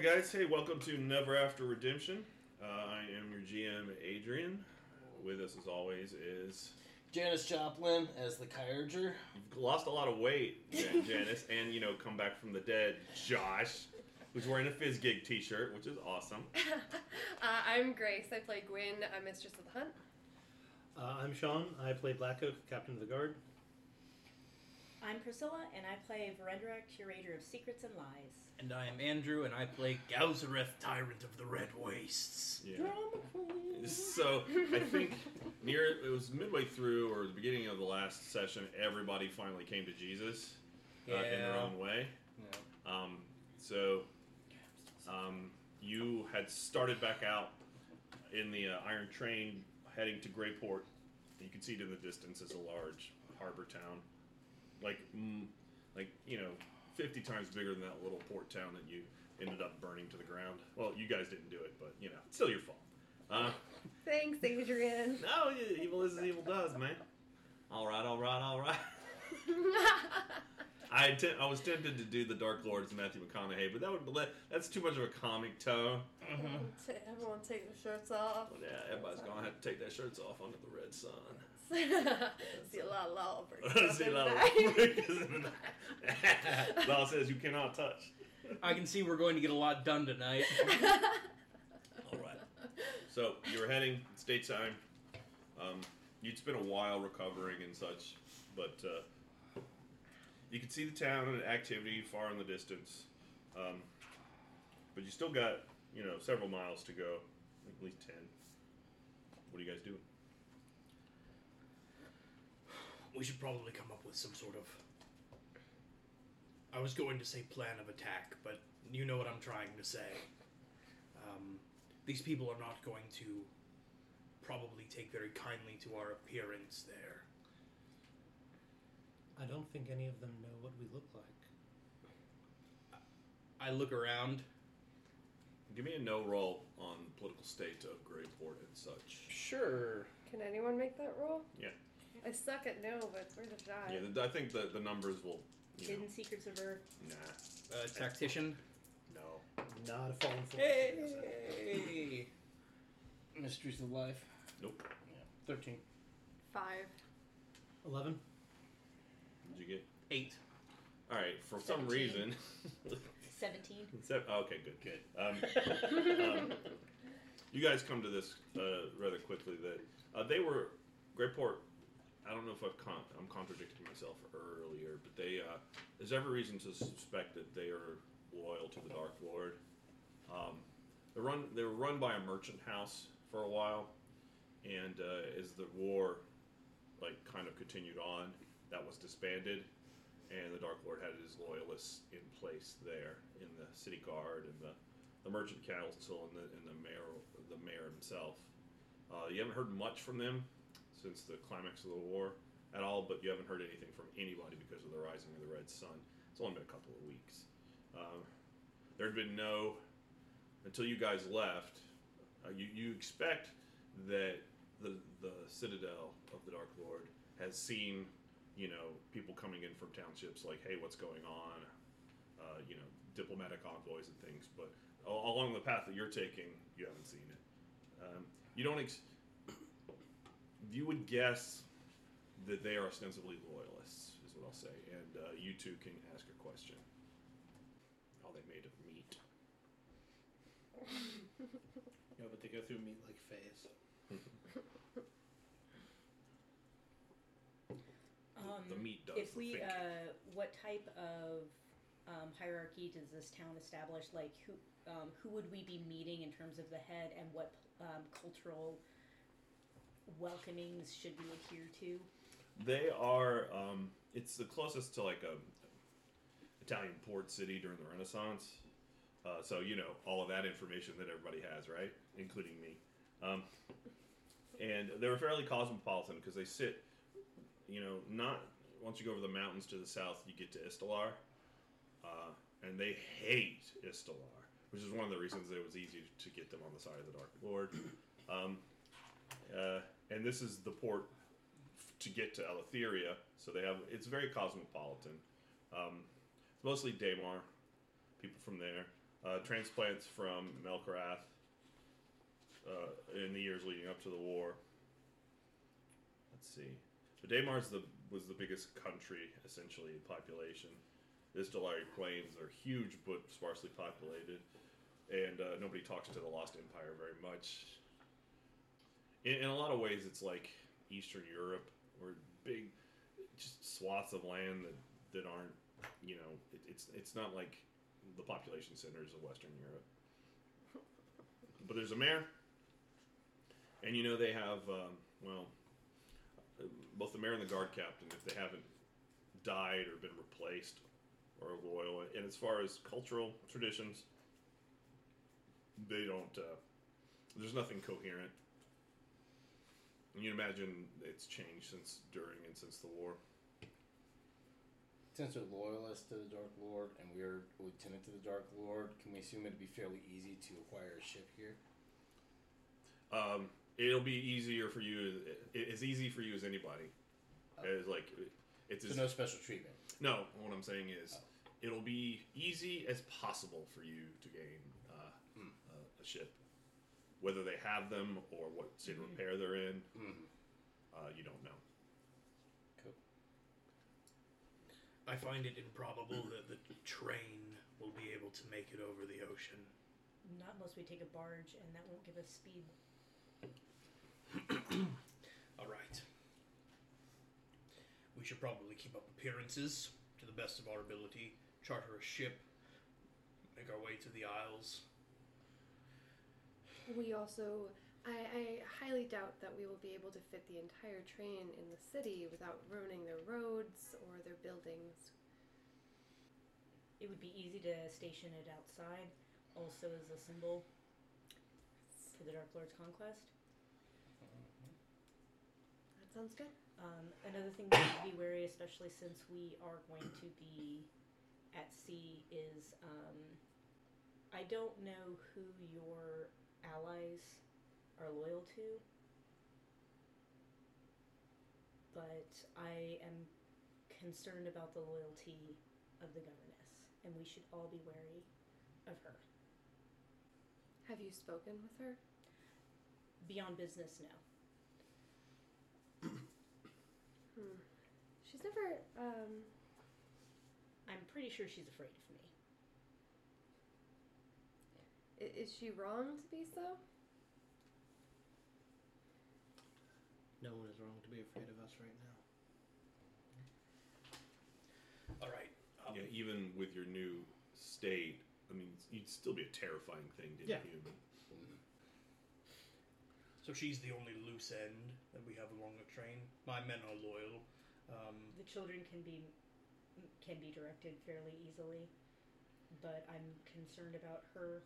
right, guys. Hey, welcome to Never After Redemption. Uh, I am your GM, Adrian. With us, as always, is Janice Joplin as the Kyurger. you've lost a lot of weight, Jan- Janice, and you know, come back from the dead, Josh, who's wearing a Fizzgig T-shirt, which is awesome. Uh, I'm Grace. I play Gwyn, a Mistress of the Hunt. Uh, I'm Sean. I play Black Oak, Captain of the Guard. I'm Priscilla, and I play Verendra, Curator of Secrets and Lies. And I am Andrew, and I play Galzareth, Tyrant of the Red Wastes. Yeah. So I think near it was midway through or the beginning of the last session, everybody finally came to Jesus uh, in their own way. Yeah. Um, so um, you had started back out in the uh, Iron Train heading to Greyport. You can see it in the distance as a large harbor town, like mm, like you know, fifty times bigger than that little port town that you ended up burning to the ground. Well, you guys didn't do it, but you know, it's still your fault. Uh, Thanks, Adrian. no, yeah, evil is as evil does, man. All right, all right, all right. I te- I was tempted to do the Dark Lords Matthew McConaughey, but that would let that's too much of a comic tone. Ta- Everyone take their shirts off. Yeah, everybody's gonna have to take their shirts off under the red sun. See a lot of law See a lot of breakers in the night. Law says you cannot touch. I can see we're going to get a lot done tonight. All right. So you were heading stateside. Um, you'd spent a while recovering and such, but uh, you could see the town and activity far in the distance. Um, but you still got, you know, several miles to go, at least ten. What are you guys doing? We should probably come up with some sort of. I was going to say plan of attack, but you know what I'm trying to say. Um, these people are not going to probably take very kindly to our appearance there. I don't think any of them know what we look like. I look around. Give me a no roll on the political state of Greyport and such. Sure. Can anyone make that roll? Yeah, I suck at no, but it's worth a shot. yeah. The, I think the the numbers will. You Hidden know, Secrets of Earth. nah, Uh, tactician. no. Not a fallen force. Hey! Mysteries of Life. Nope. 13. Five. Eleven. What did you get? Eight. All right. For some Seventeen. reason. 17. Se- oh, okay, good, good. Um, um, you guys come to this uh, rather quickly that uh, they were Greyport. I don't know if I've con- I'm contradicting myself earlier, but they uh, there's every reason to suspect that they are loyal to the Dark Lord. Um, they run they were run by a merchant house for a while, and uh, as the war like kind of continued on, that was disbanded and the Dark Lord had his loyalists in place there in the city guard and the, the merchant council and the and the mayor the mayor himself. Uh, you haven't heard much from them since the climax of the war at all, but you haven't heard anything from anybody because of the rising of the red sun. It's only been a couple of weeks. Um, there had been no until you guys left. Uh, you you expect that the the citadel of the Dark Lord has seen you know, people coming in from townships like, hey, what's going on? Uh, you know, diplomatic envoys and things. But along the path that you're taking, you haven't seen it. Um, you don't. Ex- you would guess that they are ostensibly loyalists, is what I'll say. And uh, you two can ask a question. Are they made of meat? Yeah, but they go through meat like phase. Um, the meat does. If the we, thinking. uh, what type of um, hierarchy does this town establish? Like, who, um, who would we be meeting in terms of the head, and what um, cultural welcomings should we adhere to? They are. Um, it's the closest to like a Italian port city during the Renaissance. Uh, so you know all of that information that everybody has, right, including me. Um, and they were fairly cosmopolitan because they sit, you know, not once you go over the mountains to the south, you get to Istalar, uh, and they hate Istalar, which is one of the reasons it was easy to get them on the side of the Dark Lord. Um, uh, and this is the port f- to get to Eleutheria, so they have it's very cosmopolitan. Um, it's mostly Daymar, people from there. uh, transplants from Melkarath uh, in the years leading up to the war. Let's see. The Daymar's the was the biggest country essentially population. The Stellari Plains are huge but sparsely populated, and uh, nobody talks to the Lost Empire very much. In, in a lot of ways, it's like Eastern Europe, or big, just swaths of land that, that aren't, you know, it, it's it's not like the population centers of Western Europe. But there's a mayor, and you know they have, um, well, both the mayor and the guard captain, if they haven't died or been replaced, are loyal. And as far as cultural traditions, they don't. Uh, there's nothing coherent. And you imagine it's changed since during and since the war. Since we're loyalists to the Dark Lord and we're lieutenant to the Dark Lord, can we assume it'd be fairly easy to acquire a ship here? Um, it'll be easier for you. It, as easy for you as anybody. As like it's So as, no special treatment. no. What I'm saying is, it'll be easy as possible for you to gain uh, Hmm. a, a ship. Whether they have them or what state of repair they're in, Mm-hmm. uh, you don't know. Cool. I find it improbable that the train will be able to make it over the ocean. Not unless we take a barge, and that won't give us speed. All right. We should probably keep up appearances to the best of our ability, charter a ship, make our way to the Isles. We also, I, I highly doubt that we will be able to fit the entire train in the city without ruining their roads or their buildings. It would be easy to station it outside, also as a symbol for the Dark Lord's conquest. That sounds good. Um, another thing we to be wary, especially since we are going to be at sea, is um, I don't know who your allies are loyal to, but I am concerned about the loyalty of the governess, and we should all be wary of her. Have you spoken with her? Beyond business, no. Hmm. She's never, um, I'm pretty sure she's afraid of me. I- is she wrong to be so? No one is wrong to be afraid of us right now. All right. Um, Yeah, even with your new state, I mean, you'd still be a terrifying thing to Yeah. a human. So she's the only loose end that we have along the train. My men are loyal. Um, The children can be can be directed fairly easily, but I'm concerned about her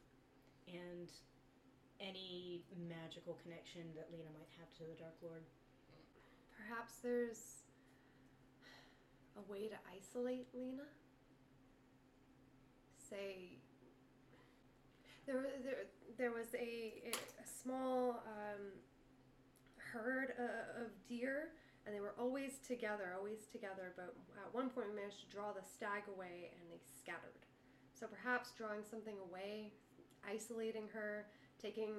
and any magical connection that Lena might have to the Dark Lord. Perhaps there's a way to isolate Lena? Say, there, there, there was a, a small um, herd uh, of deer, and they were always together, always together. But at one point, we managed to draw the stag away, and they scattered. So perhaps drawing something away, isolating her, taking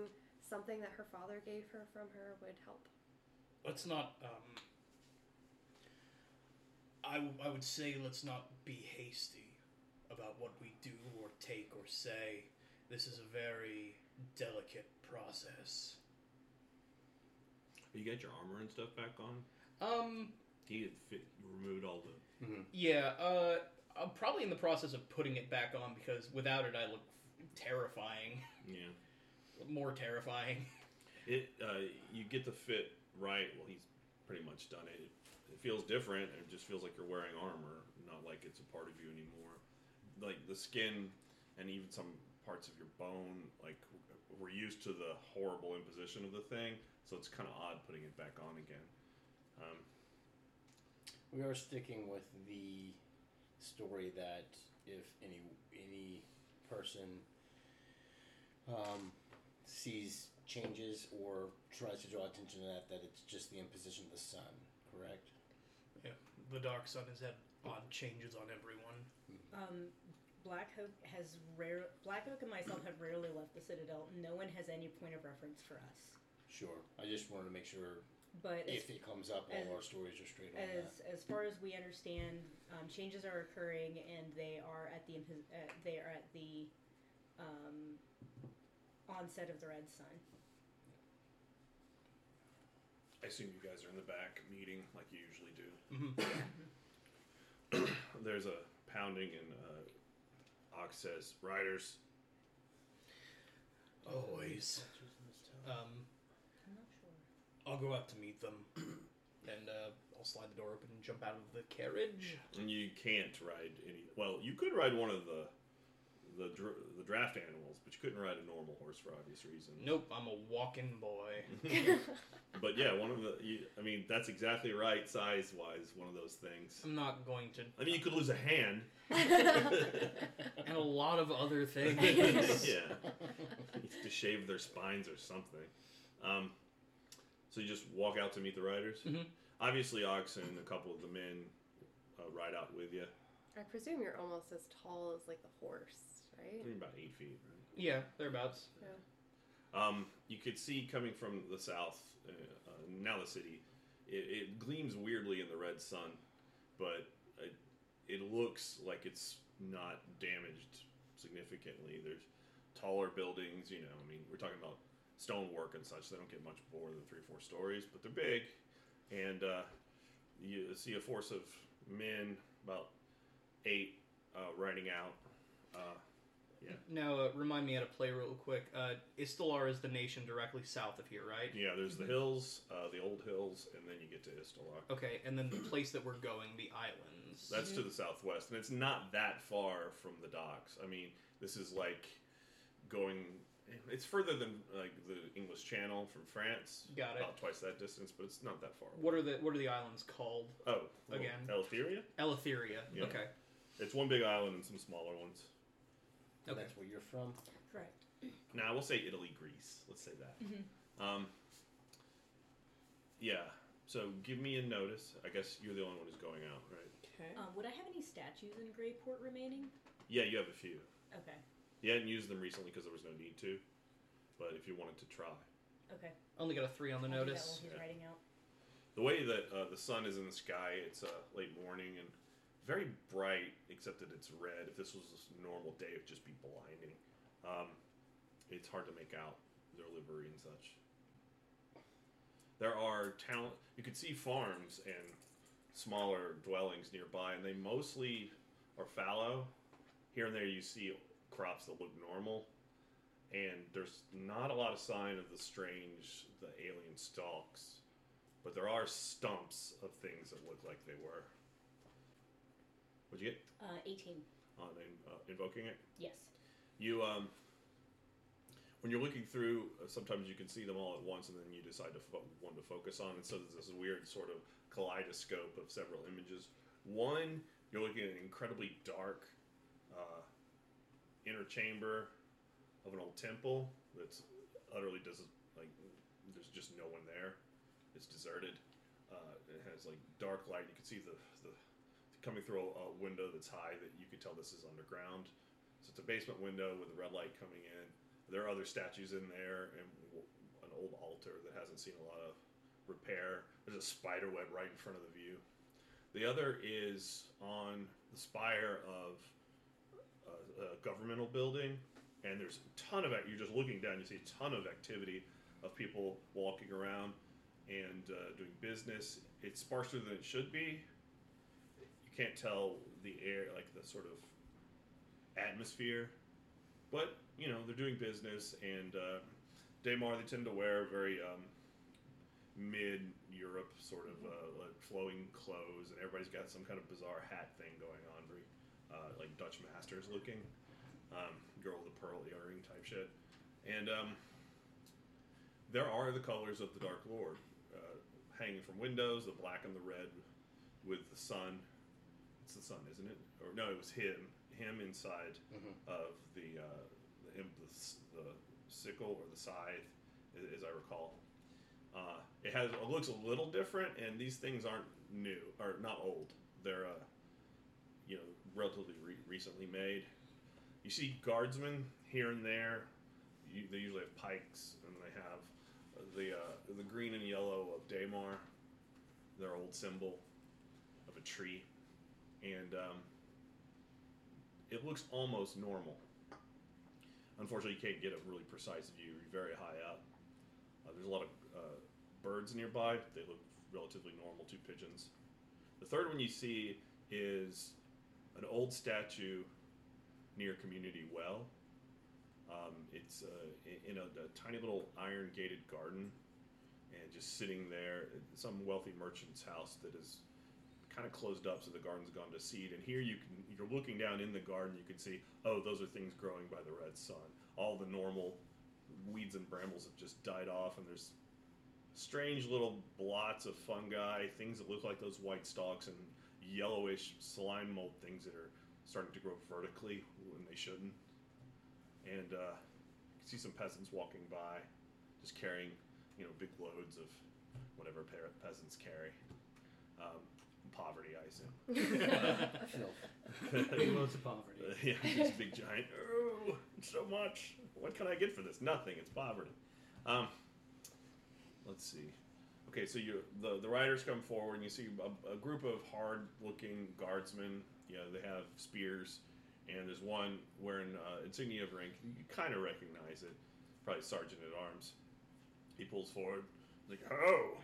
something that her father gave her from her would help. let's not. Um, I, w- I would say let's not be hasty about what we do or take or say. This is a very delicate process. You got your armor and stuff back on. Um, He get fit. Removed all the. yeah, uh, I'm probably in the process of putting it back on because without it I look terrifying. Yeah. More terrifying. It. Uh, you get the fit right. Well, he's pretty much done it. It feels different. It just feels like you're wearing armor, not like it's a part of you anymore. Like the skin and even some parts of your bone, like we're used to the horrible imposition of the thing, so it's kind of odd putting it back on again. Um, We are sticking with the story that if any any person um, sees changes or tries to draw attention to that, that it's just the imposition of the sun. Correct. Yeah, the dark sun has had odd changes on everyone. Um, Black Oak has rare. Black Oak and myself have rarely left the Citadel. No one has any point of reference for us. Sure. I just wanted to make sure But as if it comes up, all as- our stories are straight on as as far as we understand, um, changes are occurring, and they are at the uh, they are at the um, onset of the Red Sun. I assume you guys are in the back meeting like you usually do. hmm There's a pounding, and uh, Ox says, "Riders, Always. Um, I'm not sure. I'll go out to meet them, and uh, I'll slide the door open and jump out of the carriage. and you can't ride any. Well, you could ride one of the the dr- the draft animals, but you couldn't ride a normal horse for obvious reasons. Nope, I'm a walking boy. But yeah, one of the. You, I mean, that's exactly right, size wise. One of those things. I'm not going to. I mean, you could lose a hand. And a lot of other things. yeah, to shave their spines or something. Um, so you just walk out to meet the riders. Mhm. Obviously, Ox and a couple of the men uh, ride out with you. I presume you're almost as tall as like the horse, right? They're about eight feet, right? Yeah, thereabouts. Um, you could see coming from the south, uh, uh, now the city, it, it gleams weirdly in the red sun, but it, it looks like it's not damaged significantly. There's taller buildings, you know, I mean, we're talking about stonework and such. They don't get much more than three or four stories, but they're big. And uh, you see a force of men, about eight, uh, riding out. Yeah. Now, uh, remind me how to play real quick. Uh, Istalar is the nation directly south of here, right? Yeah, there's the hills, uh, the old hills, and then you get to Istalar. Okay, and then the place that we're going, the islands. That's to the southwest, and it's not that far from the docks. I mean, this is like going. It's further than like the English Channel from France. Got it. About twice that distance, but it's not that far. Away. What are the What are the islands called? Oh, well, Again. Eleutheria. Eleutheria. Yeah. Okay. It's one big island and some smaller ones. Okay. That's where you're from. Correct. Now we'll say Italy, Greece. Let's say that. Mhm. Um, yeah. So give me a notice. I guess you're the only one who's going out, right? Okay. Um, would I have any statues in Greyport remaining? Yeah, you have a few. Okay. You hadn't used them recently because there was no need to, but if you wanted to try. Okay. Only got a three on the I'll do that notice. while he's Yeah. writing out. The way that uh, the sun is in the sky, it's uh, late morning and very bright, except that it's red. If this was a normal day, it would just be blinding. Um, it's hard to make out their livery and such. There are town. You could see farms and smaller dwellings nearby, and they mostly are fallow. Here and there, you see crops that look normal, and there's not a lot of sign of the strange, the alien stalks but there are stumps of things that look like they were. What'd you get Uh, 18. on uh, invoking it? Yes. You um, when you're looking through, uh, sometimes you can see them all at once, and then you decide to fo- one to focus on, and so there's this weird sort of kaleidoscope of several images. One, you're looking at an incredibly dark uh, inner chamber of an old temple that's utterly does like there's just no one there. It's deserted. Uh, it has like dark light. You can see the, the coming through a, a window that's high that you could tell this is underground. So it's a basement window with a red light coming in. There are other statues in there and an old altar that hasn't seen a lot of repair. There's a spider web right in front of the view. The other is on the spire of a, a governmental building, and there's a ton of. You're just looking down, you see a ton of activity of people walking around and uh, doing business. It's sparser than it should be. Can't tell the air, like the sort of atmosphere, but you know they're doing business. And uh, Daymar, they tend to wear very um, mid Europe sort of uh, like flowing clothes, and everybody's got some kind of bizarre hat thing going on, very uh, like Dutch masters looking. Um, girl with a pearl earring type shit, and um, there are the colors of the Dark Lord uh, hanging from windows, the black and the red, with the sun. It's the sun, isn't it? Or no, it was him. Him inside Mhm. of the uh, the, the the sickle or the scythe, as I recall. Uh, it has it looks a little different, and these things aren't new or not old. They're uh, you know relatively re- recently made. you see guardsmen here and there. You, they usually have pikes, and they have uh, the uh, the green and yellow of Daymar, their old symbol of a tree, and um, it looks almost normal. Unfortunately, you can't get a really precise view. You're very high up. Uh, there's a lot of uh, birds nearby. They look relatively normal. Two pigeons. The third one you see is an old statue near Community Well. Um, it's uh, in a, a tiny little iron gated garden and just sitting there. Some wealthy merchant's house that is kind of closed up, so the garden's gone to seed. And here you can, you're looking down in the garden, you can see, oh, those are things growing by the red sun. All the normal weeds and brambles have just died off, and there's strange little blots of fungi, things that look like those white stalks, and yellowish slime mold things that are starting to grow vertically when they shouldn't. And uh, you can see some peasants walking by, just carrying, you know, big loads of whatever pe- peasants carry. Um, poverty, I assume. Big loads of poverty. Uh, yeah, this big giant. Oh, so much. What can I get for this? Nothing. It's poverty. Um, let's see. Okay, so you the the riders come forward, and you see a, a group of hard-looking guardsmen. You know, they have spears, and there's one wearing uh, insignia of rank. You kind of recognize it, probably sergeant at arms. He pulls forward, like, "Oh!"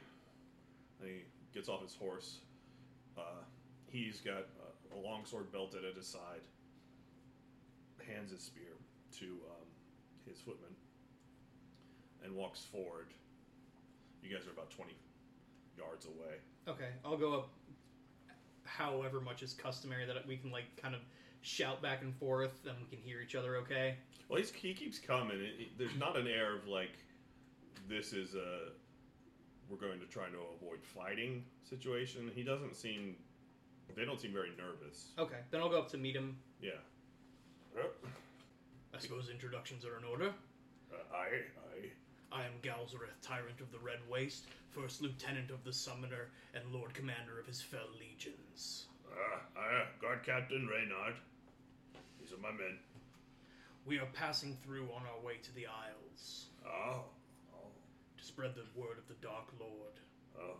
And he gets off his horse. Uh, he's got a, a long sword belted at his side hands his spear to um, his footman and walks forward. You guys are about 20 yards away. Okay, I'll go up however much is customary that we can like kind of shout back and forth and we can hear each other okay. Well, he's, he keeps coming. It, it- there's not an air of like, this is a, we're going to try to avoid fighting situation. He doesn't seem, they don't seem very nervous. Okay, then I'll go up to meet him. Yeah. I suppose introductions are in order. Uh, I, I, I am Galzareth, Tyrant of the Red Waste, First Lieutenant of the Summoner, and Lord Commander of his fell legions. uh, I, Guard Captain Reynard. These are my men. We are passing through on our way to the Isles oh, to spread the word of the Dark Lord. oh.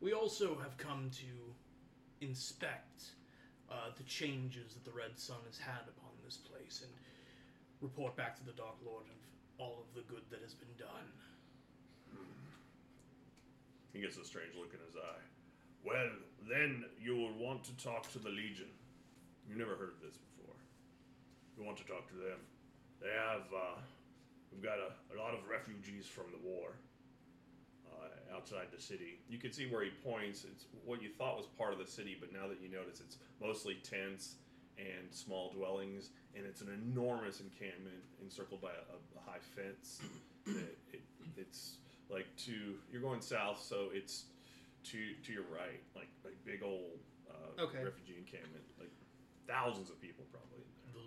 We also have come to inspect uh, the changes that the Red Sun has had upon this place and report back to the Dark Lord of all of the good that has been done. He gets a strange look in his eye. Well, then you will want to talk to the Legion. You've never heard of this before. You want to talk to them. They have, uh, we've got a, a lot of refugees from the war uh, outside the city. You can see where he points. It's what you thought was part of the city, but now that you notice, it's mostly tents and small dwellings, and it's an enormous encampment encircled by a, a high fence. it, it, it's like to you're going south, so it's to to your right, like like big old uh, Okay. refugee encampment, like thousands of people probably.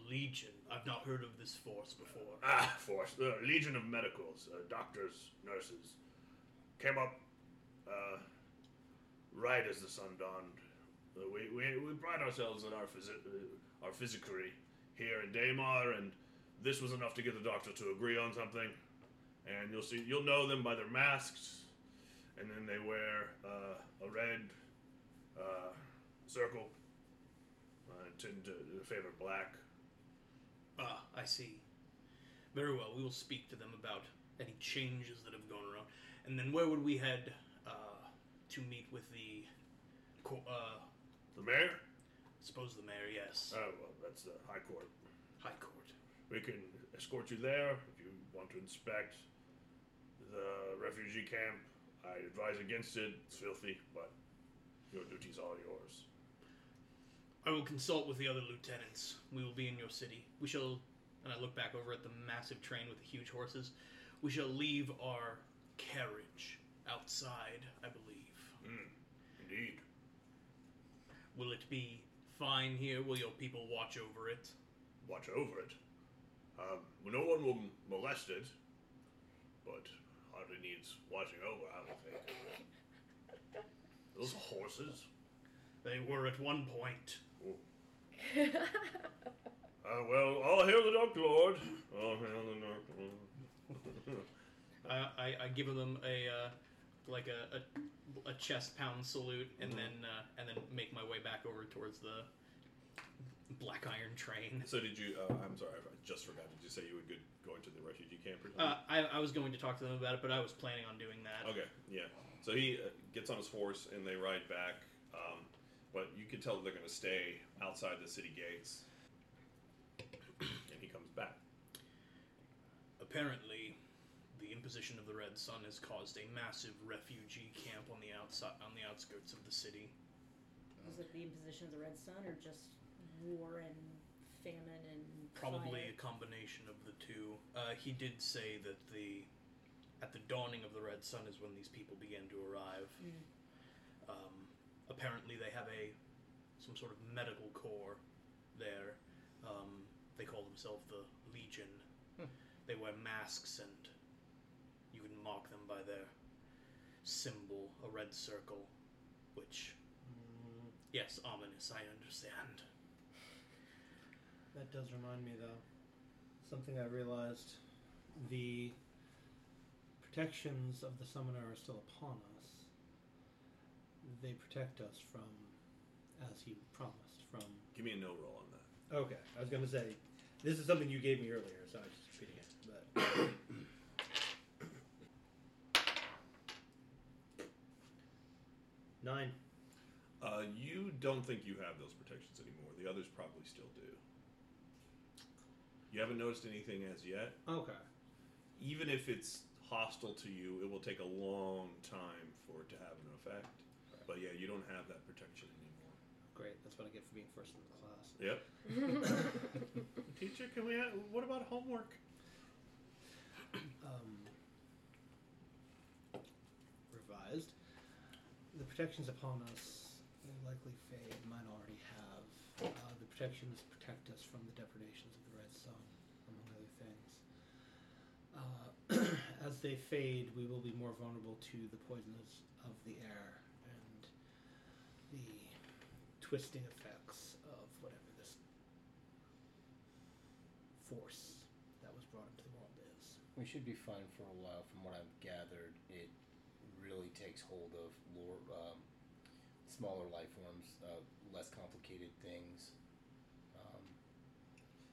Legion. I've not heard of this force before. Ah, force the Legion of Medicals, uh, doctors, nurses, came up uh, right as the sun dawned. Uh, we, we, we pride ourselves on our physi- uh, our physicry here in Daymar, and this was enough to get the doctor to agree on something. And you'll see, you'll know them by their masks, and then they wear uh, a red uh, circle. Uh, tend to favor black. Ah, I see. Very well. We will speak to them about any changes that have gone around. And then where would we head uh, to meet with the. Co- uh, The mayor? I suppose the mayor, yes. Oh, well, that's the High Court. High Court. We can escort you there if you want to inspect the refugee camp. I advise against it. It's filthy, but your duty's all yours. I will consult with the other lieutenants. We will be in your city. We shall. And I look back over at the massive train with the huge horses. We shall leave our carriage outside, I believe. Mm, indeed. Will it be fine here? Will your people watch over it? Watch over it. Um, no one will molest it, but hardly needs watching over, I would think. Those horses. They were at one point. Uh, well, all hail the Dark Lord. All hail the Dark Lord. I, I, I give them a uh, like a, a, a chest pound salute, and then uh, and then make my way back over towards the black iron train. so did you? Uh, I'm sorry, I just forgot. Did you say you would go, go into the refugee camp? Or something? Uh, I, I was going to talk to them about it, but I was planning on doing that. Okay, yeah. So he uh, gets on his horse and they ride back. Um, but you can tell that they're going to stay outside the city gates. and he comes back. Apparently, the imposition of the Red Sun has caused a massive refugee camp on the outside on the outskirts of the city. Was it the imposition of the Red Sun or just war and famine and Probably fire? a combination of the two. Uh, he did say that the at the dawning of the Red Sun is when these people began to arrive. Mm. Um, apparently, they have a some sort of medical corps there. Um, they call themselves the Legion. Hmm. They wear masks, and you can mark them by their symbol, a red circle, which, Mm, yes, ominous. I understand. that does remind me, though, something I realized: the protections of the summoner are still upon us. They protect us from, as he promised, from. Give me a know roll on that. Okay, I was gonna say, this is something you gave me earlier, so I was just repeating it. But nine. Uh, you don't think you have those protections anymore. The others probably still do. You haven't noticed anything as yet. Okay. Even if it's hostile to you, it will take a long time for it to have an effect. But yeah, you don't have that protection anymore. Great. That's what I get for being first in the class. Yep. Teacher, can we? Have, what about homework? um, revised. The protections upon us will likely fade. Mine already have. Uh, the protections protect us from the depredations of the Red Sun, among other things. Uh, as they fade, we will be more vulnerable to the poisons of the air and the twisting effects of whatever this force that was brought into the world is. We should be fine for a while. From what I've gathered, it really takes hold of lore, um, smaller life forms, uh, less complicated things. Um,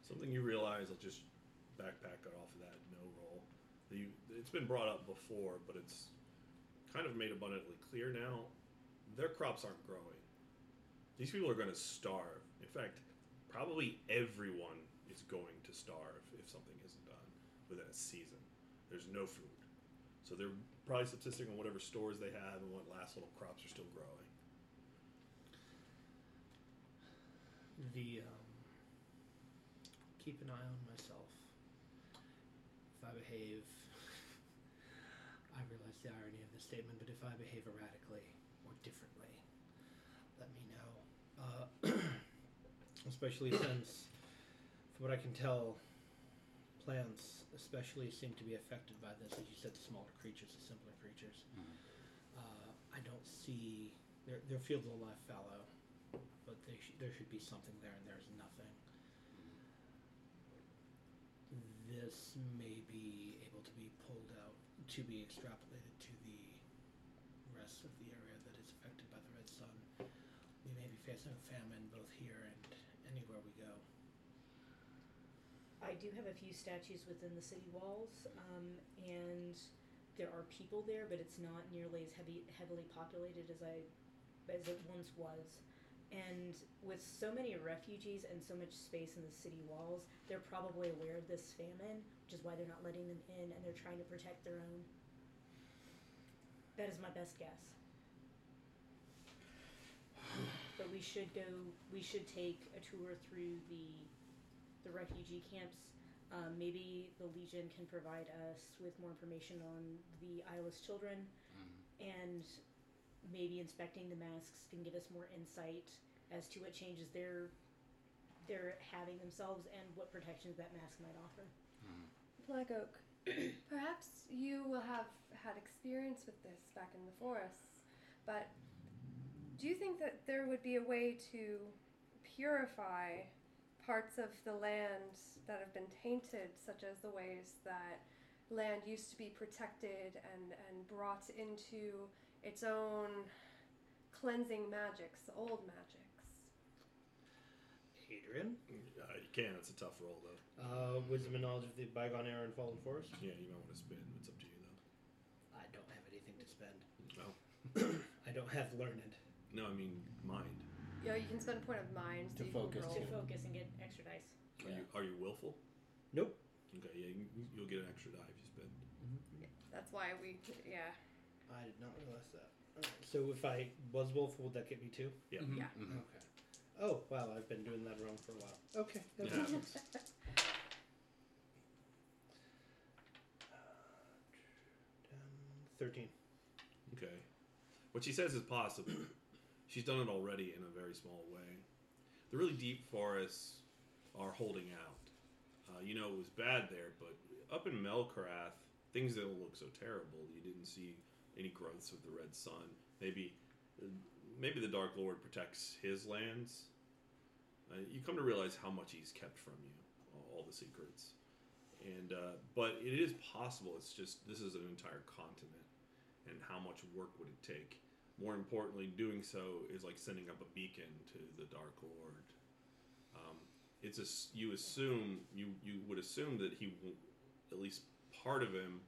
Something you realize, I'll just backpack it off of that no roll. You, it's been brought up before, but it's kind of made abundantly clear now. Their crops aren't growing. These people are going to starve. In fact, probably everyone is going to starve if something isn't done within a season. There's no food. So they're probably subsisting on whatever stores they have and what last little crops are still growing. the um, keep an eye on myself. If I behave, I realize the irony of the statement, but if I behave erratically or differently, let me know. Uh, especially since, from what I can tell, plants especially seem to be affected by this. As you said, the smaller creatures, the simpler creatures. Uh, I don't see their their fields will lie fallow but they sh- there should be something there, and there's nothing. This may be able to be pulled out to be extrapolated to the rest of the area that is affected by the red sun. We may be facing a famine both here and anywhere we go. I do have a few statues within the city walls, um, and there are people there, but it's not nearly as heavy, heavily populated as I, as it once was. And with so many refugees and so much space in the city walls, they're probably aware of this famine, which is why they're not letting them in, and they're trying to protect their own. That is my best guess. But we should go. We should take a tour through the the refugee camps. Um, maybe the Legion can provide us with more information on the eyeless children, and maybe inspecting the masks can give us more insight as to what changes they're they're having themselves and what protections that mask might offer. Black Oak, perhaps you will have had experience with this back in the forests, but do you think that there would be a way to purify parts of the land that have been tainted, such as the ways that land used to be protected and, and brought into its own cleansing magics, the old magics. Adrian, Uh, you can. It's a tough roll though. uh, wisdom and knowledge of the bygone era and fallen forest. Yeah, you might want to spin. It's up to you though. I don't have anything to spend. No. I don't have learned. No, I mean mind. You know, you can spend a point of mind To so you focus, can To focus and get extra dice. Are you are you willful? Nope. Okay, yeah, you, you'll get an extra die if you spend. That's why we, yeah. I did not realize that. Alright, So if I was willful, would that get me two? Yeah. Mhm. Yeah. Mhm. Okay. Oh wow, I've been doing that wrong for a while. Okay. That's Yeah. fine. Thirteen. Okay. What she says is possible. She's done it already in a very small way. The really deep forests are holding out. Uh, you know, it was bad there, but up in Melkarath, things don't look so terrible. You didn't see any growths of the red sun. Maybe, maybe the Dark Lord protects his lands. Uh, you come to realize how much he's kept from you, all, all the secrets. And uh, but it is possible. It's just this is an entire continent and how much work would it take? More importantly, doing so is like sending up a beacon to the Dark Lord. Um, it's a you assume you you would assume that he at least part of him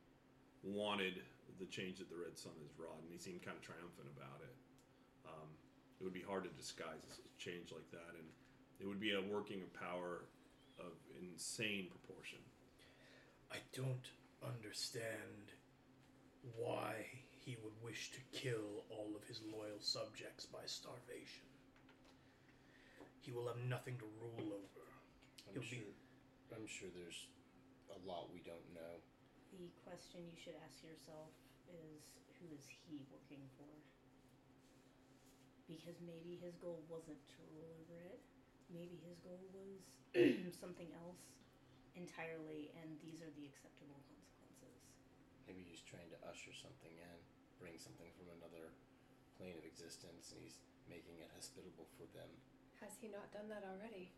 wanted the change that the Red Sun has wrought, and he seemed kind of triumphant about it. Um, it would be hard to disguise a change like that, and it would be a working of power of insane proportion. I don't understand why he would wish to kill all of his loyal subjects by starvation. He will have nothing to rule over. I'm He'll be- I'm sure there's a lot we don't know. The question you should ask yourself is who is he working for? Because maybe his goal wasn't to rule over it. Maybe his goal was something else entirely, and these are the acceptable consequences. Maybe he's trying to usher something in, bring something from another plane of existence, and he's making it hospitable for them. Has he not done that already?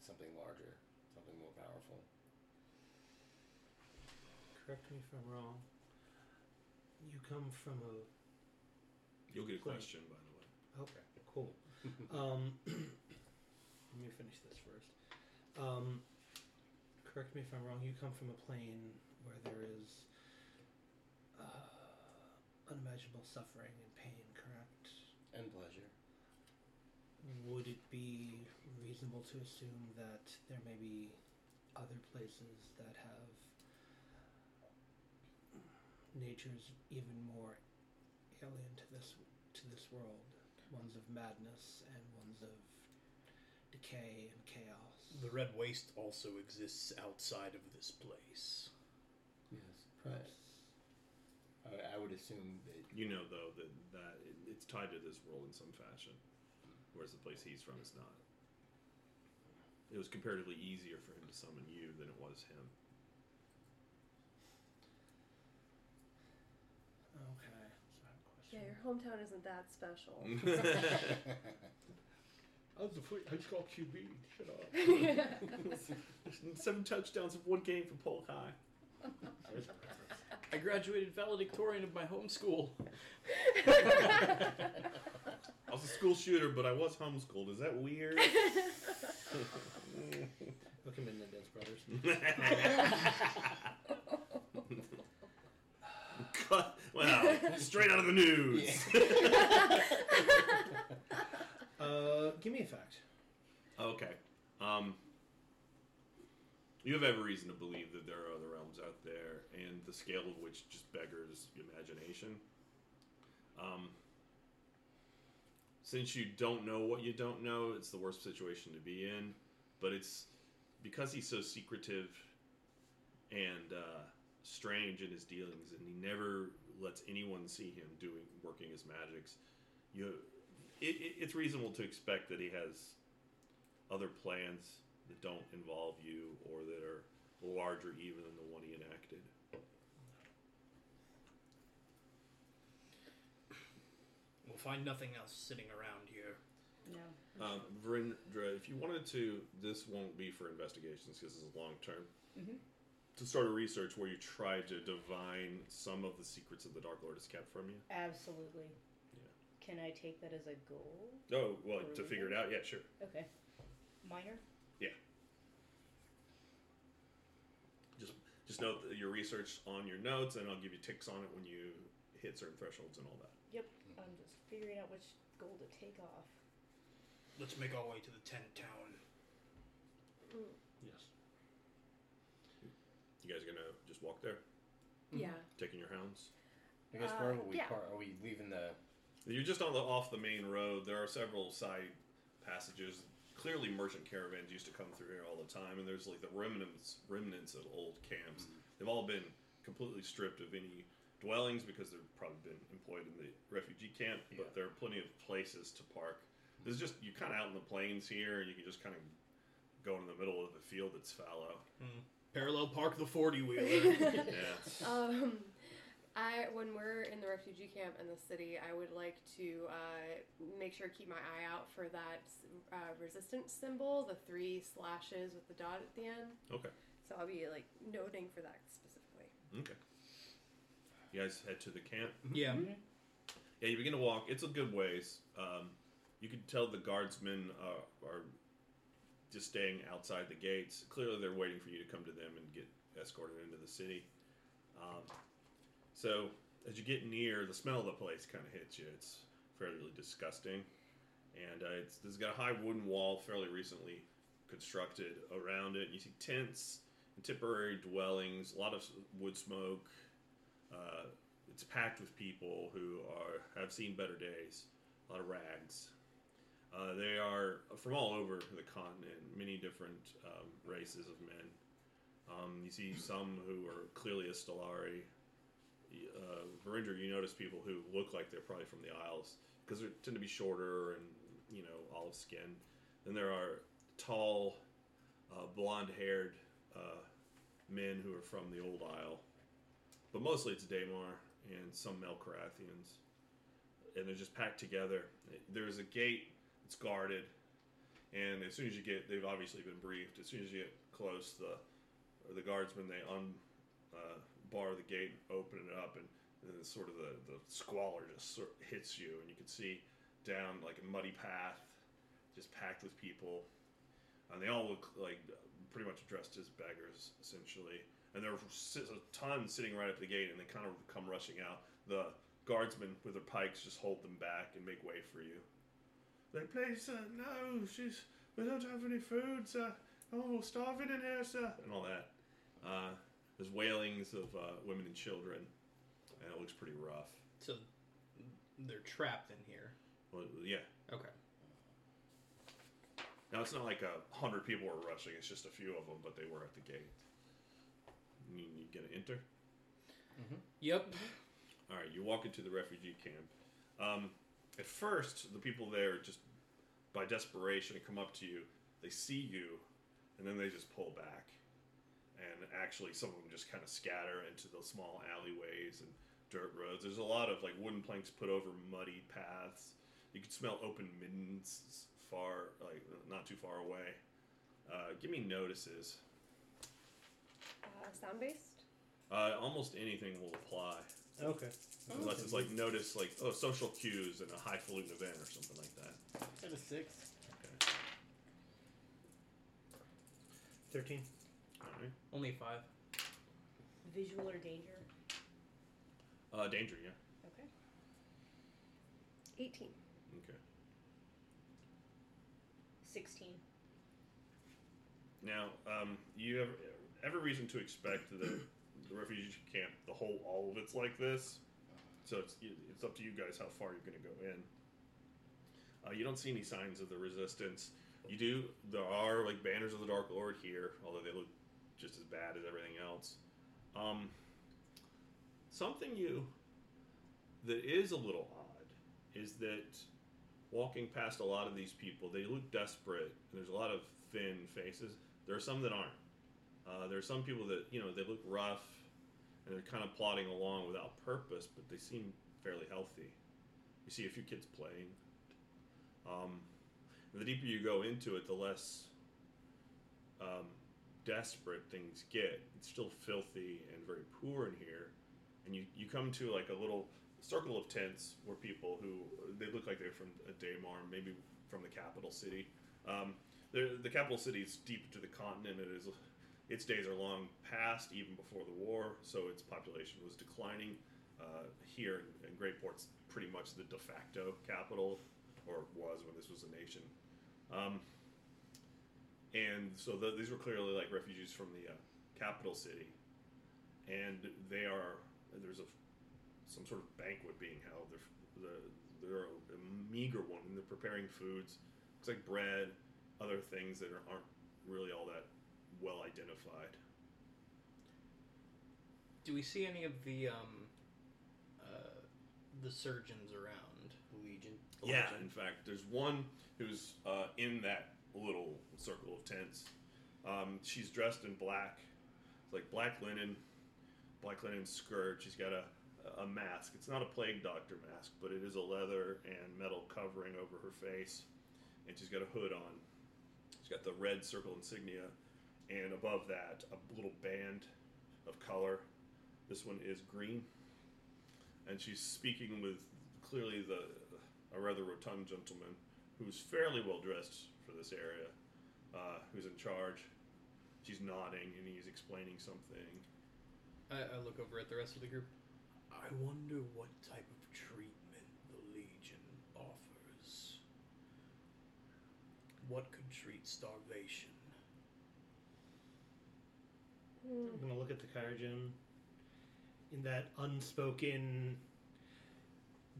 Something larger, something more powerful. Correct me if I'm wrong. You come from a You'll get a question, by the way. Okay, cool. um, let me finish this first. Um, correct me if I'm wrong. You come from a plane where there is uh, unimaginable suffering and pain, correct? and pleasure. Would it be reasonable to assume that there may be other places that have natures even more alien to this to this world, ones of madness and ones of decay and chaos? The Red Waste also exists outside of this place. Yes. But Perhaps I, I would assume that You know, though, that, that it, it's tied to this world in some fashion, whereas the place he's from is not. It was comparatively easier for him to summon you than it was him. Okay. So I have a question. Yeah, your hometown isn't that special. I was the first high school QB. Shut up. Seven touchdowns of one game for Polk High. I graduated valedictorian of my home school. I was a school shooter, but I was homeschooled. Is that weird? Look him in the Dance Brothers. Cut. Wow, straight out of the news. Uh, give me a fact. Okay. Um, you have every reason to believe that there are other realms out there, and the scale of which just beggars imagination. Um, since you don't know what you don't know, it's the worst situation to be in. But it's because he's so secretive and uh, strange in his dealings, and he never lets anyone see him doing working his magics. You, it, it, it's reasonable to expect that he has other plans that don't involve you or that are larger even than the one he enacted. We'll find nothing else sitting around here. No. Um, Vrindra, if you wanted to, this won't be for investigations because this is long term. Mhm. To start a research where you try to divine some of the secrets that the Dark Lord has kept from you. Absolutely. Yeah. Can I take that as a goal? Oh, well, to figure it out, yeah, sure. Okay. Minor? Just just note that your research on your notes, and I'll give you ticks on it when you hit certain thresholds and all that. Yep, I'm just figuring out which goal to take off. Let's make our way to the tent town. Yes. You guys gonna just walk there, Yeah. taking your hounds? I guess Uh, where are we? yeah. Par- are we leaving the? You're just on the off the main road. There are several side passages. Clearly, merchant caravans used to come through here all the time, and there's like the remnants remnants of old camps. They've all been completely stripped of any dwellings because they've probably been employed in the refugee camp. Yeah. But there are plenty of places to park. This is just you're kind of out in the plains here, and you can just kind of go in the middle of a field that's fallow. Parallel park the 40 wheeler. Yeah. Um, I when we're in the refugee camp in the city, I would like to uh, make sure to keep my eye out for that uh, resistance symbol, the three slashes with the dot at the end. Okay. So I'll be like noting for that specifically. Okay. You guys head to the camp. yeah. Yeah, you begin to walk. It's a good ways. Um, you can tell the guardsmen uh, are just staying outside the gates. Clearly, they're waiting for you to come to them and get escorted into the city. Um, so, as you get near, the smell of the place kind of hits you. It's fairly disgusting, and uh, it's has got a high wooden wall, fairly recently constructed around it. You see tents and temporary dwellings, a lot of wood smoke. Uh, it's packed with people who are have seen better days. A lot of rags. Uh, they are from all over the continent, many different um, races of men. Um, you see some who are clearly Estelari. Uh, Verinder, you notice people who look like they're probably from the Isles because they tend to be shorter and you know olive skin. Then there are tall, uh, blonde-haired uh, men who are from the Old Isle, but mostly it's Daymar and some Melcarathians, and they're just packed together. There's a gate that's guarded, and as soon as you get, they've obviously been briefed. As soon as you get close, the the guardsmen they un uh, bar the gate, and open it up, and, and then sort of the, the squalor just sort of hits you, and you can see down like a muddy path, just packed with people, and they all look like pretty much dressed as beggars essentially and there are a ton sitting right at the gate, and they kind of come rushing out. The guardsmen with their pikes just hold them back and make way for you. They please, sir, no, she's we don't have any food, sir. Oh, we're starving in here, sir, and all that. Uh, there's wailings of uh, women and children, and it looks pretty rough. So they're trapped in here. Well, yeah. Okay. Now it's not like a hundred people are rushing; it's just a few of them, but they were at the gate. You, you gonna enter? Yep. All right, you walk into the refugee camp. Um, at first, the people there just by desperation come up to you. They see you, and then they just pull back. And actually, some of them just kind of scatter into the small alleyways and dirt roads. There's a lot of like wooden planks put over muddy paths. You can smell open middens far, like not too far away. Uh, give me notices. Uh, sound based. Uh, almost anything will apply. Okay. Unless it's like notice like oh social cues in a highfalutin event or something like that. Is that a six? Thirteen. All right. Only five. Visual or danger? Uh, danger, yeah. Okay. 18. Okay. 16. Now, um, you have every reason to expect that the refugee camp, the whole all of it's like this. So it's it's up to you guys how far you're going to go in. Uh, you don't see any signs of the resistance. You do. There are like banners of the Dark Lord here, although they look just as bad as everything else. Um, something you that is a little odd is that walking past a lot of these people, they look desperate. There's a lot of thin faces. There are some that aren't. Uh, there are some people that you know they look rough and they're kind of plodding along without purpose, but they seem fairly healthy. You see a few kids playing. Um, the deeper you go into it, the less um, desperate things get. It's still filthy and very poor in here. And you, you come to like a little circle of tents where people who they look like they're from a Daymar, maybe from the capital city. Um, the capital city is deep into the continent. It is its days are long past, even before the war. So its population was declining. Uh, here in, in Greatport's pretty much the de facto capital, or was when this was a nation. Um, and so the, these were clearly like refugees from the uh, capital city, and they are there's a some sort of banquet being held. They're, the, they're a meager one, and they're preparing foods. Looks like bread, other things that are, aren't really all that well identified. Do we see any of the um, uh, the surgeons around? Legion. Yeah, in fact, there's one who's uh, in that little circle of tents. Um, she's dressed in black, it's like black linen, black linen skirt. She's got a a mask. It's not a plague doctor mask, but it is a leather and metal covering over her face, and she's got a hood on. She's got the red circle insignia, and above that, a little band of color. This one is green, and she's speaking with clearly the a rather rotund gentleman who's fairly well dressed for this area, uh, who's in charge. She's nodding and he's explaining something. I, I look over at the rest of the group. I wonder what type of treatment the Legion offers. What could treat starvation? Hmm. I'm gonna look at the Kairijin in that unspoken.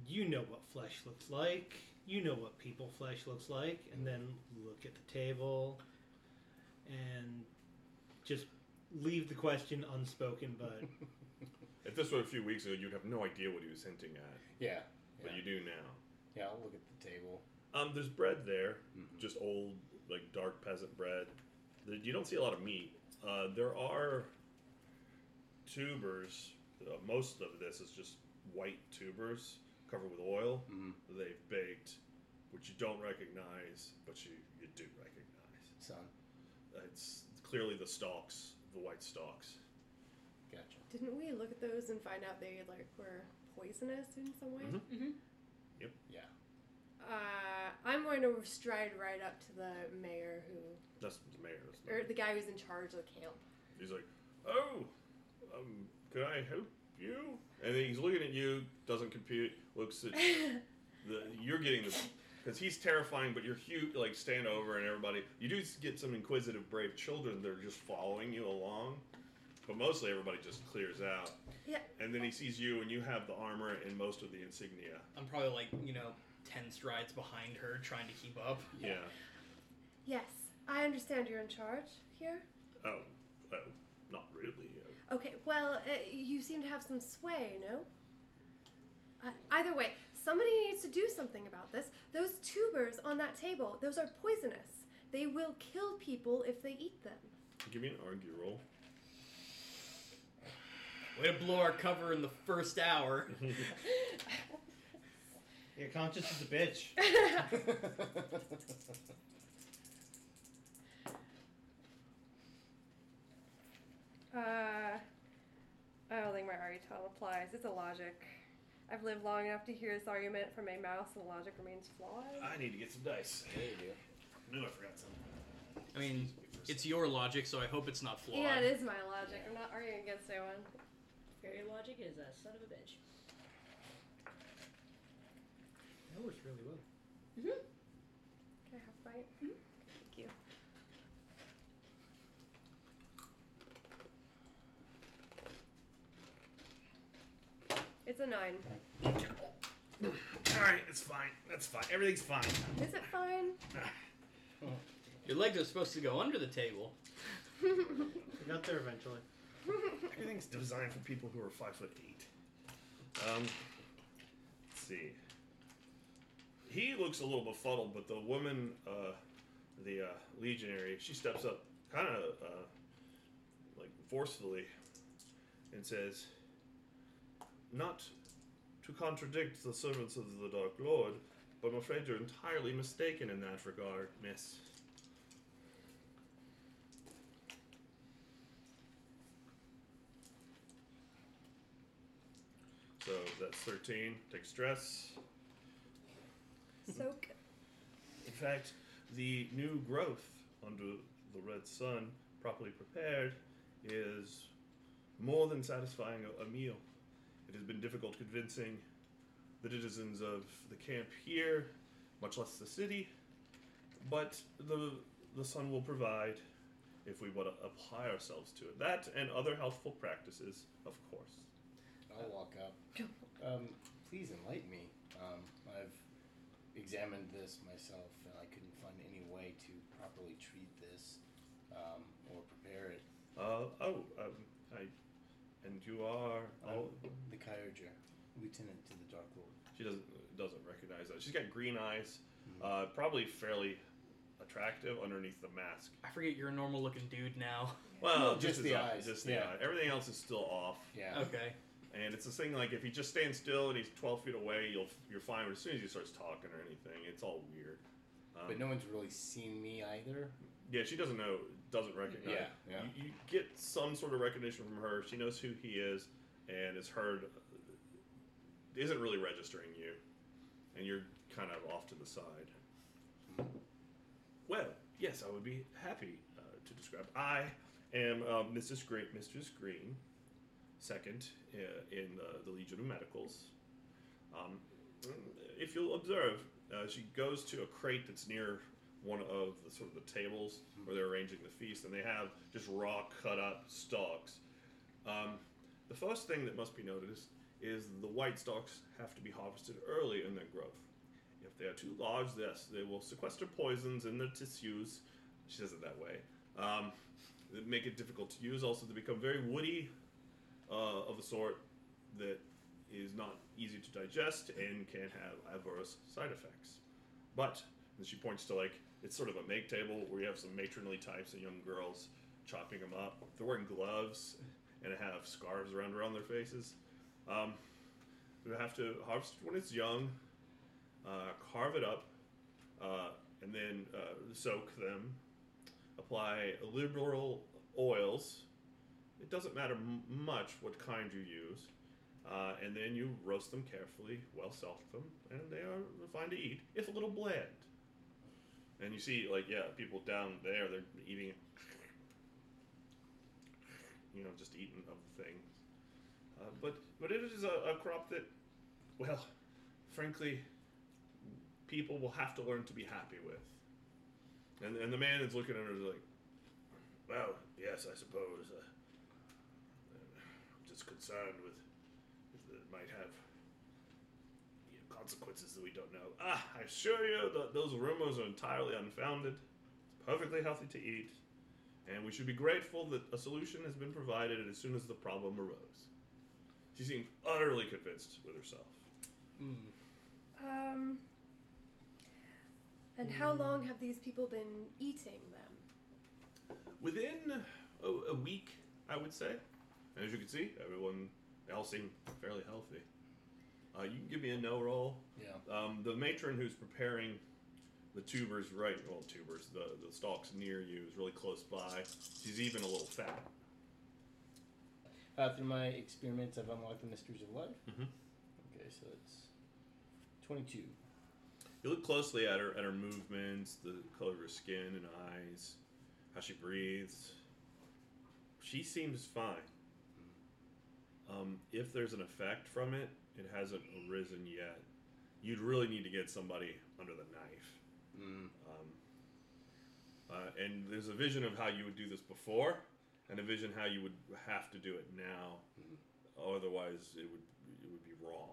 You know what flesh looks like. You know what people flesh looks like, and then look at the table, and just leave the question unspoken. But If this were a few weeks ago, you'd have no idea what he was hinting at, Yeah. but Yeah. you do now. yeah, I'll look at the table. Um, there's bread there, Mhm. just old, like dark peasant bread. You don't see a lot of meat. Uh, there are tubers. Uh, most of this is just white tubers covered with oil Mhm. they've baked, you don't recognize, but you, you do recognize. Son. It's clearly the stalks, the white stalks. Gotcha. Didn't we look at those and find out they like were poisonous in some way? Mhm. Mm-hmm. Yeah. Uh, I'm going to stride right up to the mayor who, That's the mayor. That's or the guy who's in charge of the camp. He's like, "Oh, um, can I help you?" And then he's looking at you, doesn't compute, looks at the. You're getting the because he's terrifying, but you're huge. Like stand over and everybody. You do get some inquisitive, brave children that are just following you along, but mostly everybody just clears out. Yeah. And then he sees you, and you have the armor and most of the insignia. I'm probably like you know ten strides behind her, trying to keep up. Yeah. yes, I understand you're in charge here. Oh, oh, not really. Okay, well, uh, you seem to have some sway, no? Uh, either way, somebody needs to do something about this. Those tubers on that table, those are poisonous. They will kill people if they eat them. give me an argue roll. Way to blow our cover in the first hour. Your conscience is a bitch. Uh, I don't think my Aritel applies. It's a logic. I've lived long enough to hear this argument from a mouse, and the logic remains flawed. I need to get some dice. Yeah, you do. I knew I forgot something. I mean, it's your logic, so I hope it's not flawed. Yeah, it is my logic. I'm not arguing against anyone. Fairy logic is a son of a bitch. That works really well. Mm-hmm. Can I have a bite? Mm-hmm. Thank you. It's a nine. All right, it's fine. That's fine. Everything's fine. Is it fine? Your legs are supposed to go under the table. We got there eventually. Everything's designed for people who are five foot eight. Um, let's see. He looks a little befuddled, but the woman, uh, the uh, legionary, she steps up, kind of uh, like forcefully, and says, "Not to contradict the servants of the Dark Lord, but I'm afraid you're entirely mistaken in that regard, miss. So that's 13. Take stress. Soak. In fact, the new growth under the red sun, properly prepared, is more than satisfying a, a meal. It has been difficult convincing the citizens of the camp here, much less the city, but the the sun will provide if we want to apply ourselves to it. That and other healthful practices, of course. I'll walk up. Um, please enlighten me. Um, I've examined this myself, and I couldn't find any way to properly treat this um, or prepare it. Uh, oh, um, I, and you are. Oh, the Kyogre, lieutenant to the Dark Lord. She doesn't doesn't recognize that. She's got green eyes, uh, probably fairly attractive underneath the mask. I forget you're a normal looking dude now. Well, No, just, just his the eyes, Just the yeah. eye. Everything else is still off. Yeah. Okay. And it's this thing like if he just stands still and he's twelve feet away, you'll you're fine. But as soon as he starts talking or anything, it's all weird. Um, But no one's really seen me either. Yeah, she doesn't know, doesn't recognize. Yeah, yeah. You, you get some sort of recognition from her. She knows who he is, and has heard. Isn't really registering you, and you're kind of off to the side. Well, yes, I would be happy uh, to describe. I am uh, Mrs. Green, Mistress Green, second uh, in uh, the Legion of Medicals. Um, if you'll observe, uh, she goes to a crate that's near one of the sort of the tables where they're arranging the feast, and they have just raw cut up stalks. Um, the first thing that must be noticed is the white stalks have to be harvested early in their growth. If they are too large, yes, they will sequester poisons in their tissues. She says it that way. Um, that make it difficult to use. Also, they become very woody, uh, of a sort that is not easy to digest and can have adverse side effects. But and she points to like it's sort of a make table where you have some matronly types and young girls chopping them up. They're wearing gloves and have scarves around around their faces. Um, you have to harvest when it's young, uh, carve it up, uh, and then uh, soak them. Apply liberal oils. It doesn't matter m- much what kind you use. Uh, and then you roast them carefully, well salt them, and they are fine to eat, if a little bland. And you see, like, yeah, people down there, they're eating, you know, just eating of the thing. Uh, but but it is a, a crop that, well, frankly, people will have to learn to be happy with. And and the man is looking at her like, well, yes, I suppose. Uh, I'm just concerned with if it might have consequences that we don't know. Ah, I assure you, th those rumors are entirely unfounded. It's perfectly healthy to eat, and we should be grateful that a solution has been provided as soon as the problem arose. She seemed utterly convinced with herself. Mm. Um. And how long have these people been eating them? Within a, a week, I would say. And as you can see, everyone, they all seem fairly healthy. Uh, you can give me a know roll. Yeah. Um, the matron who's preparing the tubers, right? Well, tubers, the, the stalks near you is really close by. She's even a little fat. Uh, through my experiments, I've unlocked the mysteries of life. Mhm. Okay, so it's 22. You look closely at her, at her movements, the color of her skin and eyes, how she breathes. She seems fine. Um, if there's an effect from it, it hasn't arisen yet. You'd really need to get somebody under the knife. Mm. Um, uh, and there's a vision of how you would do this before, and a vision how you would have to do it now. Otherwise, it would it would be wrong.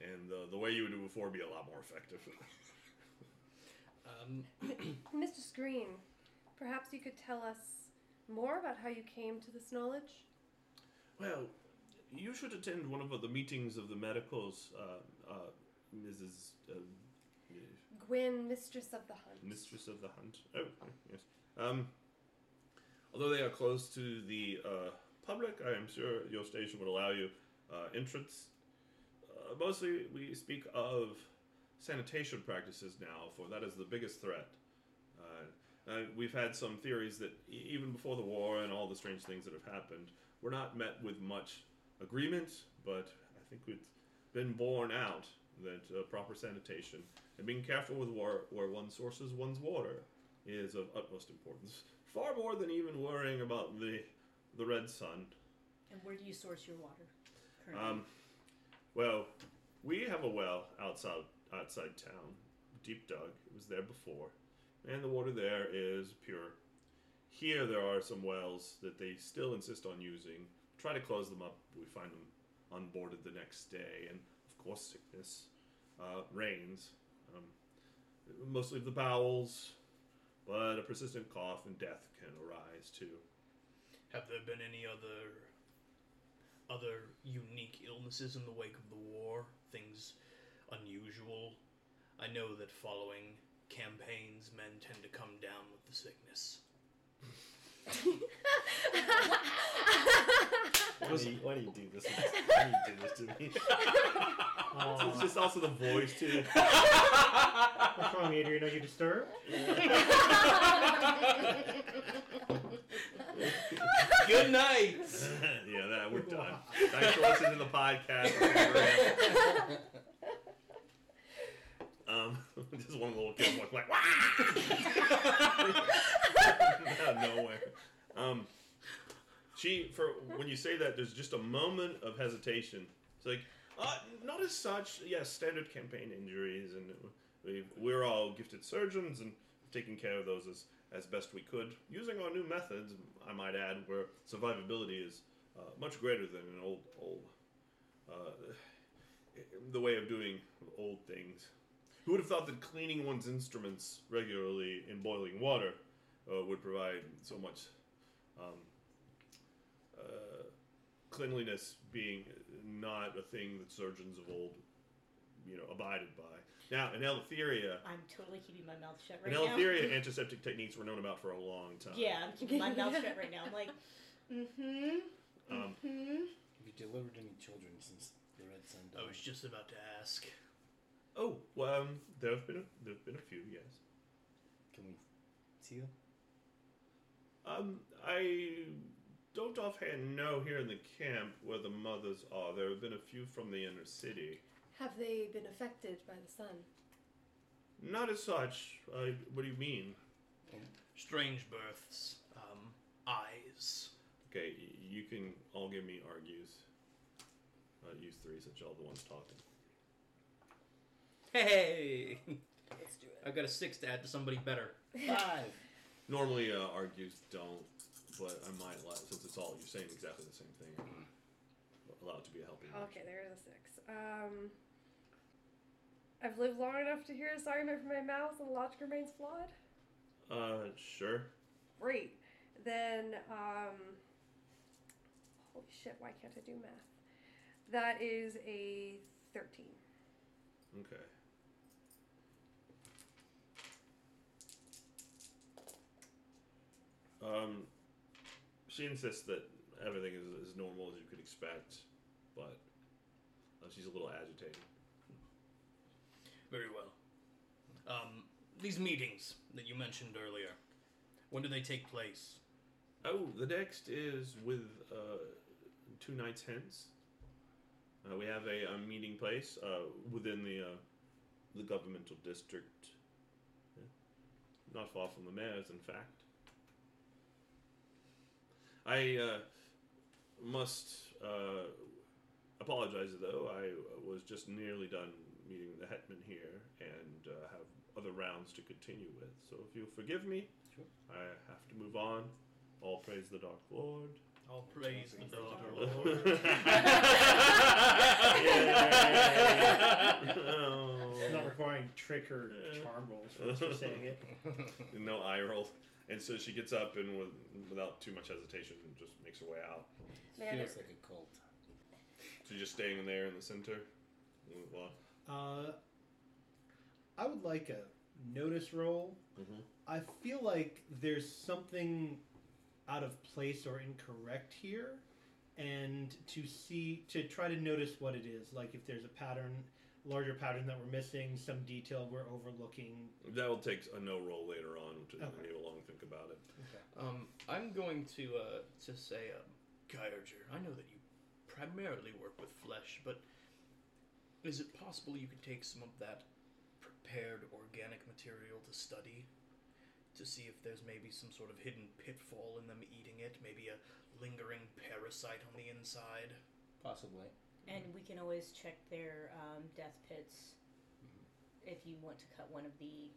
And the the way you would do it before would be a lot more effective. Um, Mr. Screen, perhaps you could tell us more about how you came to this knowledge? well, you should attend one of the meetings of the medicals, uh, uh, Mrs. Uh, Gwyn, Mistress of the Hunt. Mistress of the Hunt. Oh, yes. Um, although they are closed to the uh, public, I am sure your station would allow you uh, entrance. Uh, mostly, we speak of sanitation practices now, for that is the biggest threat. Uh, uh, we've had some theories that e- even before the war and all the strange things that have happened, we're not met with much agreement, but I think it's been borne out that uh, proper sanitation and being careful with war, where one sources one's water is of utmost importance. Far more than even worrying about the the red sun. And where do you source your water? Currently? Um, well, we have a well outside outside town, deep dug. It was there before, and the water there is pure. Here there are some wells that they still insist on using. Try to close them up. We find them unboarded the next day, and of course sickness uh, reigns. Um, mostly of the bowels, but a persistent cough and death can arise too. Have there been any other other unique illnesses in the wake of the war? Things unusual? I know that following campaigns, men tend to come down with the sickness. Why do you, why do you do this? Why do you do this to me? Aw. It's just also the voice too. What's wrong, Adrian? Are you disturbed? Good night. yeah, that we're done. Thanks for listening to the podcast. um, just one little kid walked like, out of nowhere. Um, she for when you say that, there's just a moment of hesitation. It's like, uh, not as such. Yes, standard campaign injuries, and we we're all gifted surgeons and taking care of those as as best we could using our new methods. I might add, where survivability is uh, much greater than an old old uh, the way of doing old things. Who would have thought that cleaning one's instruments regularly in boiling water uh, would provide so much um, uh, cleanliness being not a thing that surgeons of old, you know, abided by. Now, in Eleutheria, I'm totally keeping my mouth shut right in now. Eleutheria, antiseptic techniques were known about for a long time. yeah, I'm keeping my mouth shut right now. I'm like, mm-hmm, Um, mm-hmm. Have you delivered any children since the Red Sun died? I was just about to ask. Oh, well, um, there have been a, there have been a few, yes. Can we see them? Um, I don't offhand know here in the camp where the mothers are. There have been a few from the inner city. Have they been affected by the sun? Not as such. Uh, what do you mean? Strange births. Um, eyes. Okay, y- you can all give me argues. Uh, use three since y'all the ones talking. Hey! Let's do it. I've got a six to add to somebody better. Five. Normally, uh, argues don't, but I might allow since it's all you're saying exactly the same thing. Allow it to be a helping. Okay, there's a six. Um, I've lived long enough to hear a argument from my mouth and the logic remains flawed. Uh, sure. Great. Then, um, holy shit, why can't I do math? That is a 13. Okay. Um, she insists that everything is as normal as you could expect, but uh, she's a little agitated. Very well. Um, these meetings that you mentioned earlier, when do they take place? Oh, the next is with uh, two nights hence. Uh, we have a, a meeting place uh, within the uh, the governmental district, Yeah. not far from the mayor's, in fact. I uh, must uh, apologize, though. I was just nearly done meeting the hetman here and uh, have other rounds to continue with. So if you'll forgive me, Sure. I have to move on. All praise the Dark Lord. All praise the All Dark praise the Lord. It's not requiring trick or charm rolls for us for saying it. no eye roll. And so she gets up and with, without too much hesitation just makes her way out. Man, Feels it- like a cult. So just staying there in the center. Well, Uh, I would like a notice roll. Mhm. I feel like there's something out of place or incorrect here, and to see to try to notice what it is. Like if there's a pattern larger pattern that we're missing, some detail we're overlooking. That will take a know roll later on to Okay. enable long think about it. Um, I'm going to uh, to say, um, Kyerger, I know that you primarily work with flesh, but is it possible you could take some of that prepared organic material to study? To see if there's maybe some sort of hidden pitfall in them eating it, maybe a lingering parasite on the inside. Possibly. And we can always check their um, death pits if you want to cut one of the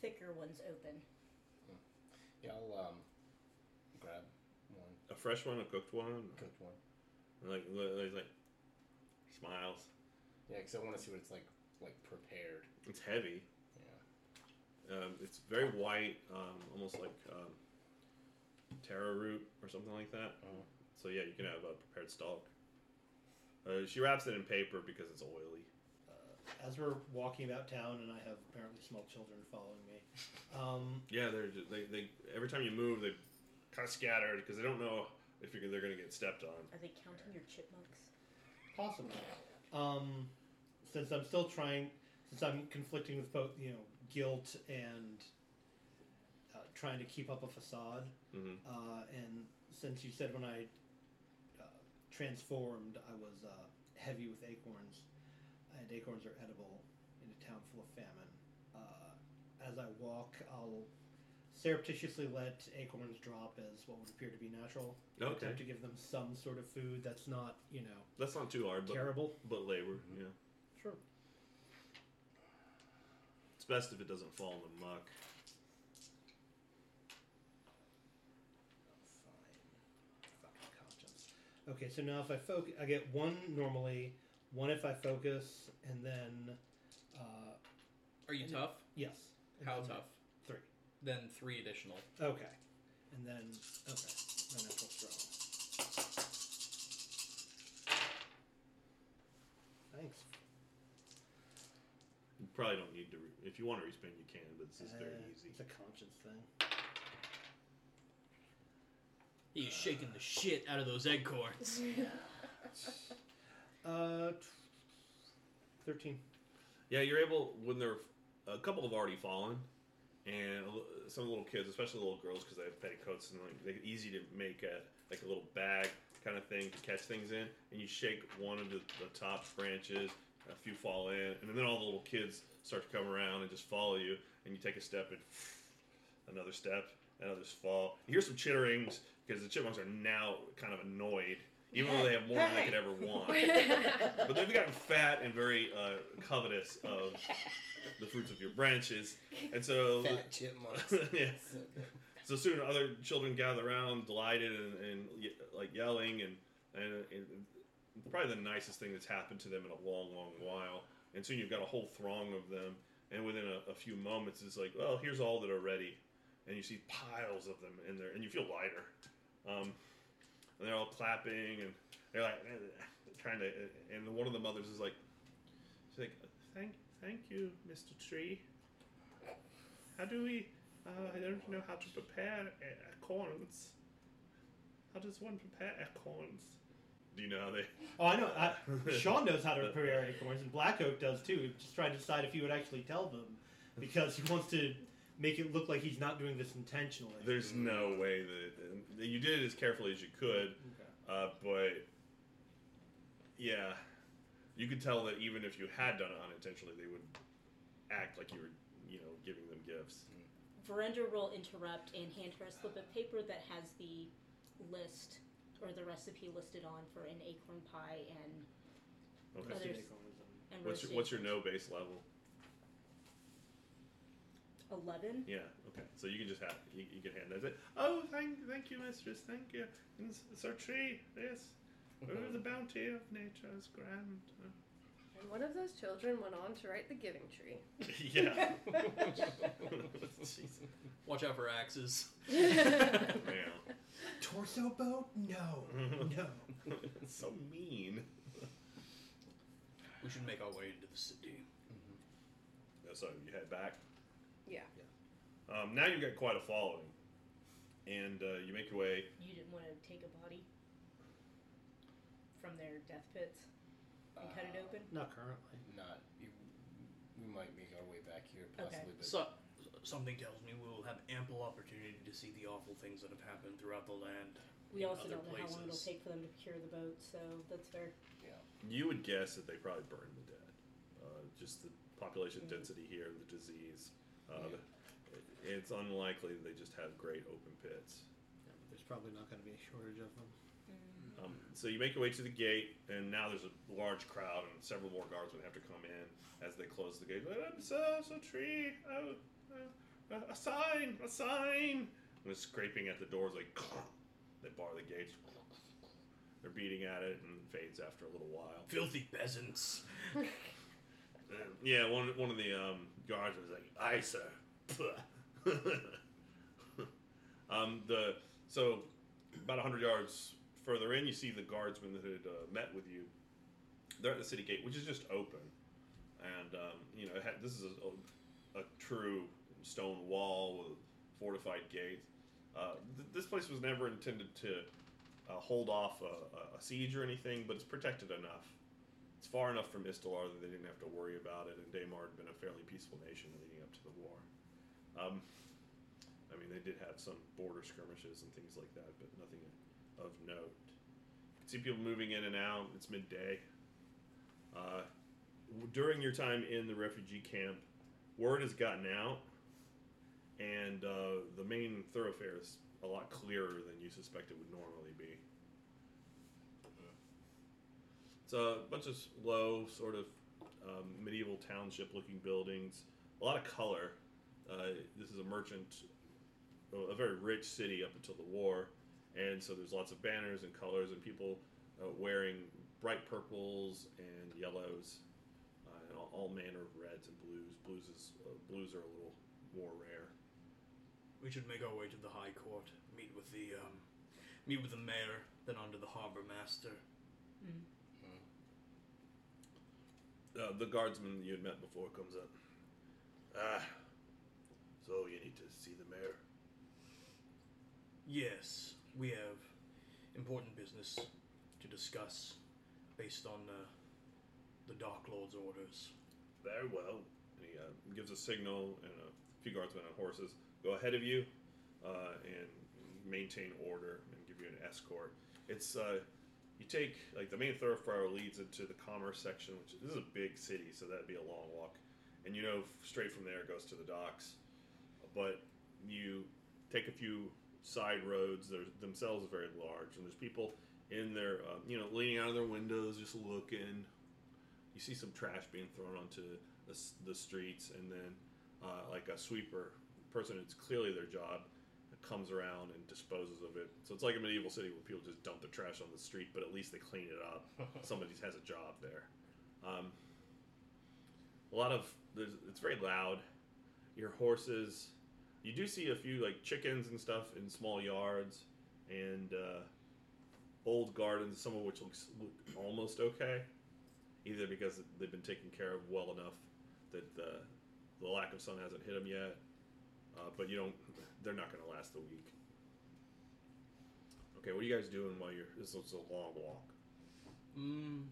thicker ones open. Yeah, I'll um, grab one, A fresh one, a cooked one, cooked one. like like, like he smiles. Yeah, because I want to see what it's like, like prepared. It's heavy. Yeah. Um, it's very white, um, almost like um, taro root or something like that. Oh. So yeah, you can have a prepared stalk. Uh, she wraps it in paper because it's oily. Uh, as we're walking about town, and I have apparently small children following me. Um, Yeah, they're just, they they every time you move, they kind of scatter because they don't know if you're, they're going to get stepped on. Are they counting your chipmunks? Possibly. Um, since I'm still trying, since I'm conflicting with both, you know, guilt and uh, trying to keep up a facade, hmm uh, and since you said when I transformed, I was uh, heavy with acorns, and acorns are edible in a town full of famine. Uh, as I walk, I'll surreptitiously let acorns drop as what would appear to be natural. Okay, Attempt to give them some sort of food that's not, you know, that's not too hard, but terrible. but labor. Yeah, Sure. it's best if it doesn't fall in the muck. Fine. Fucking conscience. Okay, so now if I focus, I get one normally, one if I focus, and then uh, Are you And- tough? yes. and How then tough? Three. Then three additional. Okay, and then okay, then natural strong. Thanks. You probably don't need to. Re- if you want to respin, you can, but this is very Uh, easy. It's a conscience thing. He's shaking the shit out of those acorns. Uh, t- thirteen. Yeah, you're able when they're a couple have already fallen, and a li- some little kids, especially little girls, because they have petticoats and like they're easy to make a like a little bag kind of thing to catch things in. And you shake one of the, the top branches, a few fall in, and then all the little kids start to come around and just follow you. And you take a step and another step, and others fall. You hear some chitterings because the chipmunks are now kind of annoyed, even though they have more than they could ever want. But they've gotten fat and very uh, covetous of the fruits of your branches, and so Fat chipmunks. yeah. So. So soon, other children gather around, delighted and, and ye- like yelling, and, and and probably the nicest thing that's happened to them in a long, long while. And soon you've got a whole throng of them, and within a, a few moments, it's like, well, here's all that are ready, and you see piles of them in there, and you feel lighter. Um, and they're all clapping, and they're like trying to, and one of the mothers is like, she's like, thank, thank you, Mr. Tree. How do we? Uh, I don't know how to prepare acorns. How does one prepare acorns? Do you know how they? Oh, I know. I, Sean knows how to prepare acorns, and Black Oak does too. He's Just trying to decide if he would actually tell them, because he wants to make it look like he's not doing this intentionally. There's no way that that you did it as carefully as you could, Okay. uh, but yeah, you could tell that even if you had done it unintentionally, they would act like you were, you know, giving them gifts. Verenda will interrupt and hand her a slip of paper that has the list or the recipe listed on for an acorn pie and Okay. Others. And- and What's your, what's your know base level? Eleven. Yeah. Okay. So you can just have you, you can hand that. Say, oh, thank thank you, mistress. Thank you. And Sir Tree. Yes. Oh, the bounty of nature is grand. And one of those children went on to write the Giving Tree. yeah. Watch out for axes. yeah. Torso boat? No, no. it's so mean. We should make our way into the city. Uh, So you head back. Yeah. Um, now you've got quite a following, and uh, you make your way. You didn't want to take a body from their death pits. and cut it Uh, open? Not currently. Not. You, we might make our way back here, possibly, but So, something tells me we will have ample opportunity to see the awful things that have happened throughout the land. We in also other don't know how long it'll places. take for them to procure the boat, so that's fair. yeah, You would guess that they probably burned the dead. Uh, just the population Mm. density here, the disease. Uh, Yeah. it's unlikely they just have great open pits. Yeah, but there's probably not going to be a shortage of them. Um, so you make your way to the gate, and now there's a large crowd, and several more guardsmen have to come in as they close the gate. I'm so so tree. Oh, uh, a sign, a sign. And they're scraping at the doors like they bar the gates. They're beating at it and fades after a little while. Filthy peasants. Yeah, one one of the um, guards was like, "Aye, sir." um, the so about hundred yards further in, you see the guardsmen that had uh, met with you. They're at the city gate, which is just open, and um, you know had, this is a, a, true stone wall with fortified gates. Uh, th- this place was never intended to uh, hold off a- a siege or anything, but it's protected enough. Far enough from Istalar that they didn't have to worry about it, and Daymar had been a fairly peaceful nation leading up to the war. Um, I mean, they did have some border skirmishes and things like that, but nothing of note. You can see people moving in and out. It's midday. Uh, during your time in the refugee camp, word has gotten out, and uh, the main thoroughfare is a lot clearer than you suspect it would normally be. It's a bunch of low, sort of um, medieval township-looking buildings. A lot of color. Uh, this is a merchant, a very rich city up until the war, and so there's lots of banners and colors and people uh, wearing bright purples and yellows, uh, and all, all manner of reds and blues. Blues is uh, blues are a little more rare. We should make our way to the High Court, meet with the um, meet with the mayor, then on to the harbor master. Uh, the guardsman you had met before comes up. Ah, so you need to see the mayor. Yes, we have important business to discuss based on uh, the Dark Lord's orders. Very well. And he uh, gives a signal, and a few guardsmen on horses go ahead of you uh, and maintain order and give you an escort. It's uh, you take like the main thoroughfare leads into the commerce section, which this is a big city, so that'd be a long walk. And you know, straight from there goes to the docks. But you take a few side roads. They're themselves very large, and there's people in there, um, you know, leaning out of their windows, just looking. You see some trash being thrown onto the, the streets, and then uh, like a sweeper person, it's clearly their job, comes around and disposes of it. So it's like a medieval city where people just dump the trash on the street, but at least they clean it up. Somebody has a job there. Um, a lot of there's, it's very loud. Your horses. You do see a few like chickens and stuff in small yards, and uh, old gardens, some of which looks look almost okay, either because they've been taken care of well enough that the the lack of sun hasn't hit them yet, uh, but you don't. They're not going to last a week. Okay, what are you guys doing while you're? This is a long walk. Mm,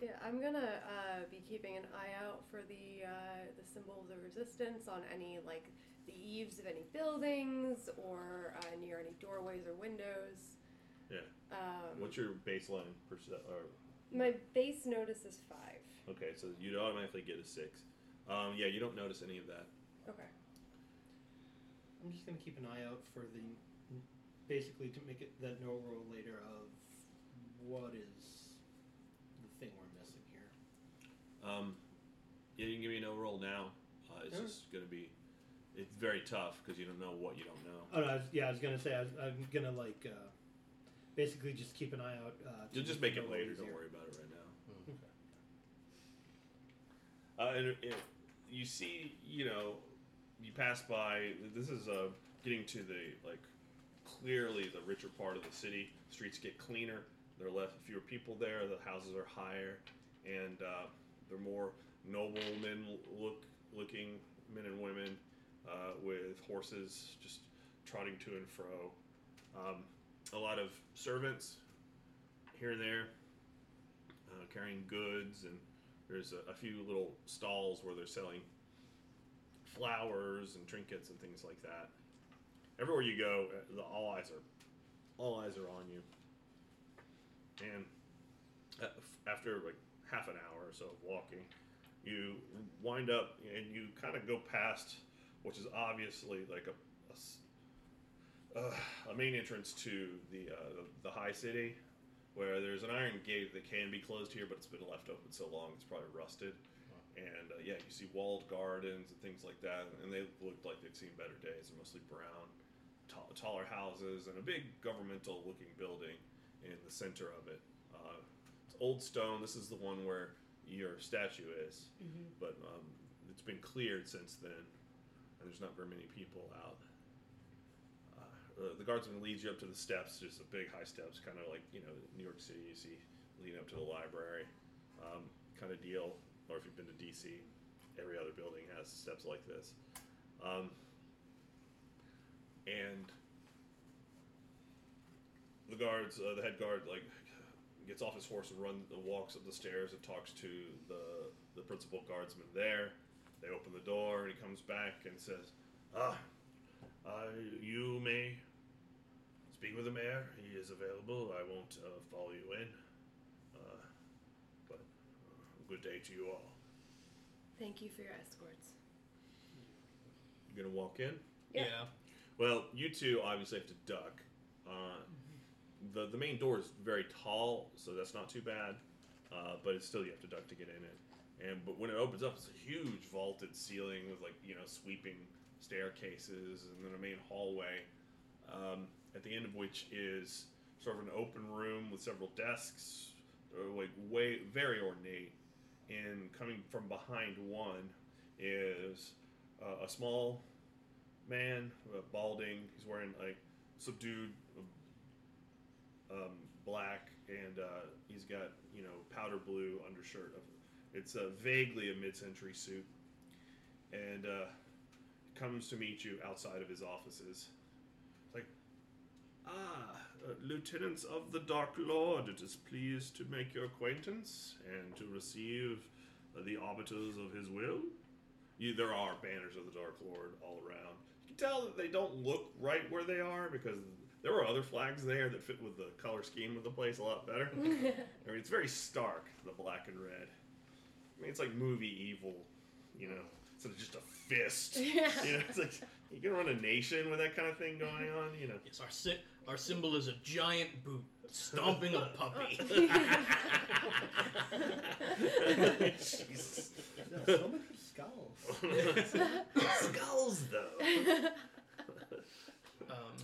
Yeah, I'm gonna uh, be keeping an eye out for the uh, the symbols of the resistance on any like the eaves of any buildings or uh, near any doorways or windows. Yeah. Um, What's your baseline percent? Or my base notice is five. okay, so you'd automatically get a six. Um, yeah, you don't notice any of that. Okay. I'm just gonna keep an eye out for the, basically to make it that know roll later of what is the thing we're missing here. Um, yeah, you can give me a know roll now. Uh, it's Sure. just gonna be. It's very tough because you don't know what you don't know. Oh no, I was, yeah, I was gonna say I was, I'm gonna like uh, basically just keep an eye out. Uh, to You'll just make make it know roll later. Don't easier. worry about it right now. Okay. Uh, and it, you see, you know, you pass by. This is uh, getting to the like clearly the richer part of the city. Streets get cleaner. There are less fewer people there. The houses are higher, and uh, they're more noblemen look looking men and women uh, with horses just trotting to and fro. Um, a lot of servants here and there, uh, carrying goods, and there's a, a few little stalls where they're selling flowers and trinkets and things like that. Everywhere you go, uh, the, all eyes are all eyes are on you. And uh, after like half an hour or so of walking, you wind up and you kind of go past, which is obviously like a a uh, a main entrance to the, uh, the high city, where there's an iron gate that can be closed here, but it's been left open so long it's probably rusted. And uh, yeah, you see walled gardens and things like that, and they looked like they'd seen better days. They're mostly brown, tall, taller houses, and a big governmental-looking building in the center of it. Uh, it's old stone. This is the one where your statue is, Mm-hmm. but um, it's been cleared since then, and there's not very many people out. Uh, uh, the guardsman leads you up to the steps, just a big high steps, kind of like you know New York City. You see leading up to the library, um, kind of deal. Or if you've been to DC, every other building has steps like this. Um, and the guards, uh, the head guard, like gets off his horse and runs, walks up the stairs and talks to the the principal guardsman there. They open the door and he comes back and says, "Ah, uh, you may speak with the mayor. He is available. I won't uh, follow you in, uh, uh, good day to you all." Thank you for your escorts. You're gonna walk in? Yeah. Yeah. Well, you two obviously have to duck. Uh, the the main door is very tall, so that's not too bad. Uh, but it's still you have to duck to get in it. And but when it opens up, it's a huge vaulted ceiling with like you know sweeping staircases and then a main hallway. Um, at the end of which is sort of an open room with several desks, uh, like way very ornate. And coming from behind one is uh, a small man, uh, balding. He's wearing like subdued um, black, and uh, he's got you know powder blue undershirt. It's uh, vaguely a mid-century suit, and uh, comes to meet you outside of his offices. It's like, ah, uh, lieutenants of the Dark Lord, it is pleased to make your acquaintance and to receive uh, the arbiters of his will. You, there are banners of the Dark Lord all around. You can tell that they don't look right where they are because there were other flags there that fit with the color scheme of the place a lot better. I mean, it's very stark, the black and red. I mean, it's like movie evil, you know, instead of just a fist. Yeah. You know, it's like you can run a nation with that kind of thing going on, you know. Yes, our sy- our symbol is a giant boot stomping a puppy. Jesus. No, so many skulls. Skulls, though. um,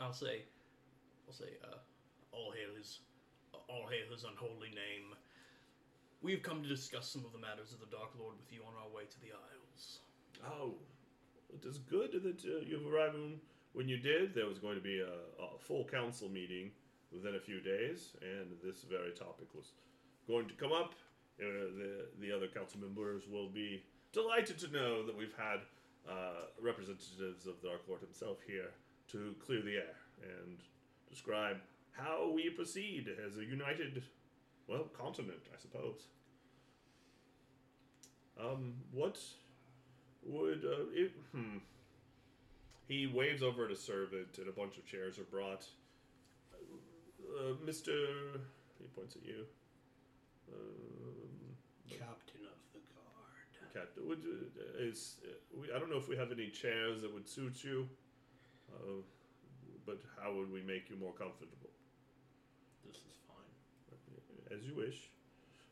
I'll say, I'll say, uh, all hail his, all hail his unholy name. We've come to discuss some of the matters of the Dark Lord with you on our way to the Isles. Oh, it is good that uh, you've arrived when- when you did. There was going to be a, a full council meeting within a few days, and this very topic was going to come up. Uh, the the other council members will be delighted to know that we've had uh, representatives of the Dark Lord himself here to clear the air and describe how we proceed as a united, well, continent, I suppose. Um, what would uh, it? Hmm. He waves over at a servant, and a bunch of chairs are brought. Uh, Mister, he points at you. Um, Captain of the guard. Captain, would uh, is uh, we, I don't know if we have any chairs that would suit you, uh, but how would we make you more comfortable? This is fine. As you wish.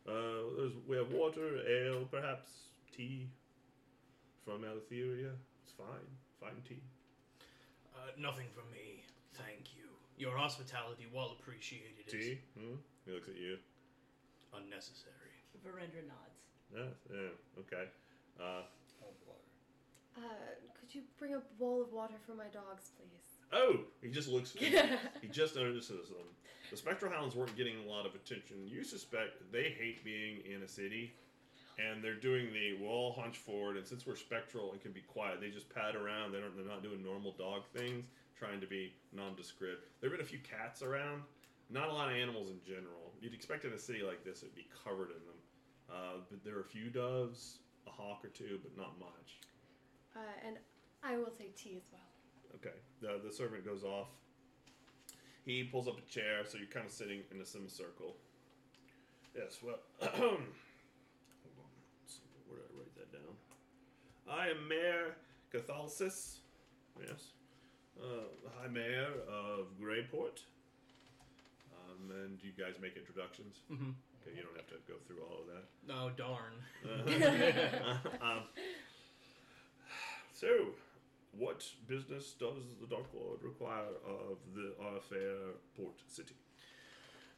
Uh, there's, we have water, ale, perhaps tea from Eleutheria. It's fine, fine tea. Uh, nothing from me, thank you. Your hospitality, while appreciated, is Tea? Hmm? He looks at you. unnecessary. Verendra nods. Yeah, yeah, okay. Uh, Of water. Uh, could you bring a bowl of water for my dogs, please? Oh, he just looks. he just notices them. The spectral hounds weren't getting a lot of attention. You suspect they hate being in a city, and they're doing the we'll all hunch forward. And since we're spectral and can be quiet, they just pat around. They don't. They're not doing normal dog things, trying to be nondescript. There've been a few cats around. Not a lot of animals in general. you'd expect in a city like this it'd be covered in them, uh, but there are a few doves, a hawk or two, but not much. Uh, and I will say tea as well. Okay. The the servant goes off. He pulls up a chair, so you're kind of sitting in a semicircle. Yes. Well, hold on. Let's see, Where did I write that down? I am Mayor Cathalsis. Yes. Uh, High Mayor of Greyport. Um, and you guys make introductions. Mm-hmm. Okay, you don't have to go through all of that. Oh darn. Uh, um, so, what business does the Dark Lord require of the our fair port city?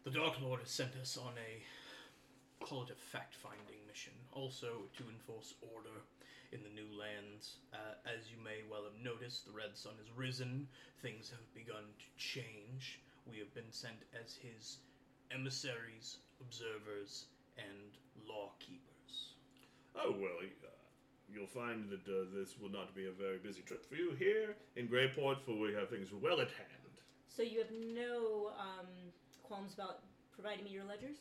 The Dark Lord has sent us on a call it a fact-finding mission, also to enforce order in the new lands. Uh, as you may well have noticed, the red sun has risen. Things have begun to change. We have been sent as his emissaries, observers, and law keepers. Oh well, uh, you'll find that uh, this will not be a very busy trip for you here in Greyport, for we have things well at hand. So you have no um, qualms about providing me your ledgers?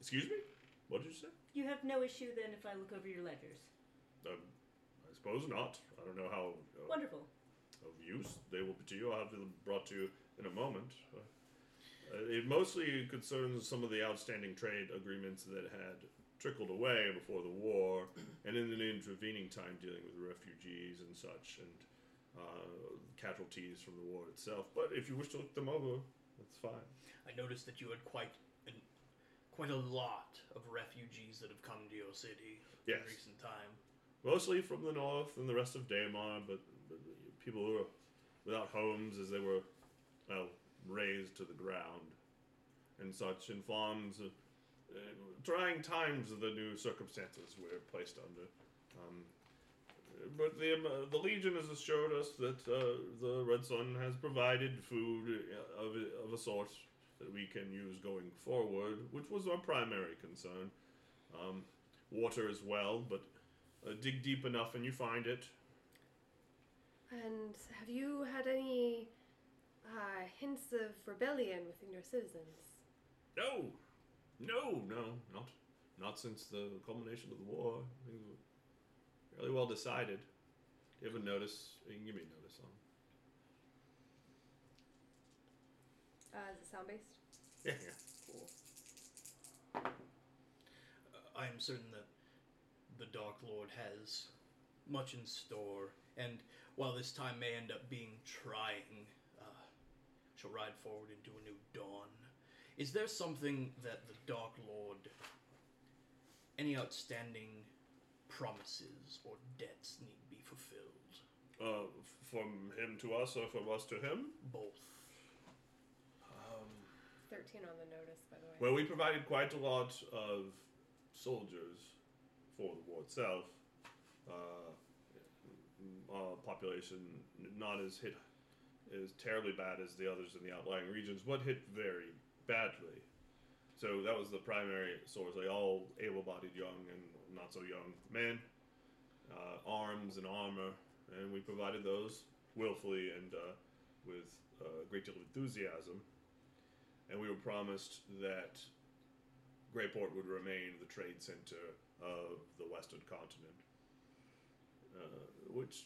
Excuse me. What did you say? You have no issue then if I look over your ledgers. Um, I suppose not. I don't know how uh, Wonderful. of use they will be to you. I'll have them brought to you in a moment. Uh, it mostly concerns some of the outstanding trade agreements that had trickled away before the war, and in the intervening time dealing with refugees and such, and uh, casualties from the war itself. But if you wish to look them over, that's fine. I noticed that you had quite an, quite a lot of refugees that have come to your city Yes. in recent time. Mostly from the north and the rest of Daymar, but, but people who are without homes as they were, well, raised to the ground and such, and farms. Uh, uh, trying times of the new circumstances we're placed under. Um, but the, um, uh, the Legion has assured us that uh, the Red Sun has provided food uh, of, a- of a sort that we can use going forward, which was our primary concern. Um, water as well, but uh, dig deep enough and you find it. And have you had any uh, hints of rebellion within your citizens? No, no, no, not not since the culmination of the war. Things were fairly well decided. You have a notice? You can give me a notice on. Uh, is it sound based? Yeah, yeah. Cool. Uh, I am certain that the Dark Lord has much in store, and while this time may end up being trying, uh, shall ride forward into a new dawn. Is there something that the Dark Lord, any outstanding promises or debts need be fulfilled? Uh, from him to us or from us to him? Both. Um, 13 on the notice, by the way. well, we provided quite a lot of soldiers for the war itself. Uh, uh, population not as hit as terribly bad as the others in the outlying regions, but hit very badly. So that was the primary source. They all able-bodied, young and not so young men, uh, arms and armor, and we provided those willfully and uh, with a great deal of enthusiasm. And we were promised that Greyport would remain the trade center of the Western continent, uh, which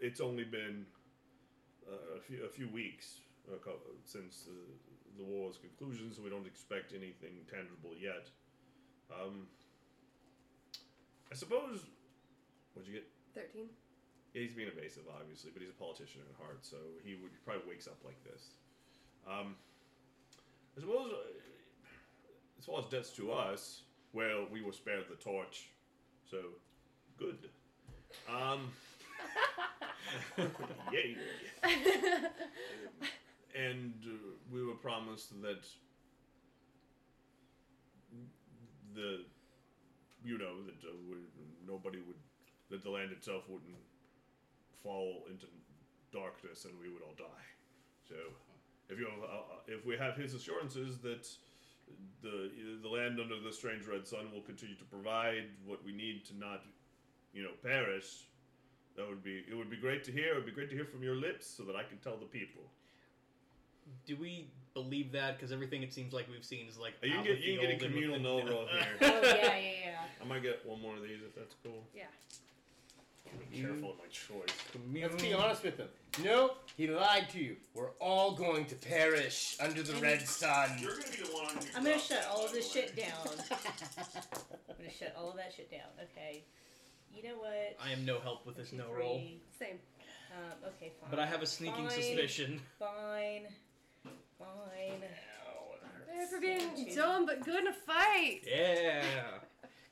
it's only been uh, a few a few weeks uh, since the, war's conclusion, so we don't expect anything tangible yet. Um, I suppose. What'd you get? 13? Yeah, he's being evasive, obviously, but he's a politician at heart, so he would he probably wakes up like this. Um, I suppose, uh, as far as debts to us, well, we were spared the torch, so good. Um, yay! And uh, we were promised that the, you know, that uh, we, nobody would, that the land itself wouldn't fall into darkness and we would all die. So, if you uh, uh, if we have his assurances that the the land under the strange red sun will continue to provide what we need to not, you know, perish, that would be it would be great to hear. It would be great to hear from your lips so that I can tell the people. Do we believe that because everything it seems like we've seen is like. You can get you the can get a old and with communal the- null you roll here. Oh yeah, yeah, yeah. I might get one more of these if that's cool. Yeah. I'm Be careful with my choice. Let's be honest with him. No, he lied to you. We're all going to perish under the red sun. You're gonna be the one. who I'm gonna drops shut that, all by of the this way. shit down. I'm gonna shut all of that shit down. Okay. You know what? I am no help with this Two, no three. roll, Same. Um, okay, fine. but I have a sneaking Fine. suspicion. Fine. Fine. Sorry for being Two. dumb but good in a fight. Yeah.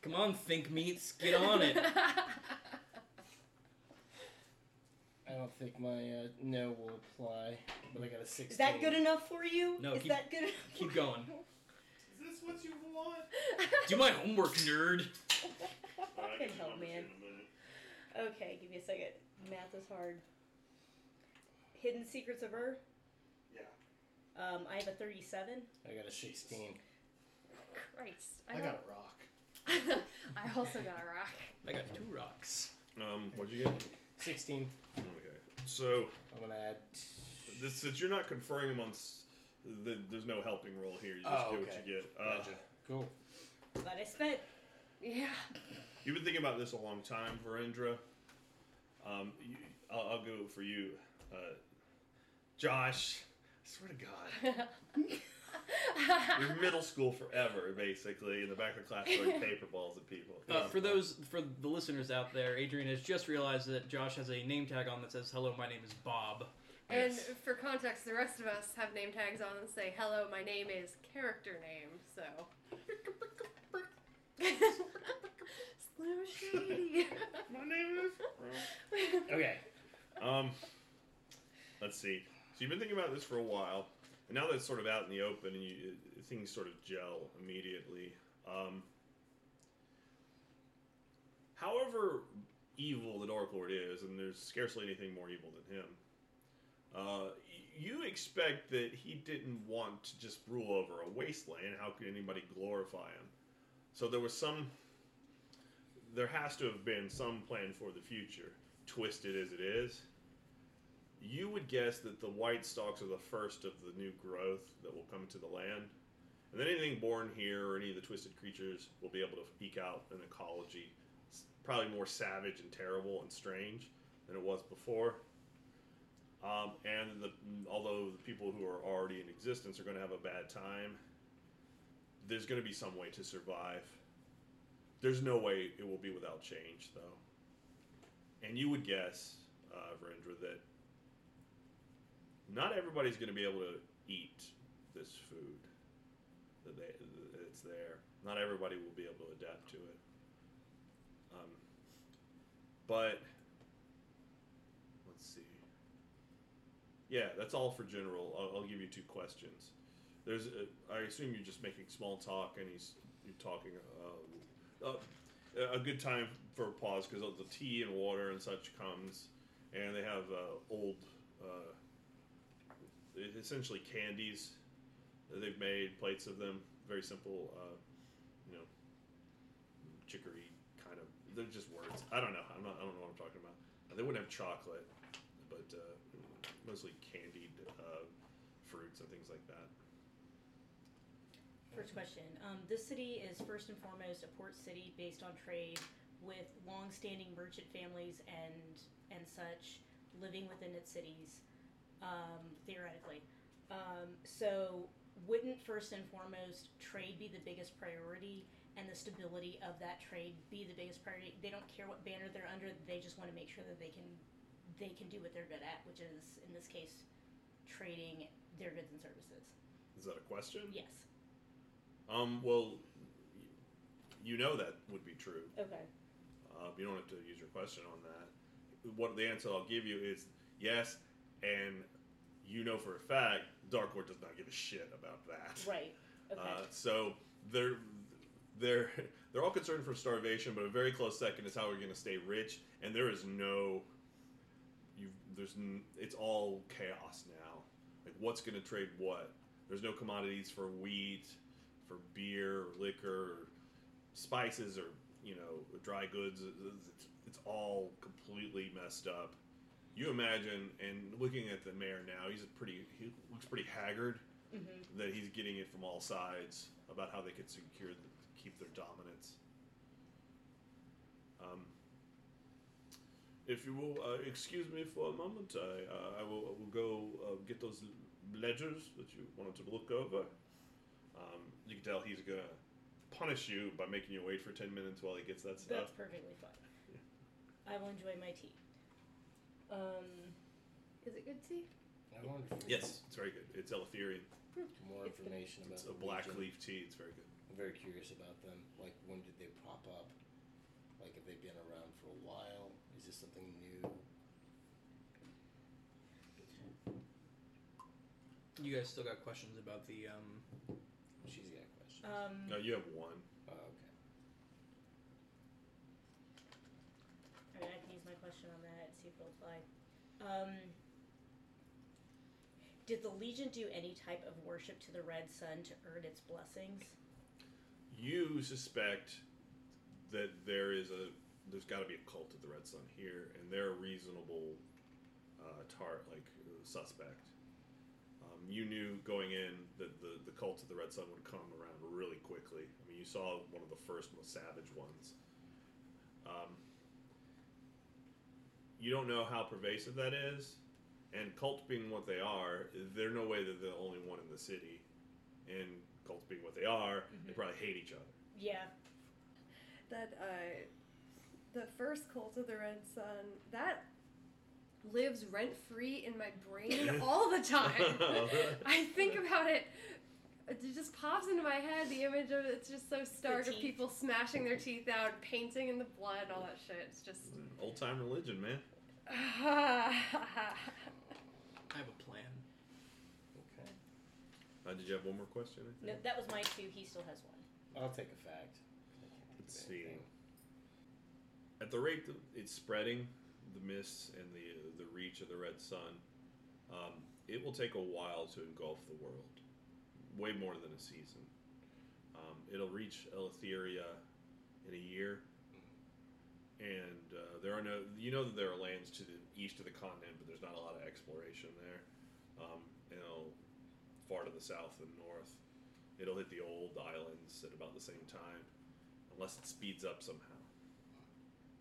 Come on, think meats, get on it. I don't think my uh, no will apply, but I got a six. Is that good enough for you? No, Is keep- that good enough? keep going. Is this what you want? Do my homework, nerd. Fucking hell, man. Okay, give me a second. Math is hard. Hidden Secrets of Ur. Yeah. Um, I have a 37. I got a 16. Christ. I don't- got a rock. I also got a rock. I got two rocks. Um, what'd you get? 16. Okay. So I'm gonna add. this since you're not conferring amongst, the, there's no helping roll here. You just Oh, get what you get. Uh, Gotcha. Cool. But I spent. Yeah. You've been thinking about this a long time, Verendra. Um, you, I'll, I'll go for you, uh, Josh. I swear to God, you're middle school forever, basically. In the back of the class, throwing paper balls at people. Uh, for those, for the listeners out there, Adrian has just realized that Josh has a name tag on that says "Hello, my name is Bob." And Yes. for context, the rest of us have name tags on and say, "Hello, my name is character name." So. Slim Shady. my name is. Okay. Um, let's see. So you've been thinking about this for a while, and now that it's sort of out in the open, and you things sort of gel immediately. Um, however evil the Dark Lord is, and there's scarcely anything more evil than him. Uh, you expect that he didn't want to just rule over a wasteland. How could anybody glorify him? So there was some. There has to have been some plan for the future, twisted as it is. You would guess that the white stalks are the first of the new growth that will come to the land. And then anything born here or any of the twisted creatures will be able to eke out an ecology probably more savage and terrible and strange than it was before. Um, and the, although the people who are already in existence are going to have a bad time, there's going to be some way to survive. There's no way it will be without change, though. And you would guess, uh, Vrindra, that not everybody's going to be able to eat this food. That they, it's there. Not everybody will be able to adapt to it. Um, but let's see. Yeah, that's all for general. I'll, I'll give you two questions. There's, a, I assume you're just making small talk, and he's you're talking. Uh, uh, a good time for a pause because the tea and water and such comes, and they have uh, old, uh, essentially candies that they've made, plates of them, very simple, uh, you know, chicory kind of. They're just words. I don't know. I'm not. I don't know what I'm talking about. They wouldn't have chocolate, but uh, mostly candied uh, fruits and things like that. First question. Um, this city is first and foremost a port city based on trade, with long-standing merchant families and and such living within its cities, um, theoretically. Um, so, wouldn't first and foremost trade be the biggest priority, and the stability of that trade be the biggest priority? They don't care what banner they're under; they just want to make sure that they can they can do what they're good at, which is in this case trading their goods and services. Is that a question? Yes. Um. Well, you know that would be true. Okay. Uh, you don't have to use your question on that. What the answer I'll give you is yes, and you know for a fact Dark Lord does not give a shit about that. Right. Okay. Uh, so they're they're they're all concerned for starvation, but a very close second is how we're going to stay rich. And there is no you there's n- it's all chaos now. Like what's going to trade what? There's no commodities for wheat, for beer, or liquor, or spices, or you know dry goods. It's, it's all completely messed up. You imagine, and looking at the mayor now, he's a pretty he looks pretty haggard. Mm-hmm. that he's getting it from all sides about how they could secure the, keep their dominance. Um, if you will uh, excuse me for a moment, I, uh, I will, I will go uh, get those ledgers that you wanted to look over. Um, you can tell he's gonna punish you by making you wait for ten minutes while he gets that stuff. That's perfectly fine. I will enjoy my tea. Um, Is it good tea? I wonder if Yes, it's very good. It's Eleutherian. more information about It's a the black Legion. leaf tea. It's very good. I'm very curious about them. Like, when did they pop up? Like, have they been around for a while? Is this something new? You guys still got questions about the um? She's got questions. um, No, you have one. oh, okay. I mean, I can use my question on that. See if. Um, did the Legion do any type of worship to the Red Sun to earn its blessings? you suspect that there is a there's got to be a cult of the red sun here and they're a reasonable uh, tar like suspect um, you knew going in that the, the cult of the red sun would come around really quickly i mean you saw one of the first most savage ones um, you don't know how pervasive that is and cults being what they are they're no way they're the only one in the city and cults being what they are they Mhm. probably hate each other Yeah. That uh, the first cult of the Red Sun that lives rent free in my brain all the time. I think about it. It just pops into my head. The image of it's just so stark of people smashing their teeth out, painting in the blood, all that shit. It's just. Old time religion, man. I have a plan. Okay. Uh, did you have one more question? I No, that was my two. He still has one. I'll take a fact. I can't Let's see. At the rate that it's spreading, the mists and the the reach of the red sun, um, it will take a while to engulf the world. Way more than a season. Um, it'll reach Eleutheria in a year, and uh, there are no. You know that there are lands to the east of the continent, but there's not a lot of exploration there. Um, you know, far to the south and north, it'll hit the old islands at about the same time, unless it speeds up somehow.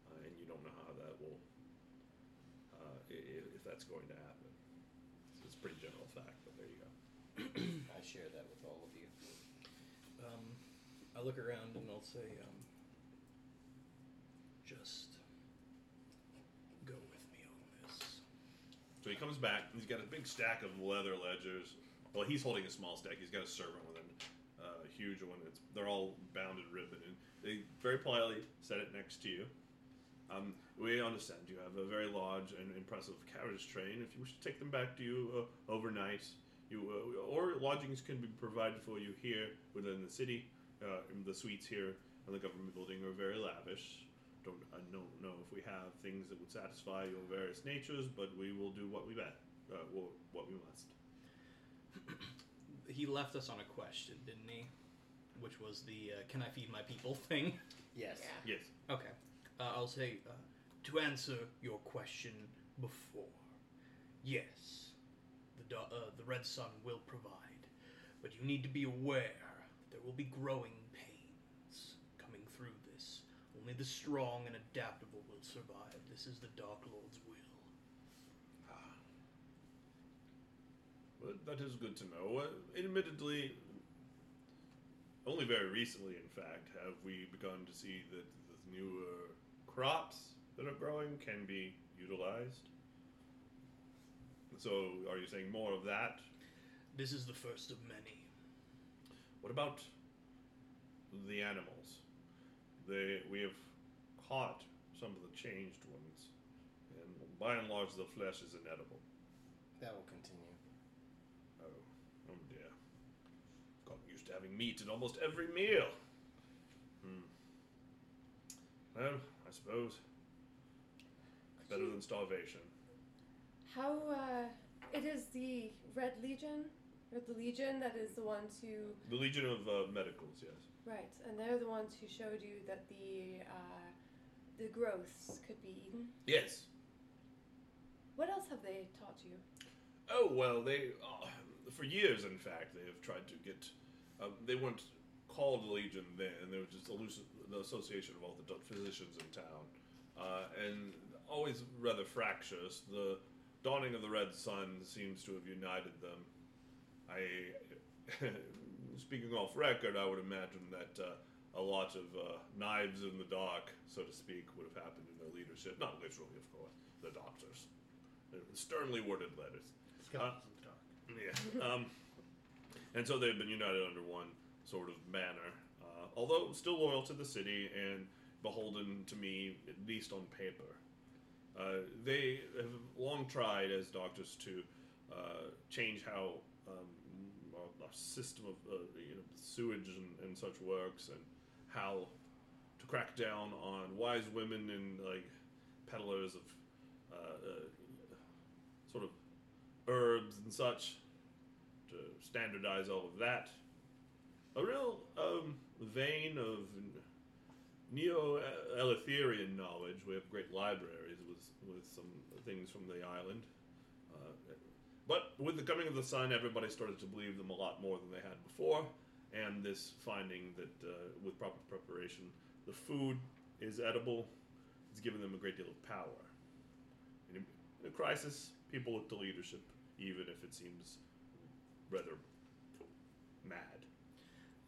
Uh, and you don't know how that will, uh, if that's going to happen. So it's a pretty general fact, but there you go. I share that with all of you. Um, I look around and I'll say, um, just go with me on this. So he comes back. and He's got a big stack of leather ledgers. Well, he's holding a small stack. He's got a servant with him, uh, a huge one. It's they're all bound and ribboned. They very politely set it next to you. Um, we understand you have a very large and impressive carriage train. If you wish to take them back to you uh, overnight, you uh, or lodgings can be provided for you here within the city. Uh, the suites here in the government building are very lavish. Don't I don't know if we have things that would satisfy your various natures, but we will do what we bet, uh, wha- what we must. He left us on a question, didn't he? Which was the uh, "Can I feed my people?" thing. Yes. Yes. Okay. Uh, I'll say uh, to answer your question before. Yes, the do- uh, the red sun will provide, but you need to be aware there will be growing pains coming through this. Only the strong and adaptable will survive. This is the Dark Lord's will. Ah. Well, that is good to know. Uh, admittedly, only very recently, in fact, have we begun to see that the newer crops that are growing can be utilized. So, are you saying more of that? This is the first of many. What about the animals? They we have caught some of the changed ones, and by and large, the flesh is inedible. That will continue. Oh, oh dear. Gotten used to having meat in almost every meal. Hmm. Well, I suppose better than starvation. How uh, it is the Red Legion, the Legion that is the ones who The Legion of uh, Medicals, yes. right, and they're the ones who showed you that the uh, the growths could be eaten. Yes. What else have they taught you? Oh well, they uh, for years, in fact, they have tried to get. Uh, they weren't called the Legion then; they were just the association of all the physicians in town, uh, and always rather fractious. The dawning of the Red Sun seems to have united them. I, speaking off record, I would imagine that uh, a lot of uh, knives in the dark, so to speak, would have happened in their leadership. Not literally, of course. The doctors, Uh, sternly worded letters. Skeletons in the dark. Yeah. Um, and so they've been united under one sort of banner, uh, although still loyal to the city and beholden to me, at least on paper. Uh, they have long tried as doctors to uh, change how um, our, our system of uh, you know, sewage and, and such works, and how to crack down on wise women and like peddlers of uh, uh, sort of herbs and such to standardize all of that. A real um, vein of neo Eleutherian knowledge. We have great libraries with with some things from the island. But with the coming of the sun, everybody started to believe them a lot more than they had before. And this finding that uh, with proper preparation, the food is edible, it's given them a great deal of power. In a, in a crisis, people look to leadership, even if it seems rather mad.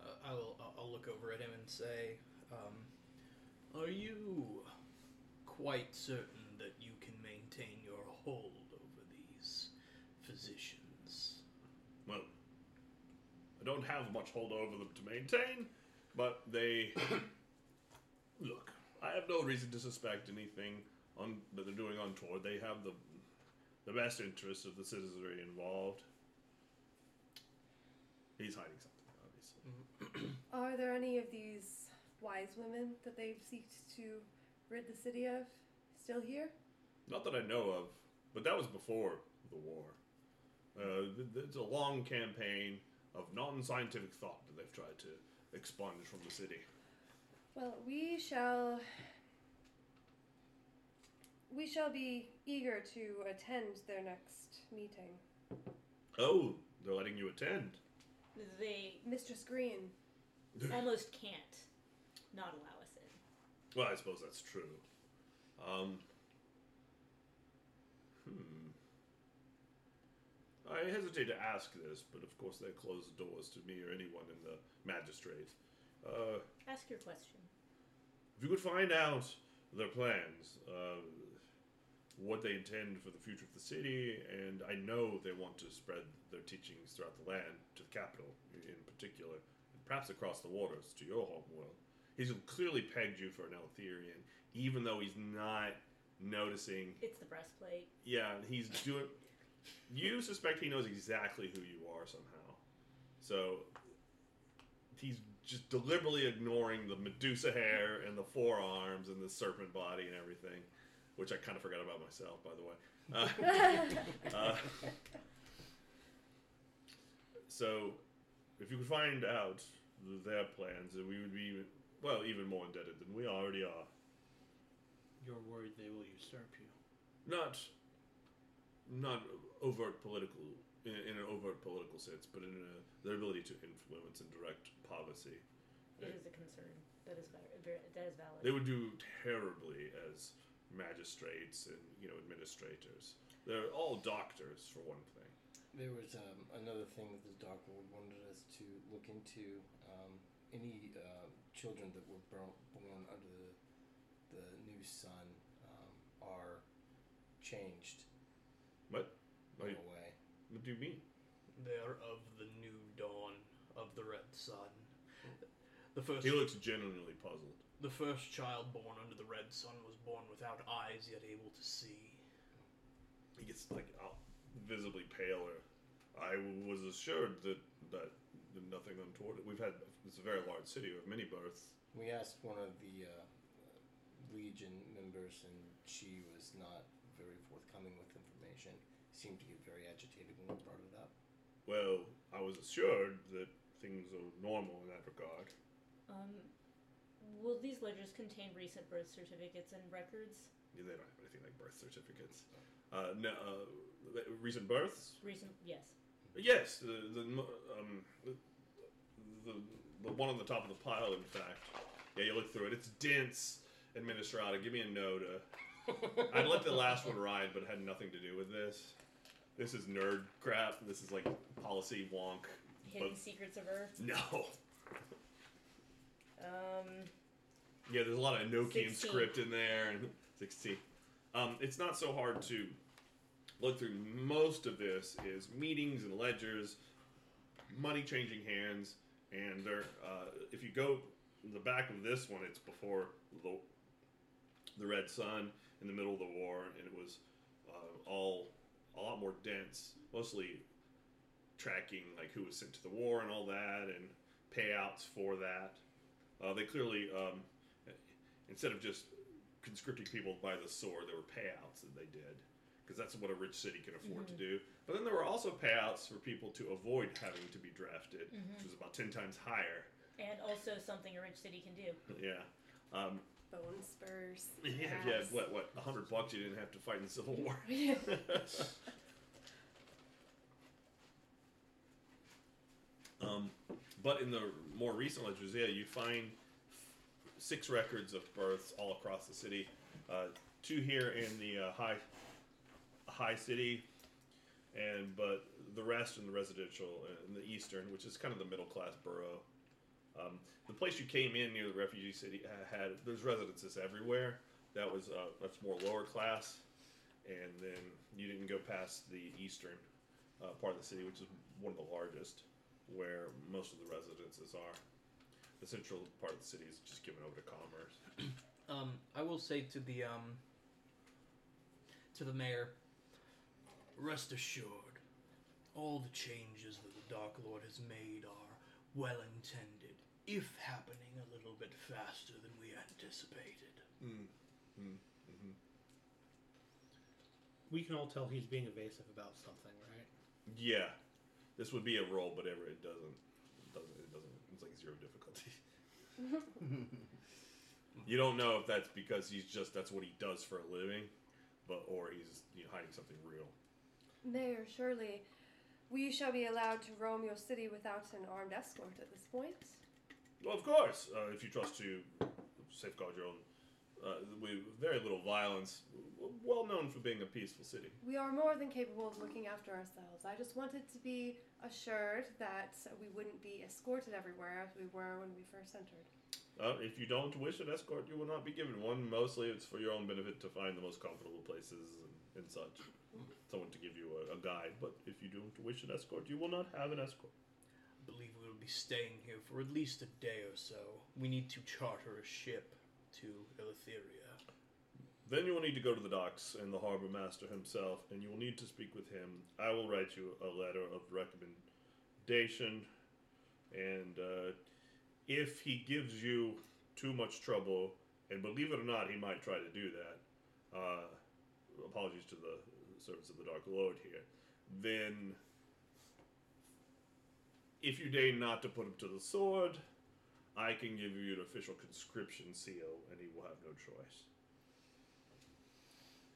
Uh, I'll I'll look over at him and say, um, "Are you quite certain that you can maintain your hold over these physicians?" Well, I don't have much hold over them to maintain, but they look. I have no reason to suspect anything on that they're doing on tour. They have the the best interests of the citizenry involved. He's hiding something, obviously. Are there any of these wise women that they've seeked to rid the city of still here? Not that I know of, but that was before the war. Uh, th- th- it's a long campaign of non-scientific thought that they've tried to expunge from the city. Well, we shall. We shall be eager to attend their next meeting. Oh, they're letting you attend. They Mistress Green. almost can't not allow us in. Well, I suppose that's true. Um, hmm. I hesitate to ask this, but of course they close the doors to me or anyone in the magistrate. Uh, Ask your question. if you could find out their plans, uh, what they intend for the future of the city, and I know they want to spread their teachings throughout the land, to the capital in particular, and perhaps across the waters to your home world. He's clearly pegged you for an Eleutherian, even though he's not noticing. It's the breastplate. Yeah, he's doing. You suspect he knows exactly who you are somehow. So he's just deliberately ignoring the Medusa hair and the forearms and the serpent body and everything, which I kind of forgot about myself, by the way. Uh, uh, so, if you could find out their plans, we would be, well, even more indebted than we already are. You're worried they will usurp you. Not, not overt political, in, in an overt political sense, but in a, their ability to influence and direct policy. It is a concern. That is that is valid. They would do terribly as magistrates and you know administrators. They're all doctors for one thing. There was um, another thing that the Dark Lord wanted us to look into. Um, any uh, children that were born under the, the new sun um, are changed What? in Like, a way. what do you mean? They are of the new dawn of the red sun. The first, He looks genuinely puzzled. the first child born under the red sun was born without eyes yet able to see. He gets like out, visibly paler. I was assured that that nothing untoward. We've had it's a very large city. We have many births. We asked one of the uh, Legion members, and she was not very forthcoming with information. Seemed to get very agitated when we brought it up. Well, I was assured that things are normal in that regard. Um, will these ledgers contain recent birth certificates and records? Yeah, They don't have anything like birth certificates. Uh, no, uh, recent births. Recent, yes. Yes, the the um, the, the the one on the top of the pile. In fact, yeah, you look through it. It's dense. Administrata, give me a note. Uh, I'd let the last one ride, but it had nothing to do with this. This is nerd crap. This is like policy wonk. Hidden But- Secrets of Earth. No. Um, Yeah, there's a lot of 16. script in there, and 16. Um, it's not so hard to look through. Most of this is meetings and ledgers, money changing hands, and there. Uh, if you go the back of this one, it's before the the Red Sun in the middle of the war, and it was uh, all a lot more dense, mostly tracking like who was sent to the war and all that, and payouts for that. Uh, they clearly, um, instead of just conscripting people by the sword, there were payouts that they did because that's what a rich city can afford to do. But then there were also payouts for people to avoid having to be drafted, which was about ten times higher. and also something a rich city can do. Yeah. Um, Bone spurs. yeah, yeah. What? What? A hundred bucks you didn't have to fight in the Civil War. um, but in the more recent ledgers, yeah, you find six records of births all across the city. Uh, two here in the uh, high high city, and but the rest in the residential uh, in the eastern, which is kind of the middle class borough. Um, the place you came in near the refugee city had there's residences everywhere. That was uh, much more lower class, and then you didn't go past the eastern uh, part of the city, which is one of the largest, where most of the residences are. The central part of the city is just given over to commerce. Um, I will say to the um, to the mayor, rest assured, all the changes that the Dark Lord has made are well intended, if happening a little bit faster than we anticipated. Hmm. Hmm. Mm-hmm. We can all tell he's being evasive about something, right? Yeah, this would be a roll, but ever it doesn't. It doesn't. It doesn't. It's like zero difficulty. you don't know if that's because he's just that's what he does for a living, but or he's you know, hiding something real. Mayor, surely we shall be allowed to roam your city without an armed escort at this point. Well, of course, uh, if you trust to safeguard your own. Uh, with very little violence, well known for being a peaceful city. We are more than capable of looking after ourselves. I just wanted to be assured that we wouldn't be escorted everywhere as we were when we first entered. Uh, if you don't wish an escort, you will not be given one. Mostly, it's for your own benefit to find the most comfortable places and, and such. Someone to give you a, a guide. But if you don't wish an escort, you will not have an escort. Believe we will be staying here for at least a day or so. We need to charter a ship to Eleutheria. Then you will need to go to the docks and the harbor master himself, and you will need to speak with him. I will write you a letter of recommendation, and uh, if he gives you too much trouble, and believe it or not, he might try to do that. Uh, apologies to the servants of the Dark Lord here. Then, if you deign not to put him to the sword, I can give you an official conscription seal, and he will have no choice.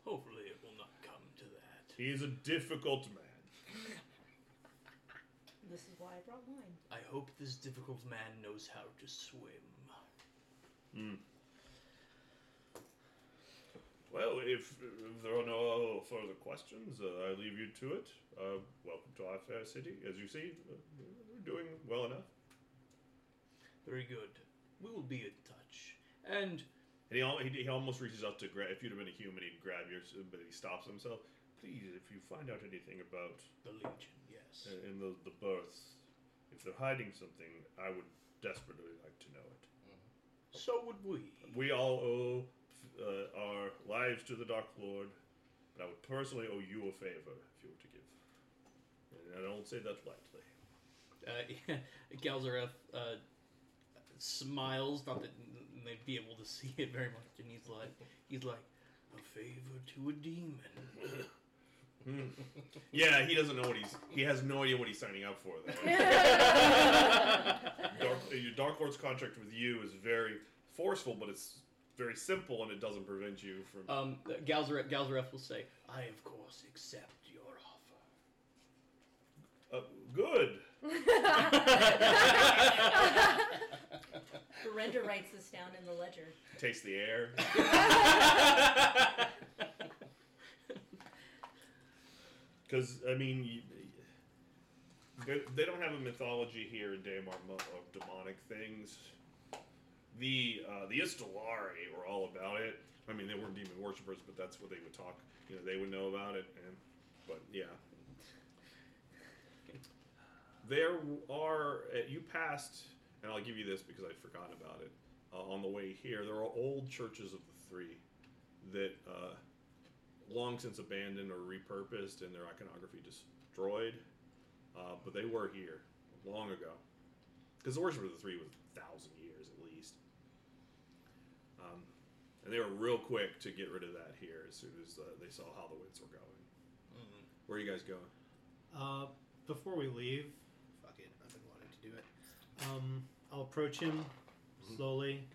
Hopefully, it will not come to that. He is a difficult man. This is why I brought wine. I hope this difficult man knows how to swim. Hmm. Well, if, if there are no further questions, uh, I leave you to it. Uh, welcome to our fair city. As you see, uh, we're doing well enough. Very good. We will be in touch. And And he, al- he, he almost reaches out to grab. If you'd have been a human, he'd grab yours, but he stops himself. Please, if you find out anything about the Legion, yes. uh, in the the births, if they're hiding something, I would desperately like to know it. So would we. We all owe uh, our lives to the Dark Lord, but I would personally owe you a favor if you were to give. And I don't say that lightly. Uh, Galzareth uh, smiles, not that they'd be able to see it very much, and he's like, he's like, a favor to a demon. Yeah, he doesn't know what he's. He has no idea what he's signing up for. Dark, your Dark Lord's contract with you is very forceful, but it's very simple, and it doesn't prevent you from. Um, Galzareth, Galzareth will say, I of course accept your offer. Uh, Good. Brenda writes this down in the ledger. Taste the air. Because I mean, you, they, they don't have a mythology here in Daymar mo- of demonic things. The uh, the Istalari were all about it. I mean, they weren't demon worshippers, but that's what they would talk. You know, they would know about it. And but yeah, there are uh, you passed, and I'll give you this because I'd forgotten about it uh, on the way here. There are old churches of the three that uh, long since abandoned or repurposed and their iconography destroyed. Uh, but they were here long ago. Because the worship of the three was a thousand years. Um, and they were real quick to get rid of that here as soon as uh, they saw how the winds were going. Where are you guys going? Uh, before we leave, fuck it, I've been wanting to do it. Um, I'll approach him slowly,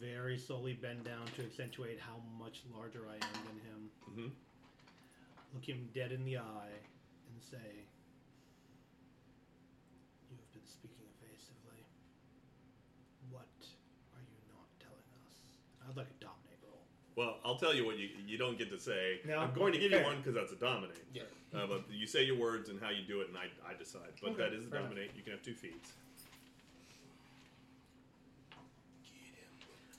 very slowly bend down to accentuate how much larger I am than him. Mm-hmm. Look him dead in the eye and say, "You have been speaking evasively. What are you not telling us?" I'd like a dominate roll. Well, I'll tell you what you you don't get to say. No? I'm going to give you one because that's a dominate. Yeah. Uh, but you say your words and how you do it, and I, I decide. But Okay, that is a fair enough. dominate. You can have two feats.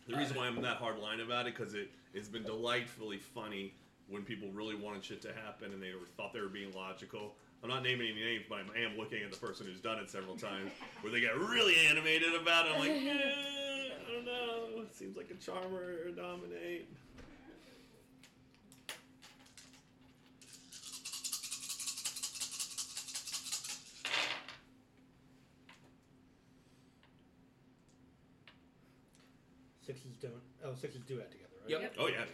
The reason why I'm that hard line about it because it it's been delightfully funny when people really wanted shit to happen and they were, thought they were being logical. I'm not naming any names, but I am looking at the person who's done it several times where they got really animated about it. I'm like, eh, I don't know. Seems like a charmer or a dominate. Sixes don't. Oh, sixes do add together, right? Yep. Yep. Oh yeah, yeah.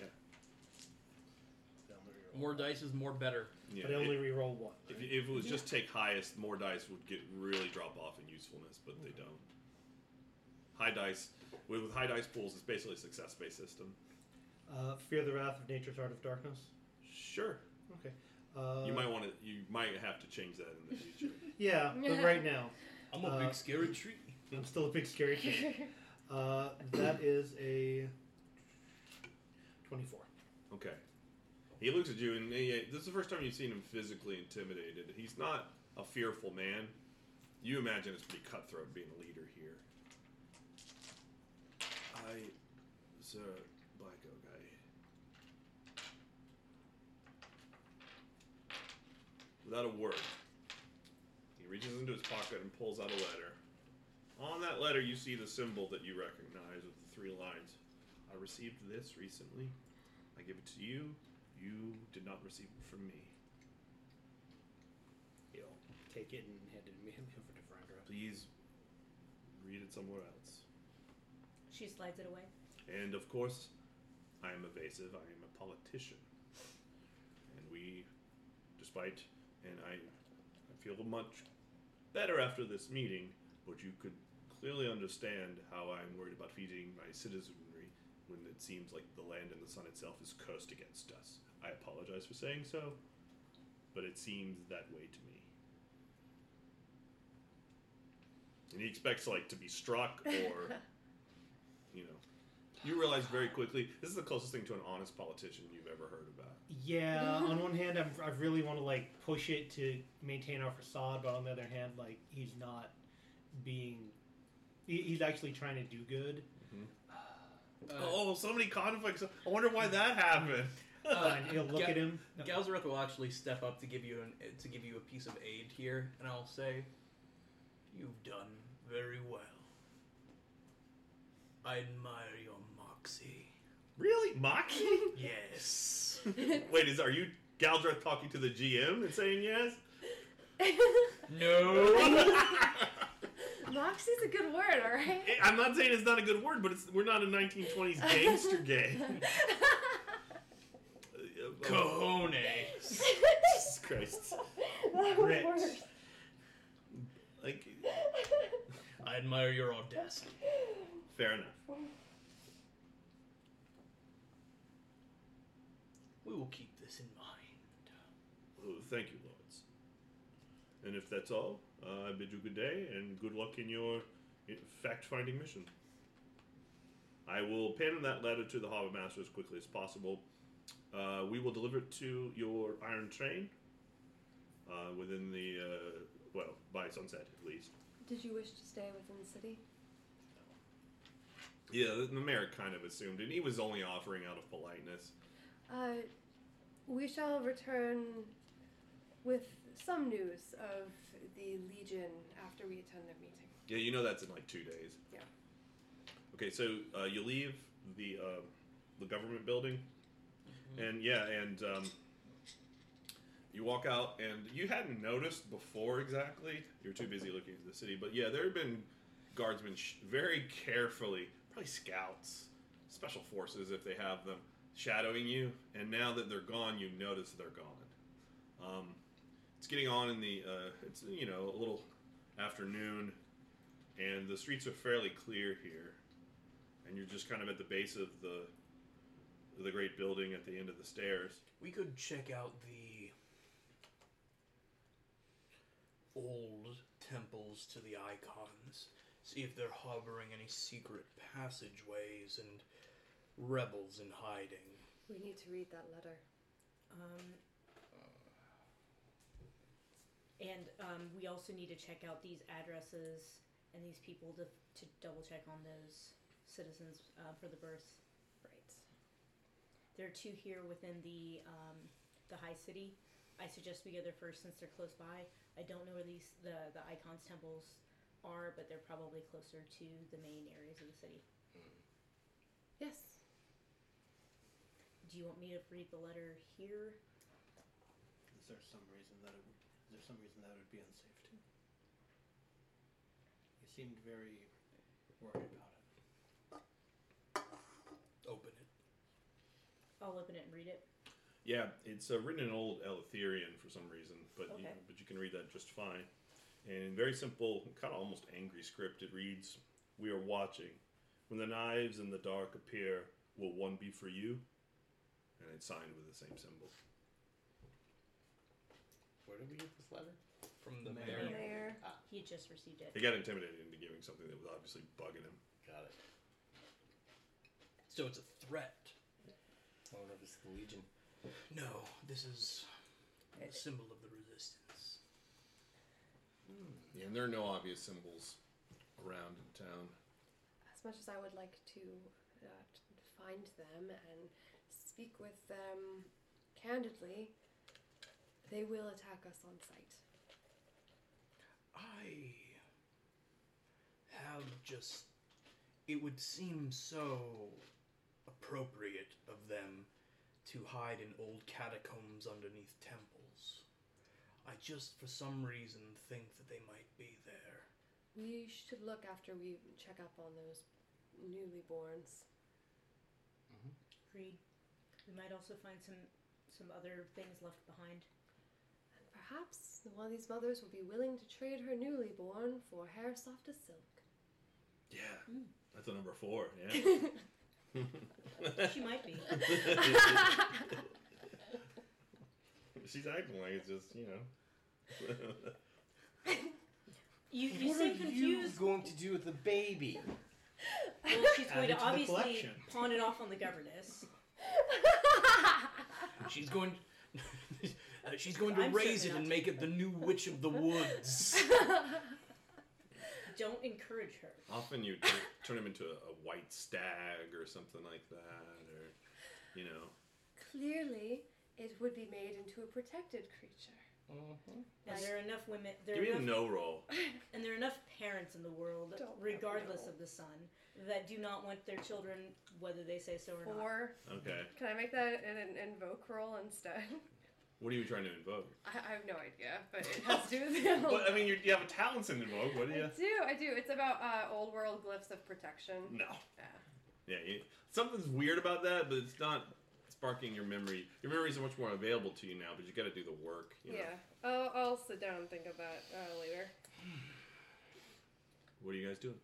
They only reroll. More dice is more better. yeah. But I only it- re-roll one. if, right? if it was just take highest, more dice would get really drop off in usefulness, but they mm-hmm. don't. High dice with, with high dice pools, it's basically a success based system. Uh, fear the wrath of nature's Art of darkness. Sure, Okay. Uh, you might want to. You might have to change that in the future. Yeah, but right now, I'm a Uh, big scary tree. I'm still a big scary tree. Uh, that is a twenty-four. Okay. He looks at you, and he, this is the first time you've seen him physically intimidated. He's not a fearful man. You imagine it's pretty cutthroat being a leader here. I, sir, black oak, I. Without a word, he reaches into his pocket and pulls out a letter. On that letter, you see the symbol that you recognize with the three lines. I received this recently. I give it to you. You did not receive it from me. He'll take it and hand it to me him for to Frandra. Please read it somewhere else. She slides it away. And of course, I am evasive. I am a politician. And we, despite, and I, I feel much better after this meeting, but you could clearly understand how I'm worried about feeding my citizenry when it seems like the land and the sun itself is cursed against us. I apologize for saying so, but it seems that way to me. And he expects like to be struck or you know. You realize very quickly this is the closest thing to an honest politician you've ever heard about. Yeah, on one hand, I'm, I really want to like push it to maintain our facade, but on the other hand, like he's not being. He, he's actually trying to do good. Uh, oh, so many conflicts. I wonder why that happened. Uh, and he'll look Ga- at him. No. Galzareth will actually step up to give you an to give you a piece of aid here, and I'll say, "You've done very well. I admire your moxie." really, Moxie? Yes. Wait, is are you Galdreth talking to the GM and saying yes? no. Moxie's a good word, all right? I'm not saying it's not a good word, but it's we're not a 1920s gangster gang. Cojones. Jesus Christ! That Grit. was worse. Like, I admire your audacity. Fair enough. We will keep this in mind. Thank you, lords. And if that's all, uh, I bid you good day and good luck in your fact finding mission. I will pin that letter to the harbor master as quickly as possible. Uh, we will deliver it to your iron train uh, within the, uh, well, by sunset at least. Did you wish to stay within the city? Yeah, the, the mayor kind of assumed, and he was only offering out of politeness. Uh, we shall return with some news of the Legion after we attend their meeting. Yeah, you know that's in like two days. Yeah. Okay, so uh, you leave the uh, the government building, and yeah, and um, you walk out, and you hadn't noticed before exactly. You were too busy looking at the city, but yeah, there have been guardsmen sh- very carefully, probably scouts, special forces if they have them, shadowing you. And now that they're gone, you notice they're gone. Um, it's getting on in the uh, it's you know a little afternoon and the streets are fairly clear here and you're just kind of at the base of the the great building at the end of the stairs We could check out the old temples to the icons, see if they're harboring any secret passageways and rebels in hiding. We need to read that letter. Um, and um, we also need to check out these addresses and these people to, to double check on those citizens uh, for the birth. Right. There are two here within the um, the high city. I suggest we go there first since they're close by. I don't know where these the the icons temples are, but they're probably closer to the main areas of the city. Yes. Do you want me to read the letter here? Is there some reason that it would, is there some reason that it would be unsafe too? You seemed very worried about it. Open it. I'll open it and read it. yeah it's uh, written in old Eleutherian for some reason but you, Okay. but you can read that just fine and in very simple kind of almost angry script it reads we are watching when the knives in the dark appear will one be for you and it's signed with the same symbol Where did we get this letter? From the The mayor. Mayor. mayor. Ah. He had just received it. he got intimidated into giving something that was obviously bugging him Got it. So it's a threat. I wonder if it's the Legion. No, this is a symbol of the resistance. Yeah, and there are no obvious symbols around in town. As much as I would like to uh, t- find them and speak with them candidly, they will attack us on sight. I have just. It would seem so appropriate of them to hide in old catacombs underneath temples. I just, for some reason, think that they might be there. We should look after we check up on those newly borns. Agreed. We might also find some some other things left behind. And perhaps one of these mothers will be willing to trade her newly born for hair soft as silk. Yeah, Mm. that's a number four. Yeah. She might be. She's acting like it's just you know. You you what seem are confused. you going to do with the baby? Well, she's Add going it to to the obviously collection. pawn it off on the governess. She's going. uh, she's going to I'm raise it certainly and not make it the new witch of the woods. Don't encourage her. Often you turn, turn him into a, a white stag or something like that, or you know. Clearly, it would be made into a protected creature. Mm-hmm. And there are enough women. There Give are me a enough, no roll. and there are enough parents in the world, Don't regardless of the son, that do not want their children, whether they say so or not. Or Okay. can I make that an, an invoke roll instead? What are you trying to invoke? I, I have no idea, but it has to do with the But I mean, you, you have a talents in invoke. What do you? I do, I do. It's about uh, old world glyphs of protection. No. Yeah. Yeah, you, something's weird about that, but it's not sparking your memory. Your memories are much more available to you now, but you got to do the work. You know? Yeah. I'll, I'll sit down and think of that uh, later. What are you guys doing?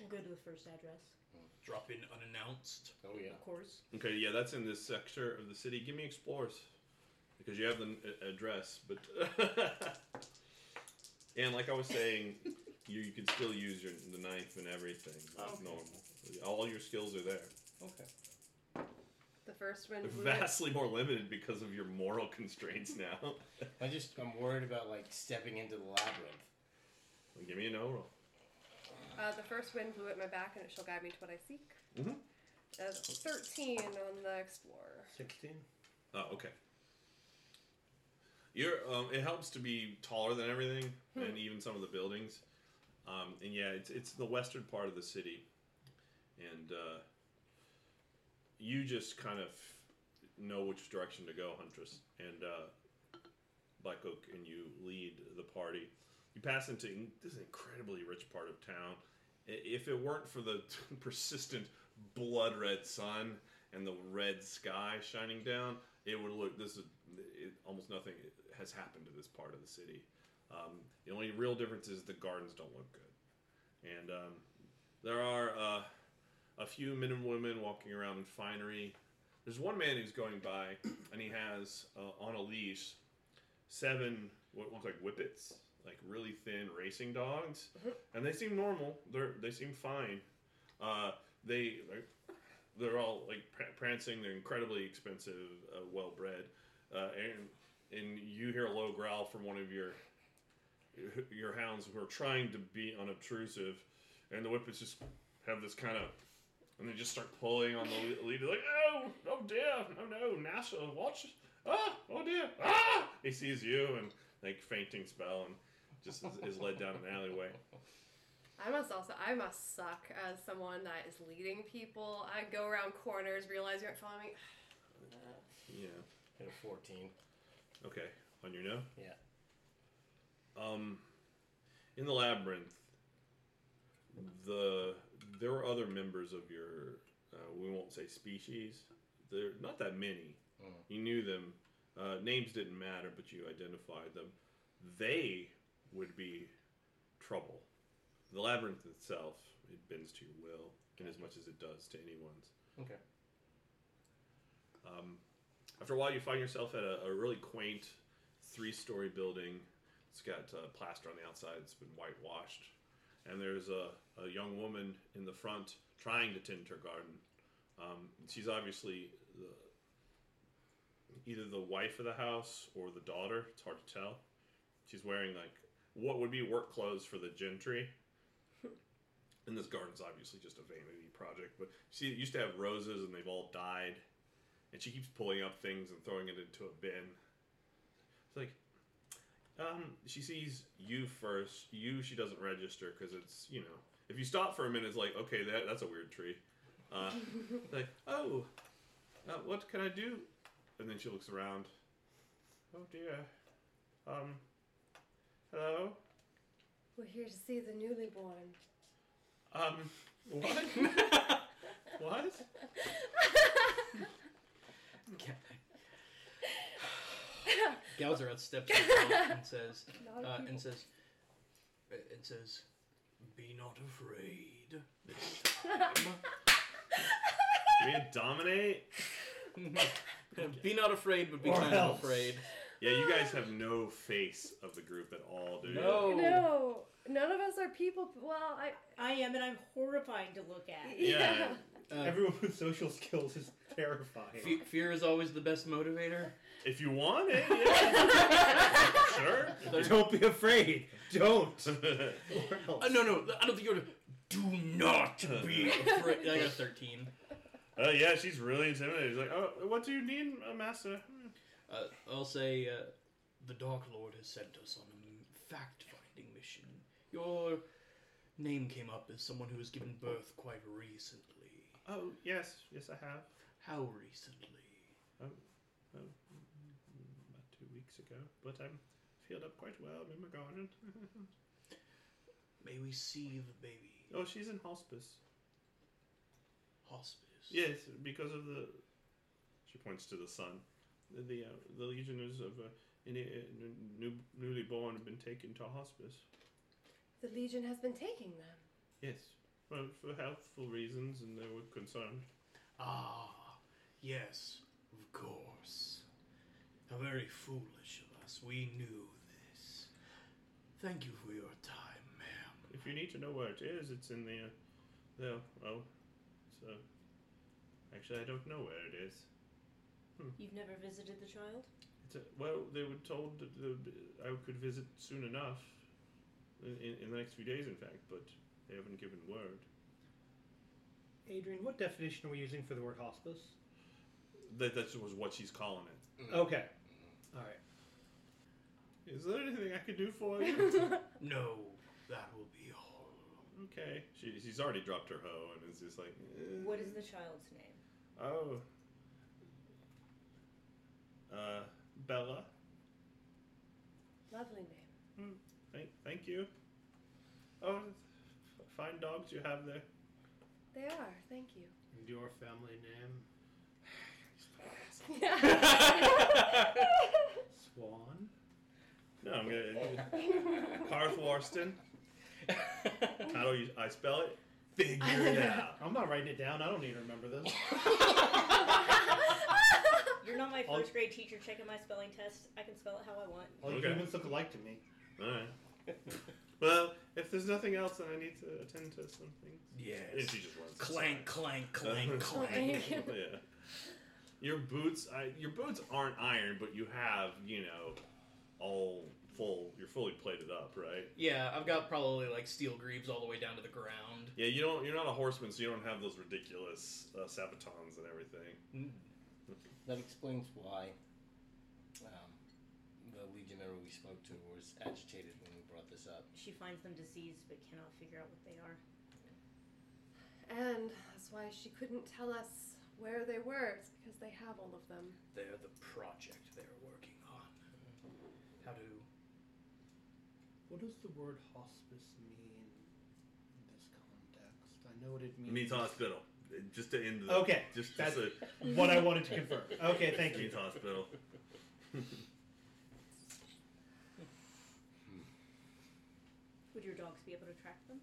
We'll go to the first address, Drop in unannounced. Oh yeah. of course. Okay, yeah, that's in this sector of the city. Give me explorers, because you have the address, but And like I was saying, you, you can still use your the knife and everything like Okay. normal. All your skills are there. Okay. The first wind They're blew it. vastly more limited because of your moral constraints now. I just I'm worried about like stepping into the labyrinth. Give me a no roll. Uh, the first wind blew at my back, and it shall guide me to what I seek. Mhm. Uh, Thirteen on the explorer. 16? Oh, okay. You're. Um, it helps to be taller than everything, and even some of the buildings. Um, and yeah, it's it's the western part of the city, and uh, you just kind of know which direction to go, Huntress. And uh, Black Oak and you lead the party. You pass into this incredibly rich part of town. If it weren't for the persistent blood red sun and the red sky shining down, it would look. This is it, almost nothing has happened to this part of the city. Um, the only real difference is the gardens don't look good, and um, there are uh, a few men and women walking around in finery. There's one man who's going by, and he has uh, on a leash seven what look like whippets, like really thin racing dogs, and they seem normal. They're they seem fine. Uh, they they're all like pr- prancing. They're incredibly expensive, uh, well bred, uh, and and you hear a low growl from one of your your hounds who are trying to be unobtrusive, and the whippets just have this kind of. And they just start pulling on the le- lead, like, oh, oh dear, oh no, NASA, watch, ah, oh dear, ah! He sees you and like fainting spell and just is, is led down an alleyway. I must also, I must suck as someone that is leading people. I go around corners, realize you aren't following me. Yeah. Hit a 14. Okay. On your no? Yeah. Um, in the labyrinth, the there were other members of your uh, we won't say species. There not that many. Mm. You knew them. Uh, names didn't matter, but you identified them. They would be trouble. The labyrinth itself, it bends to your will, in as much as it does to anyone's. Okay. Um, after a while, you find yourself at a, a really quaint three-story building. It's got uh, plaster on the outside. It's been whitewashed, and there's a, a young woman in the front trying to tend her garden. Um, she's obviously the, either the wife of the house or the daughter. It's hard to tell. She's wearing like what would be work clothes for the gentry. and this garden's obviously just a vanity project, but she used to have roses and they've all died and she keeps pulling up things and throwing it into a bin. It's like, um, she sees you first. You, she doesn't register because it's you know, if you stop for a minute, it's like, okay, that that's a weird tree. Uh, like, oh, uh, what can I do? And then she looks around. Oh dear. Um. Hello. We're here to see the newly born. Um. What? what? Galzeroth steps up and says, uh, and says, and says, "Be not afraid." We dominate. Be not afraid, but be Or kind else. of afraid. Yeah, you guys have no face of the group at all, do you? No. No, none of us are people. Well, I. I am, and I'm horrifying to look at. Yeah. Uh, Everyone with social skills is terrifying. fe- fear is always the best motivator. If you want it, yeah. sure. Don't be afraid. Don't. Or else. Uh, no, no, I don't think you're. Do not be afraid. I got a thirteen. Uh, yeah, she's really intimidated. She's like, oh, what do you need, uh, master? Uh, I'll say uh, the Dark Lord has sent us on a fact-finding mission. Your name came up as someone who was given birth quite recently. Oh, yes, yes, I have. How recently? Oh, oh, about two weeks ago. But I'm filled up quite well in my garden. May we see the baby? oh, she's in hospice. Hospice. Yes, because of the. She points to the sun. The the, uh, the legionnaires of uh, any, uh, new, newly born have been taken to hospice. The Legion has been taking them. Yes, well, for healthful reasons, and they were concerned. Ah, yes, of course. How very foolish of us. We knew this. Thank you for your time, ma'am. If you need to know where it is, it's in the, uh, the oh, so. Uh, actually, I don't know where it is. Hmm. You've never visited the child? It's a, well, they were told that the, I could visit soon enough, in, in, in the next few days, in fact, but they haven't given word. Adrian, what definition are we using for the word hospice? That that was what she's calling it. Okay. All right. Is there anything I can do for you? No, that will be all. okay, she, she's already dropped her hoe and is just like. eh. What is the child's name? Oh. Uh, Bella. Lovely name. Thank, thank you. Oh, f- fine dogs you have there. They are. Thank you. And your family name? Swan. No, I'm gonna Karth Warston. How do you, I spell it? Figure it out. I'm not writing it down. I don't need to remember this. You're not my I'll- first grade teacher checking my spelling test. I can spell it how I want. All Okay. humans look alike to me. All right. Well, if there's nothing else, then I need to attend to some things. And Yes. she just runs. Clank, clank, clank, clank. yeah. Your boots, I, your boots aren't iron, but you have, you know, all full. You're fully plated up, right? Yeah, I've got probably like steel greaves all the way down to the ground. Yeah, you don't. You're not a horseman, so you don't have those ridiculous uh, sabatons and everything. That explains why um, the legionnaire we spoke to was agitated when we brought this up. She finds them diseased but cannot figure out what they are. And that's why she couldn't tell us where they were. It's because they have all of them. They're the project they're working on. How do. What does the word hospice mean in this context? I know what it means. It means. means hospital. Just to end the. Okay, Just, that's just a, what I wanted to confirm. Okay, thank it you. means hospital. Would your dogs be able to track them?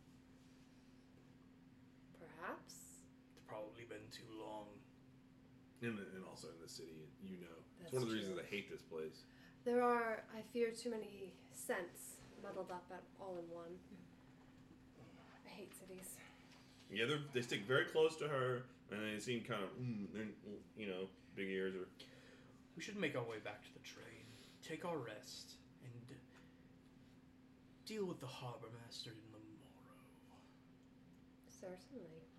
Perhaps. It's probably been too long. And, and also in the city, you know, it's one of the true. reasons I hate this place. There are, I fear, too many scents muddled up at all in one. I hate cities. Yeah, they they stick very close to her, and they seem kind of, mm, they're, you know, big ears or. We should make our way back to the train, take our rest, and deal with the harbor master in the morrow. Certainly.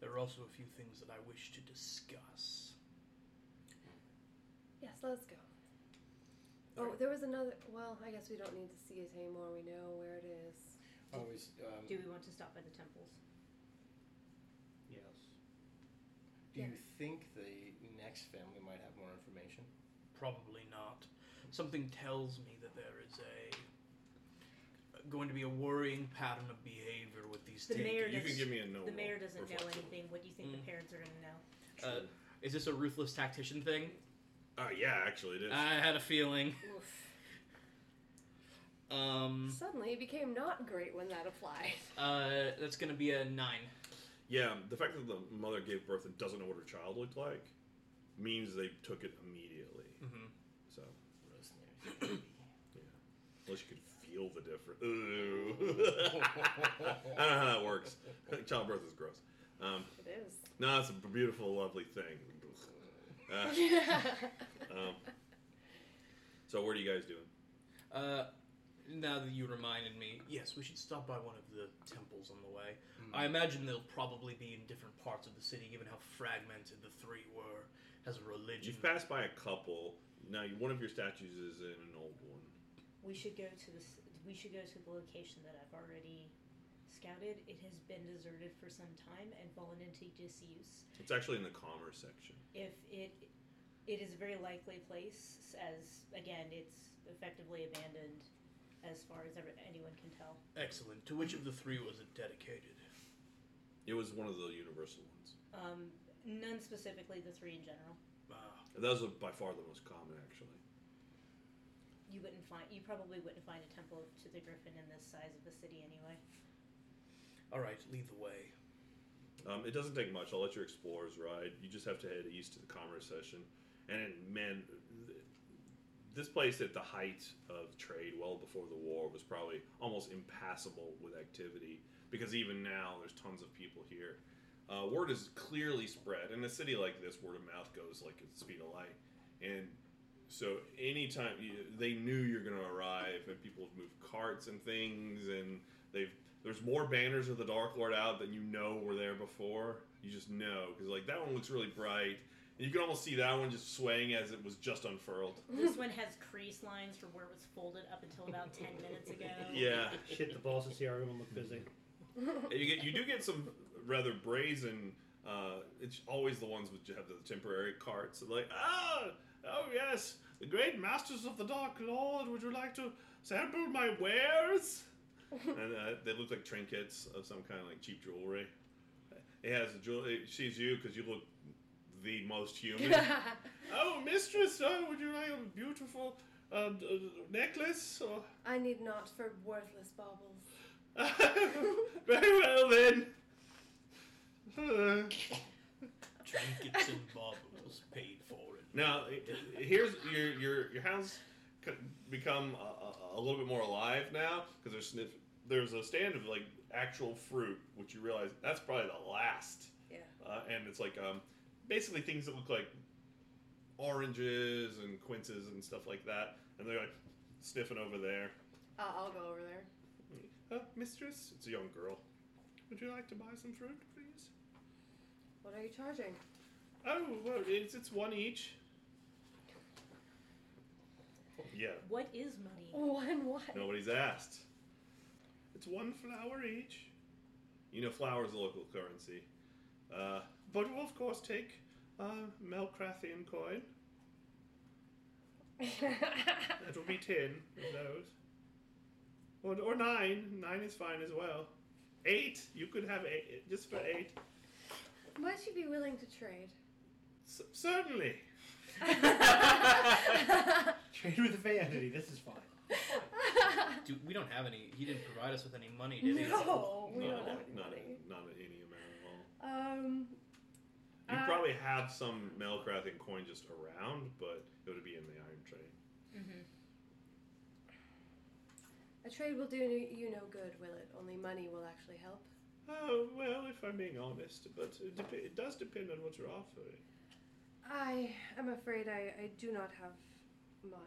There are also a few things that I wish to discuss. Yes, let's go. Oh, there was another. Well, I guess we don't need to see it anymore. We know where it is. Always. Um, Do we want to stop by the temples? Yes. do you Yes. think the next family might have more information? Probably not. Something tells me that there is a going to be a worrying pattern of behavior with these The take- mayor You can give me a no. The mayor roll doesn't know flexible. anything. What do you think Mm. the parents are going to know? Uh, is this a ruthless tactician thing? Uh, yeah, actually, it is. I had a feeling. Oof. Um, Suddenly, it became not great when that applied. uh, that's gonna be a nine. yeah, the fact that the mother gave birth and doesn't know what her child looked like means they took it immediately. Mm-hmm. So, Rosemary's Baby. unless you could feel the difference. Ooh. I don't know how that works. Childbirth is gross. Um, It is. no, it's a beautiful, lovely thing. Uh, um, so, what are you guys doing? Uh, now that you reminded me, yes, we should stop by one of the temples on the way. I imagine they'll probably be in different parts of the city, given how fragmented the three were as a religion. You've passed by a couple. Now, one of your statues is in an old one. We should go to this. We should go to the location that I've already scouted. It has been deserted for some time and fallen into disuse. It's actually in the commerce section. If it, it is a very likely place. As again, it's effectively abandoned, as far as ever, anyone can tell. Excellent. To which of the three was it dedicated? It was one of the universal ones. Um, none specifically. The three in general. Ah, Those are by far the most common, actually. You wouldn't find. You probably wouldn't find a temple to the Griffin in this size of a city anyway. all right, lead the way. Um, it doesn't take much. I'll let your explorers ride. You just have to head east to the commerce session, and man, th- this place at the height of trade, well before the war, was probably almost impassable with activity because even now there's tons of people here. Uh, word is clearly spread. In a city like this, word of mouth goes like at the speed of light, and so anytime you, they knew you're going to arrive, and people have moved carts and things, and they've there's more banners of the Dark Lord out than you know were there before. You just know because like that one looks really bright, and you can almost see that one just swaying as it was just unfurled. This one has crease lines from where it was folded up until about 10 minutes ago. Yeah, Shit the balls to see everyone look busy. And you get you do get some rather brazen. Uh, it's always the ones which have the temporary carts. Like ah, oh yes, the great masters of the Dark Lord. Would you like to sample my wares? and uh, they look like trinkets of some kind of like cheap jewelry. It has a jewel. It sees you because you look the most human. oh, mistress, oh, would you like a beautiful uh, d- uh, necklace? Or... I need not for worthless baubles. Very well then. Trinkets and baubles paid for it. Now, here's your your your house become a, a, a little bit more alive now because there's sniff. There's a stand of like actual fruit, which you realize that's probably the last. Yeah. Uh, and it's like um, basically things that look like oranges and quinces and stuff like that, and they're like sniffing over there. I'll, I'll go over there. Uh, mistress, it's a young girl. Would you like to buy some fruit, please? What are you charging? Oh, well, it's it's one each. Yeah, What is money? One what? nobody's asked. It's one flower each. You know, flour is a local currency. Uh, but we'll of course take uh, Melcrathian coin. That will be ten of those. Or, or nine. Nine is fine as well. Eight. You could have eight just for eight. Might you be willing to trade? C- certainly. Trade with the vanity. This is fine. Dude, we don't have any. He didn't provide us with any money, did he? no, we No, don't have any not, money. not any amount at all. Um, You Uh, probably have some Melcrathian coin just around, but it would be in the iron trade. Mm-hmm. a trade will do you no good, will it? Only money will actually help. Oh, well, if I'm being honest, but it, dep- it does depend on what you're offering. I am afraid I, I do not have much.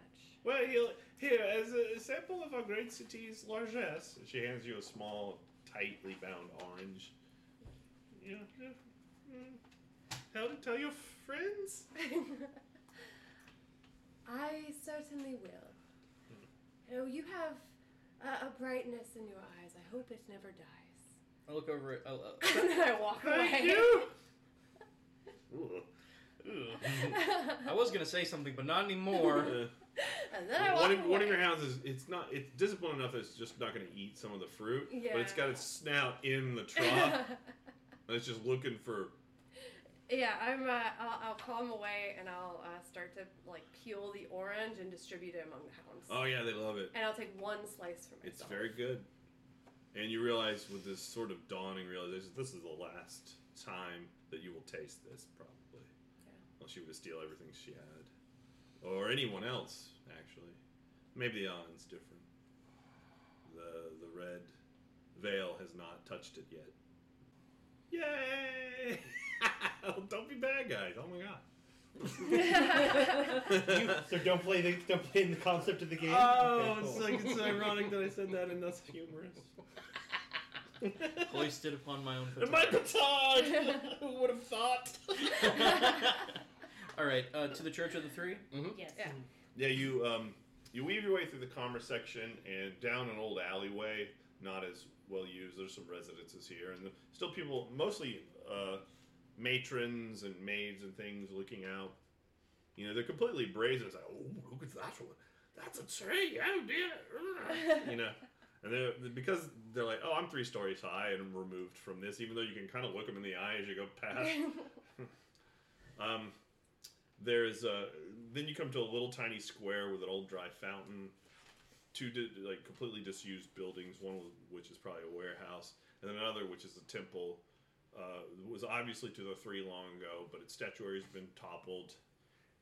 Well, here, here, as a sample of our great city's largesse, she hands you a small, tightly bound orange. Yeah, yeah. Mm. How to tell your friends? I certainly will. You know, you have a, a brightness in your eyes. I hope it never dies. I look over it. Oh, uh, and then I walk Thank away. you! Ooh. I was gonna say something, but not anymore. And then I one, of, one of your hounds is it's not it's disciplined enough that it's just not going to eat some of the fruit, but it's got its snout in the trough and it's just looking for. yeah, I'm. Uh, I'll, I'll call him away and I'll uh, start to like peel the orange and distribute it among the hounds. Oh yeah, they love it. And I'll take one slice for myself. It's very good, and you realize with this sort of dawning realization, this is the last time that you will taste this probably, Yeah. Unless you were to steal everything she had, or anyone else actually. Maybe the island's different. The the red veil has not touched it yet. Yay! Don't be bad guys. Oh my god. You, so don't play the don't play in the concept of the game. Oh, Okay, it's like it's ironic that I said that and that's humorous. Hoisted upon my own And my petard. petard! Who would have thought? All right, uh, to the Church of the Three. Yes. Yeah. Yeah, you um, you weave your way through the commerce section and down an old alleyway, not as well used. There's some residences here, and still people, mostly uh, matrons and maids and things, looking out. You know, they're completely brazen. It's like, oh, look at that one. That's a tree. Oh dear. you know, and they're because they're like, oh, I'm three stories high and I'm removed from this, even though you can kind of look them in the eye as you go past. Um, there's uh, then you come to a little tiny square with an old dry fountain, two di- like completely disused buildings. One of which is probably a warehouse, and then another which is a temple. Uh, was obviously to the three long ago, but its statuary has been toppled,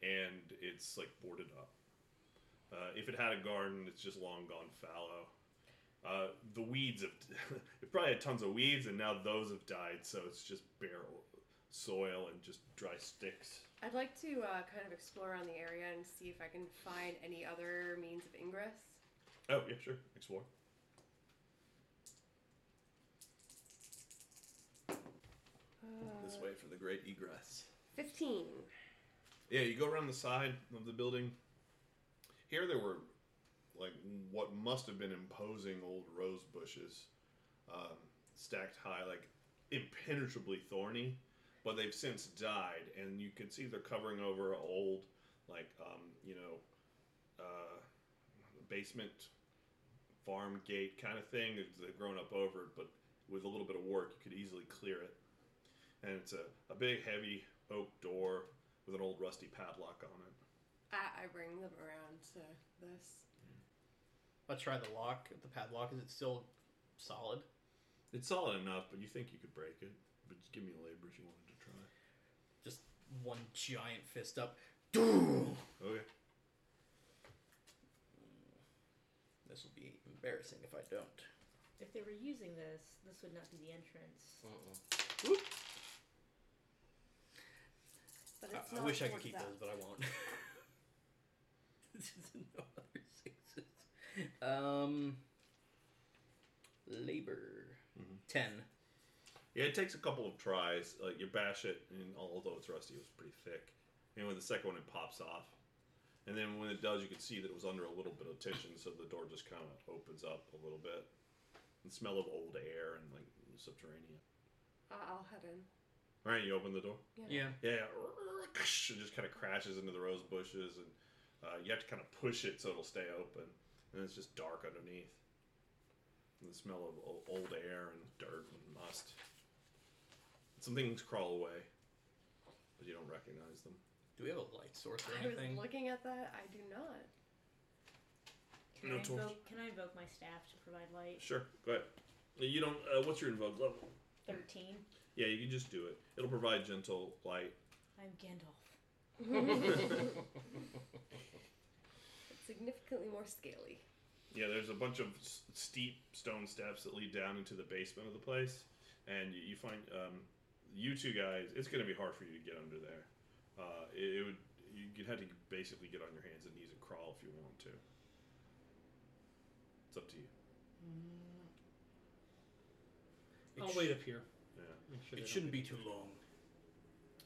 and it's like boarded up. Uh, if it had a garden, it's just long gone fallow. Uh, the weeds have it probably had tons of weeds, and now those have died, so it's just bare soil and just dry sticks. I'd like to uh, kind of explore around the area and see if I can find any other means of ingress. Oh yeah, sure. Explore. This way for the great egress. Fifteen. Yeah, you go around the side of the building. Here there were like what must have been imposing old rose bushes, um, stacked high, like impenetrably thorny, but they've since died, and you can see they're covering over a old, like um, you know, uh, basement farm gate kind of thing. They've grown up over it, but with a little bit of work, you could easily clear it. And it's a, a big, heavy oak door with an old rusty padlock on it. I, I bring them around to this. Let's try the lock. The padlock. Is it still solid? It's solid enough, but you think you could break it. But just give me a labor if you wanted to try. Just one giant fist up. This Okay. will be embarrassing if I don't. If they were using this, this would not be the entrance. Uh-uh. But I, it's I not wish I could towards keep that. those, but I won't. this is no other sixes. Um, labor Mhm. ten. Yeah, it takes a couple of tries. Like you bash it, and although it's rusty, it was pretty thick. And with the second one, it pops off. And then when it does, you can see that it was under a little bit of tension, so the door just kind of opens up a little bit. The smell of old air and like subterranean. I- I'll head in. All right, you open the door. Yeah. Yeah, it just kind of crashes into the rose bushes, and uh, you have to kind of push it so it'll stay open. And it's just dark underneath. And the smell of old air and dirt and must. Some things crawl away, but you don't recognize them. Do we have a light source or I was anything? looking at that. I do not. Can, No I torch. invoke, can I invoke my staff to provide light? Sure, go ahead. You don't. Uh, what's your invoke level? 13. Yeah, you can just do it. It'll provide gentle light. I'm Gandalf. It's significantly more scaly. Yeah, there's a bunch of s- steep stone steps that lead down into the basement of the place, and you, you find um, you two guys. It's going to be hard for you to get under there. Uh, it, it would you'd have to basically get on your hands and knees and crawl if you want to. It's up to you. It I'll sh- wait up here. Yeah, sure It shouldn't be too me. long.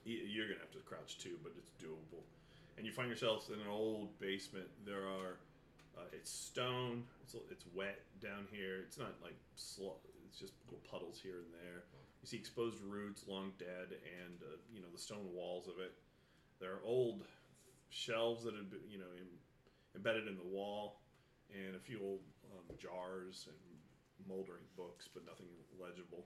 You're going to have to crouch too, but it's doable. And you find yourselves in an old basement. There are uh, it's stone. It's it's wet down here. It's not like sl- it's just little puddles here and there. You see exposed roots, long dead, and uh, you know the stone walls of it. There are old shelves that have been you know em- embedded in the wall, and a few old um, jars and moldering books, but nothing legible.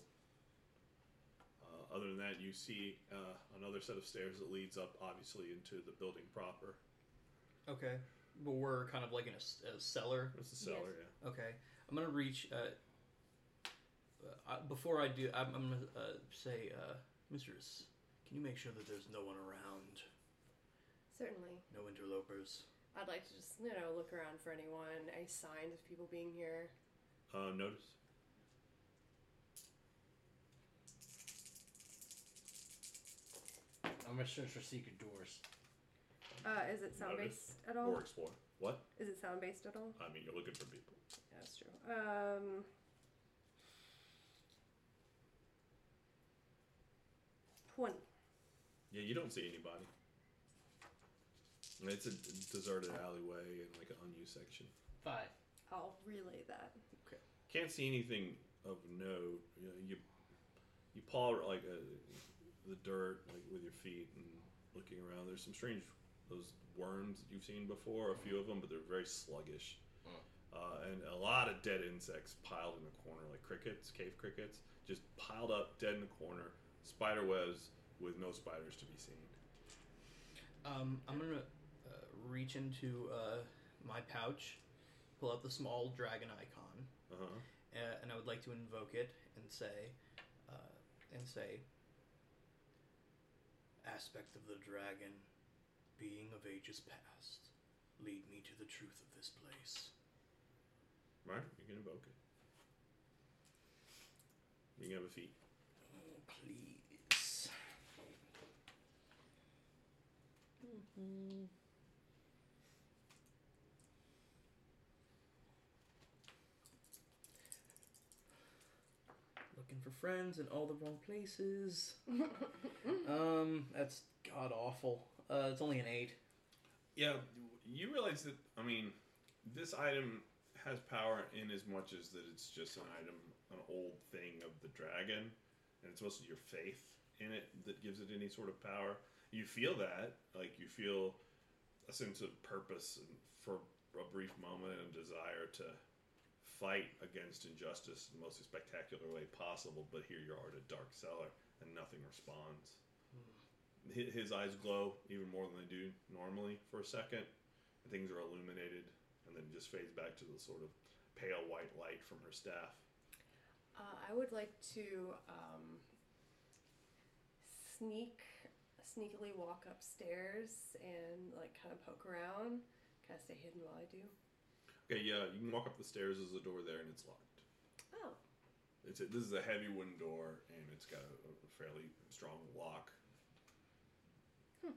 Uh, other than that, you see uh, another set of stairs that leads up, obviously, into the building proper. Okay. But we're kind of like in a cellar. It's the cellar, yeah. Okay. I'm gonna reach. Uh, uh, I- before I do, I'm, I'm gonna uh, say, uh, Mistress, can you make sure that there's no one around, Certainly. no interlopers? I'd like to just, you know, look around for anyone, any signs of people being here. Uh, notice. I'm gonna search for secret doors. Uh, is it sound based at all? Or explore. What? Is it sound based at all? I mean, you're looking for people. Yeah, that's true. Um, twenty. Yeah, you don't see anybody. It's a deserted alleyway and like an unused section. Five. I'll relay that. Okay. Can't see anything of note. You know, you, you paw like uh the dirt like with your feet and looking around. There's some strange those worms that you've seen before, a few of them, but they're very sluggish. Uh, and a lot of dead insects piled in the corner, like crickets, cave crickets, just piled up dead in the corner. Spider webs with no spiders to be seen. Um, I'm gonna uh, reach into uh, my pouch, pull out the small dragon icon, Uh huh. uh, and I would like to invoke it and say, uh, and say, aspect of the dragon, being of ages past, lead me to the truth of this place. Right? You can invoke it. You can have a feat. Oh, please. Looking for friends in all the wrong places. um, that's god awful. Uh, it's only an eight. Yeah, you realize that, I mean, this item has power in as much as that it's just an item, an old thing of the dragon, and it's mostly your faith in it that gives it any sort of power. You feel that, like, you feel a sense of purpose and for a brief moment and a desire to fight against injustice in the most spectacular way possible, but here you are at a dark cellar and nothing responds. Hi- His eyes glow even more than they do normally for a second. and Things are illuminated, and then just fades back to the sort of pale white light from her staff. Uh, I would like to um, sneak, sneakily walk upstairs and like kind of poke around, kind of stay hidden while I do. Okay, yeah, you can walk up the stairs. There's a door there, and it's locked. Oh, It's a, this is a heavy wooden door, and it's got a, a fairly strong lock. Hmm.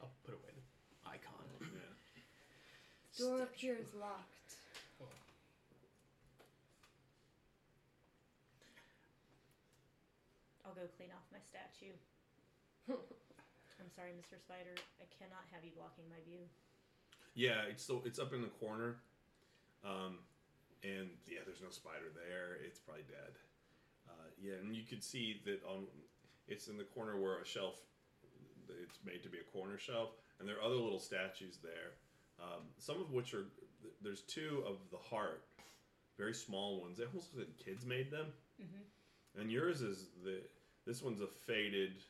I'll put away the icon. Yeah. the door up here is locked. Oh. I'll go clean off my statue. I'm sorry, Mr. Spider. I cannot have you blocking my view. Yeah, it's still it's up in the corner, um, and yeah, there's no spider there. It's probably dead. Uh, yeah, and you could see that on it's in the corner where a shelf. It's made to be a corner shelf, and there are other little statues there. Um, some of which are there's two of the heart, very small ones. They almost look like kids made them. Mm-hmm. And yours is the this one's a faded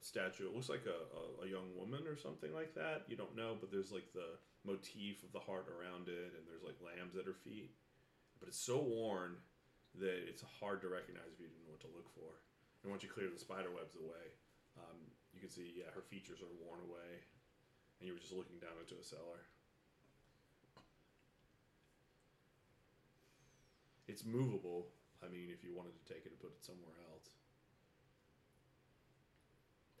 statue. It looks like a, a, a young woman or something like that. You don't know, but there's like the motif of the heart around it, and there's like lambs at her feet. But it's so worn that it's hard to recognize if you didn't know what to look for. And once you clear the spider webs away, um, you can see yeah her features are worn away, and you were just looking down into a cellar. It's movable. I mean, if you wanted to take it and put it somewhere else,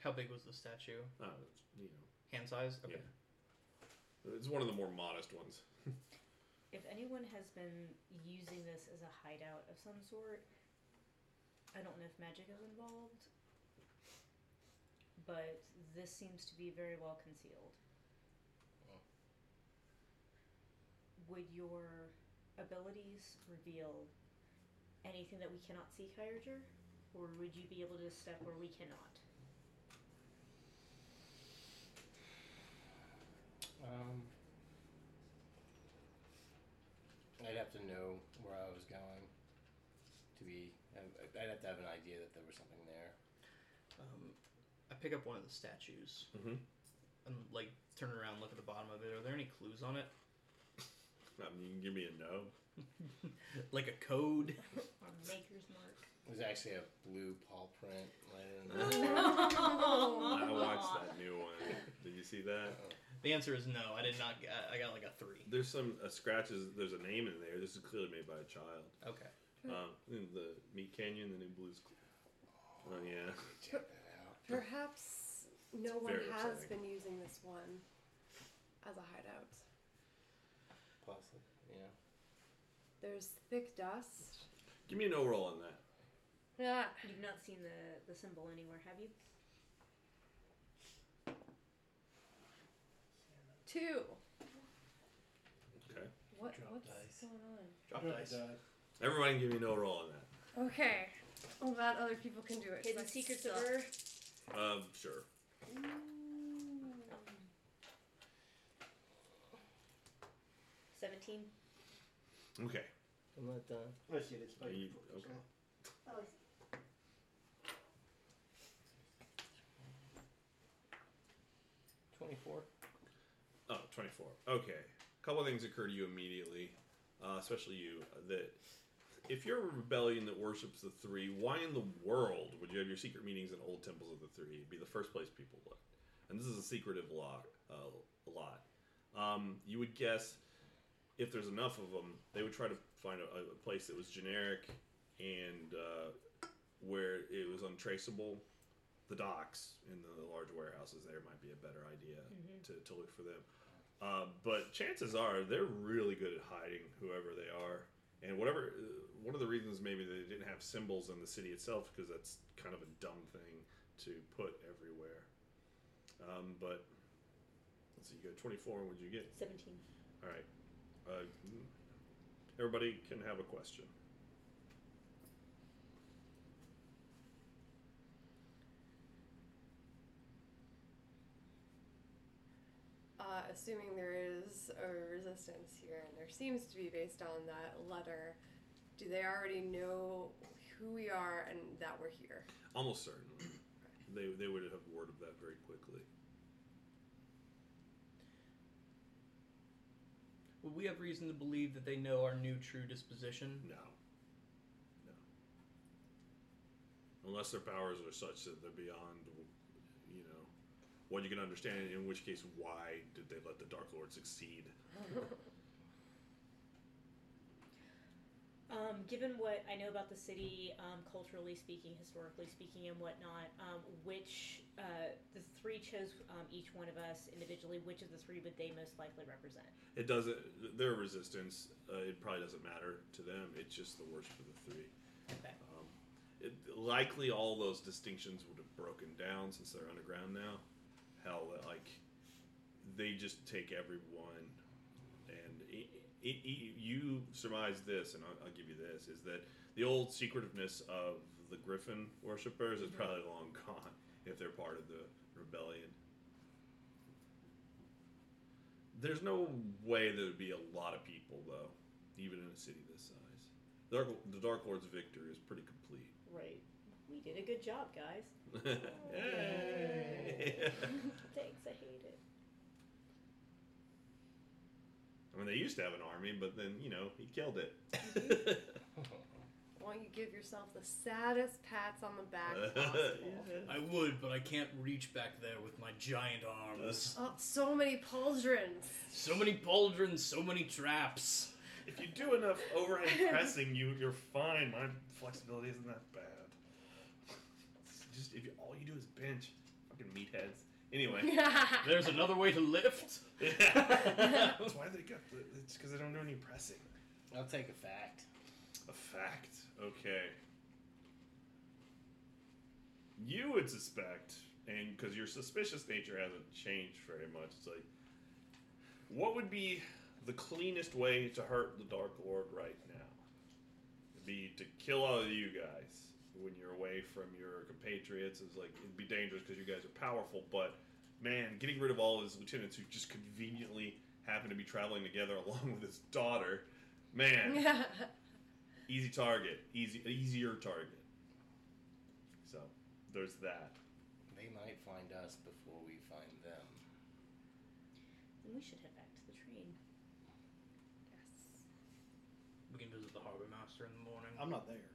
How big was the statue? uh, it's, you know, Hand size? Okay. yeah. it's one of the more modest ones. If anyone has been using this as a hideout of some sort, I don't know if magic is involved, but this seems to be very well concealed. Would your abilities reveal anything that we cannot see, Kyrager? Or would you be able to step where we cannot? Um, I'd have to know where I was going to be. I- I'd have to have an idea that there was something there. Um, I pick up one of the statues Mm-hmm. and like turn around, look at the bottom of it. Are there any clues on it? I mean, you can give me a no. like a code? Or maker's mark? There's actually a blue paw print right in I I watched that new one. Did you see that? The answer is no. I did not. I got like a three. There's some uh, scratches. There's a name in there. This is clearly made by a child. Okay. Um, in the Meat Canyon, the new Blues. Club. Oh yeah. Check that out. Perhaps no one very has upsetting. been using this one as a hideout. Possibly, yeah. There's thick dust. Give me a no roll on that. Yeah. You've not seen the, the symbol anywhere, have you? Two. Okay. What Drop what's dice. going on? Drop dice. Everybody, give me no roll on that. Okay. I'm glad other people can do it. 'cause Hidden I secrets suck. of Ur? Um, sure. Ooh. 17. Okay. I'm not done. I see it. It's Are you- okay. Oh, Twenty-four. Oh, 24. Okay. A couple of things occur to you immediately, uh, especially you. uh, That if you're a rebellion that worships the three, why in the world would you have your secret meetings in old temples of the three? It'd be the first place people look. And this is a secretive lot. Uh, lot. Um, you would guess if there's enough of them, they would try to find a, a place that was generic and uh, where it was untraceable. The docks in the large warehouses there might be a better idea Mhm. to, to look for them. Uh, but chances are they're really good at hiding whoever they are. And whatever, uh, one of the reasons maybe they didn't have symbols in the city itself because that's kind of a dumb thing to put everywhere. Um, but let's see, you got 24. What'd you get? 17. All right. Uh, everybody can have a question. Uh, assuming there is a resistance here, and there seems to be based on that letter, do they already know who we are and that we're here? Almost certainly. They, they would have worded that very quickly. Would we have reason to believe that they know our new true disposition? No. No. Unless their powers are such that they're beyond, you know, what you can understand, in which case, why did they let the Dark Lord succeed? Um, given what I know about the city, um, culturally speaking, historically speaking, and whatnot, um, which uh, the three chose um, each one of us individually. Which of the three would they most likely represent? It doesn't, their resistance, uh, it probably doesn't matter to them. It's just the worst of the three. Okay. Um, it, likely all those distinctions would have broken down since they're underground now. Hell, like they just take everyone, and it, it, it, you surmise this, and I'll, I'll give you this: is that the old secretiveness of the Griffin worshippers is mm-hmm. probably long gone if they're part of the rebellion. There's no way there would be a lot of people, though, even in a city this size. The Dark, the Dark Lord's victory is pretty complete. Right. We did a good job, guys. Yay. Thanks. I hate it. I mean, they used to have an army, but then you know he killed it. Why don't you give yourself the saddest pats on the back possible? I would, but I can't reach back there with my giant arms. Oh, so many pauldrons. So many pauldrons, so many traps. If you do enough overhead pressing, you you're fine. My flexibility isn't that bad. It's just if you, all you do is bench, fucking meatheads. Anyway, There's another way to lift. that's why they got the. It's because they don't do any pressing. I'll take a fact. A fact. Okay. You would suspect, and because your suspicious nature hasn't changed very much, it's like, what would be the cleanest way to hurt the Dark Lord right now? It'd be to kill all of you guys when you're away from your compatriots. Is like it'd be dangerous because you guys are powerful, but man, getting rid of all his lieutenants who just conveniently happen to be traveling together along with his daughter, man. Easy target. Easy easier target. So there's that. They might find us before we find them. Then we should head back to the train. yes. We can visit the harbor master in the morning. I'm not there.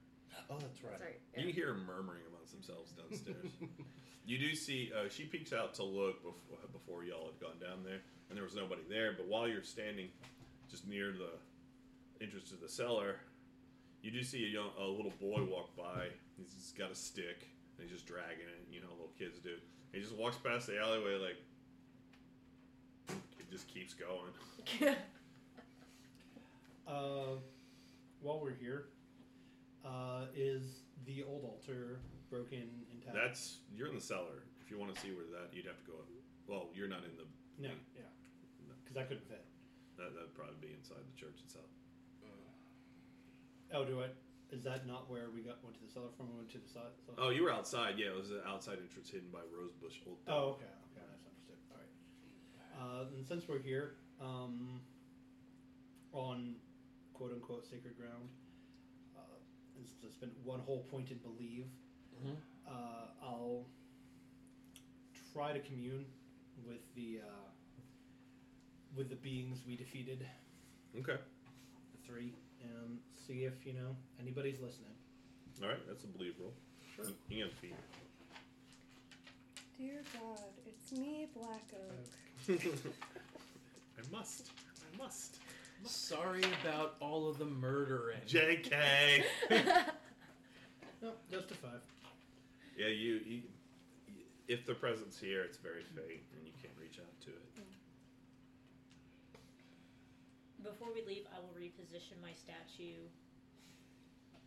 Oh, that's right. That's right. You hear them murmuring amongst themselves downstairs. you do see uh, she peeks out to look before, before y'all had gone down there, and there was nobody there. But while you're standing just near the entrance to the cellar, you do see a young, a little boy walk by. He's got a stick and he's just dragging it. You know, little kids do. He just walks past the alleyway like it just keeps going. Uh, while we're here, uh, is the old altar broken intact? That's you're in the cellar. If you want to see where that, you'd have to go. Well, you're not in the. no, yeah, because I couldn't fit. That that'd probably be inside the church itself. Oh, do I? Is that not where we got went to the cellar from? We went to the side. cellar? Oh, you were outside. Yeah, it was an outside entrance hidden by rosebush. Old. Oh, okay, okay, that's understood. All right. Uh, and since we're here, um, on quote unquote sacred ground, and it's been one whole pointed believe, Mhm. uh, I'll try to commune with the uh, with the beings we defeated, Okay. the three, and see if you know anybody's listening. All right, that's a believe roll. Sure. You, you can feed. Dear God, it's me, Black Oak. I must. I must. Sorry about all of the murdering. JK. No, just a five. yeah, you, you. If the presence here, it's very faint, and you can't reach out to it. Before we leave, I will reposition my statue